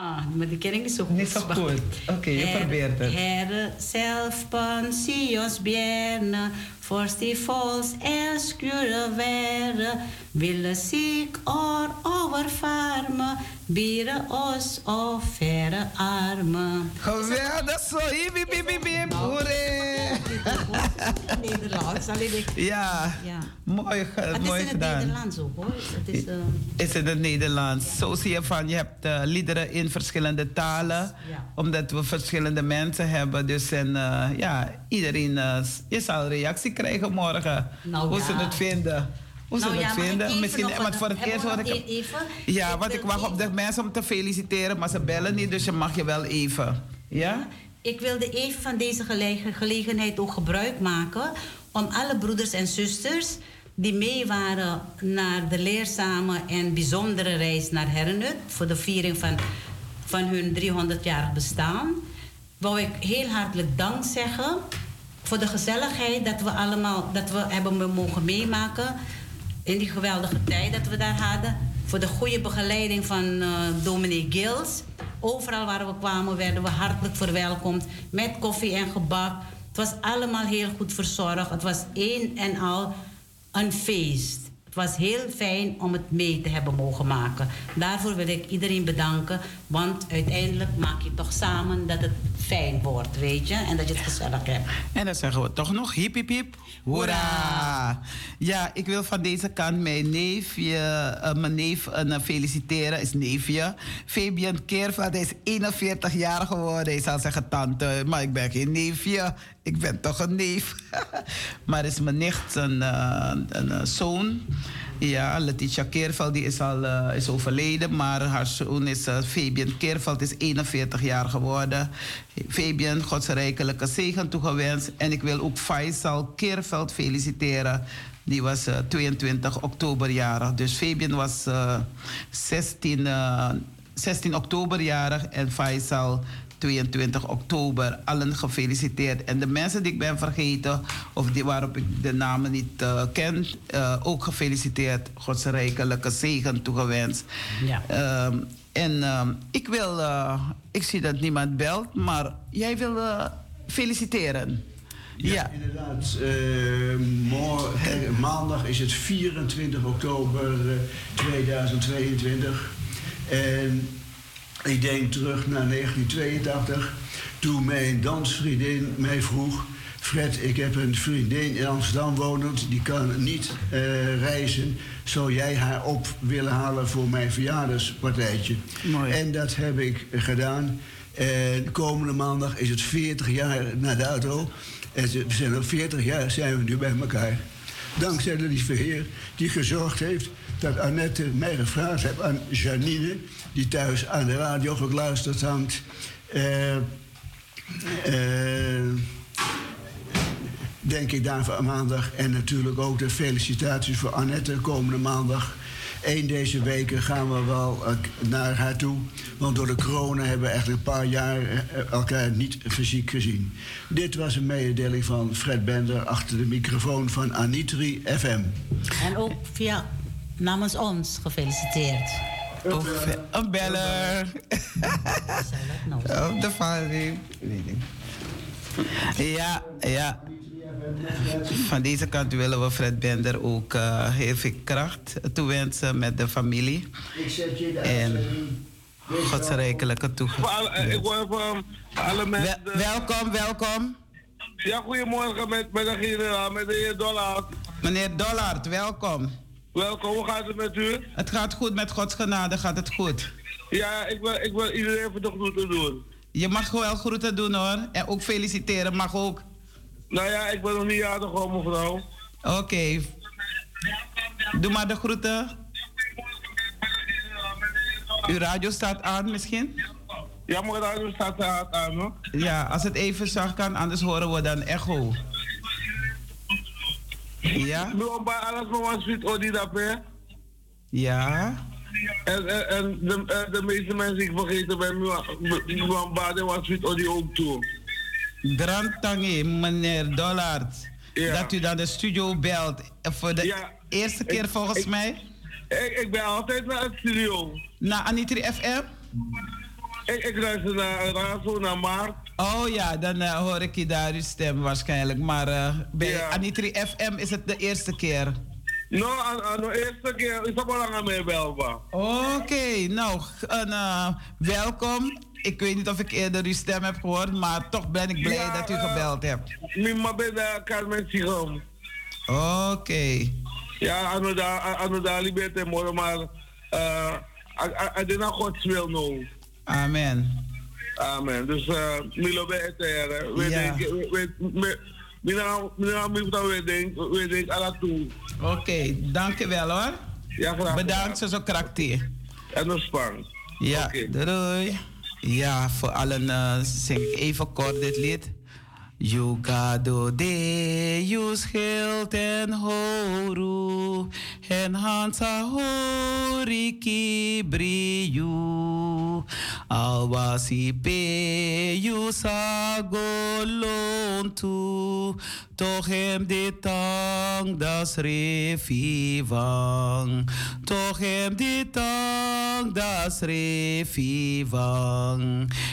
Ah, maar die ken ik niet zo goed. Niet zo goed. Oké, okay, je probeert het. Herre, zelf pensions bjerne, Först i folks älskure være, ville ziek or overfarme, bieren oss och färre armen. Geweldig zo, hip hip hip, Nederlands, alleen ik. Ja, ja. mooi, het mooi is in gedaan. het Nederlands ook hoor. Het is, uh... is in het Nederlands. Zo zie je van, je hebt uh, liederen in verschillende talen. Ja. Omdat we verschillende mensen hebben. Dus en, uh, ja, iedereen, je zal reactie krijgen morgen. Nou, Hoe ze het vinden. Hoe ze Nou het ja, vinden. Misschien, want wat- voor het eerst hoor ik. even? Ja, want ik wacht op de mensen om te feliciteren, maar ze bellen niet, dus je mag je wel even. Ja? Ik wilde even van deze gelege- gelegenheid ook gebruik maken om alle broeders en zusters die mee waren naar de leerzame en bijzondere reis naar Hernut voor de viering van, van hun 300-jarig bestaan, wou ik heel hartelijk dank zeggen voor de gezelligheid dat we allemaal dat we hebben mogen meemaken in die geweldige tijd dat we daar hadden. Voor de goede begeleiding van eh dominee Gils. Overal waar we kwamen werden we hartelijk verwelkomd met koffie en gebak. Het was allemaal heel goed verzorgd. Het was één en al een feest. Het was heel fijn om het mee te hebben mogen maken. Daarvoor wil ik iedereen bedanken. Want uiteindelijk maak je toch samen dat het fijn wordt, weet je? En dat je het gezellig hebt. En dan zeggen we toch nog hip hip hip. Hoera! Ja, ik wil van deze kant mijn neefje, eh, mijn neef uh, feliciteren. Is neefje. Fabian Keerveld, hij is 41 jaar geworden. Hij zal zeggen tante, maar ik ben geen neefje. Ik ben toch een neef. maar is mijn nicht een, een, een zoon. Ja, Letitia Keerveld die is al uh, is overleden, maar haar zoon is uh, Fabian Keerveld, is 41 jaar geworden. Fabian, Gods rijkelijke zegen toegewenst. En ik wil ook Faisal Keerveld feliciteren. Die was uh, 22 oktober jarig. Dus Fabian was 16, 16 oktober jarig en Faisal 22 oktober. Allen gefeliciteerd. En de mensen die ik ben vergeten, of die waarop ik de namen niet uh, ken, uh, ook gefeliciteerd. Gods rijkelijke zegen toegewenst. Ja. Um, en um, ik wil, uh, ik zie dat niemand belt, maar jij wil feliciteren. Ja, ja, inderdaad. morgen, maandag is het 24 oktober 2022. En ik denk terug naar 1982. toen mijn dansvriendin mij vroeg... Fred, ik heb een vriendin in Amsterdam wonend, die kan niet eh, reizen. Zou jij haar op willen halen voor mijn verjaardagspartijtje? Mooi. En dat heb ik gedaan. En komende maandag is het 40 jaar na dato. En we zijn al 40 jaar zijn we nu bij elkaar. Dankzij de lieve Heer die gezorgd heeft dat Annette mij gevraagd heeft aan Janine, die thuis aan de radio gekluisterd hangt. Eh, denk ik daar voor maandag. En natuurlijk ook de felicitaties voor Annette komende maandag. Eén deze weken gaan we wel eh, naar haar toe. Want door de corona hebben we echt een paar jaar eh, elkaar niet fysiek gezien. Dit was een mededeling van Fred Bender achter de microfoon van Anitri FM. En ook via namens ons gefeliciteerd. Of een beller. Op de vader. Ja, ja. Van deze kant willen we Fred Bender ook uh, heel veel kracht toewensen met de familie. Ik zet je En godsrijkelijke. Wel, welkom, welkom. Ja, goedemorgen met, met de generaal, met de heer Dollard. Meneer Dollard, welkom. Welkom, hoe gaat het met u? Het gaat goed, met Gods genade gaat het goed. Ja, ik wil, ik wil iedereen even de groeten doen. Je mag wel groeten doen hoor. En ook feliciteren mag ook. Nou ja, ik ben nog niet jarig hoor, mevrouw. Oké. Doe maar de groeten. Uw radio staat aan misschien? Ja, mijn radio staat aan, aan hoor. Ja, als het even zacht kan, anders horen we dan echo. Ja? Bij alles maar wat sweet odi daarbij. Ja. En, en, en de, eh, de meeste mensen die ik vergeten ben, van baden wat sweet odi ook toe. Grand Tangi, meneer Dollard. Ja. Dat u dan de studio belt. Voor de Ja. eerste keer Ik- volgens ik- mij. Ik, ik ben altijd naar het studio. Naar Anitri FM? Ik, ik luister naar Razo, naar Maart. Oh ja, dan eh, hoor ik je daar uw stem waarschijnlijk. Maar eh, bij Ja. Anitri FM is het de eerste keer. No, aan, de eerste keer is dat wel lang aan mij belba. Oké, nou, een, eh, welkom ik weet niet of ik eerder uw stem heb gehoord, maar toch ben ik blij dat u gebeld eh, hebt. Mima beda Carmen Sigom. Oké. Ja, Anoda Liberte Moro, maar eh, Adena Gods wil nou. Amen. Amen. Dus eh, Milo Beter, we denken aan dat toe. Oké, dankjewel hoor. Ja, graag. Bedankt, zo krakte. En een spank. Ja, doei. Ja, voor allen eh, zing ik even kort dit lied. Yugado de yus en horu en hansa horiki briyu alwasi pe yusago toch hem de tang das refivang toch hem de tang das refivang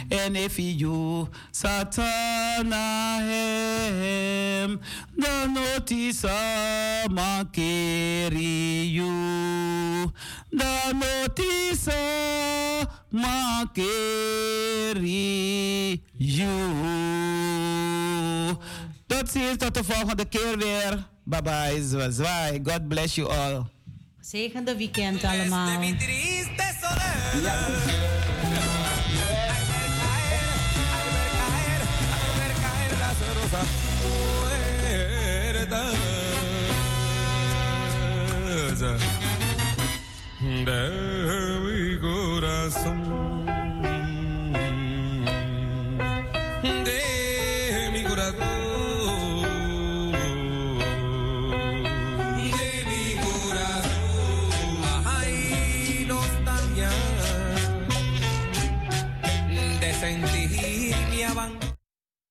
en if you satana hem dan notisa makeri you. Dan notisa makeri you tot ziens, tot de volgende keer weer. Bye bye, zwa- zwaai. God bless you all. Zegende weekend allemaal. De mi corazón.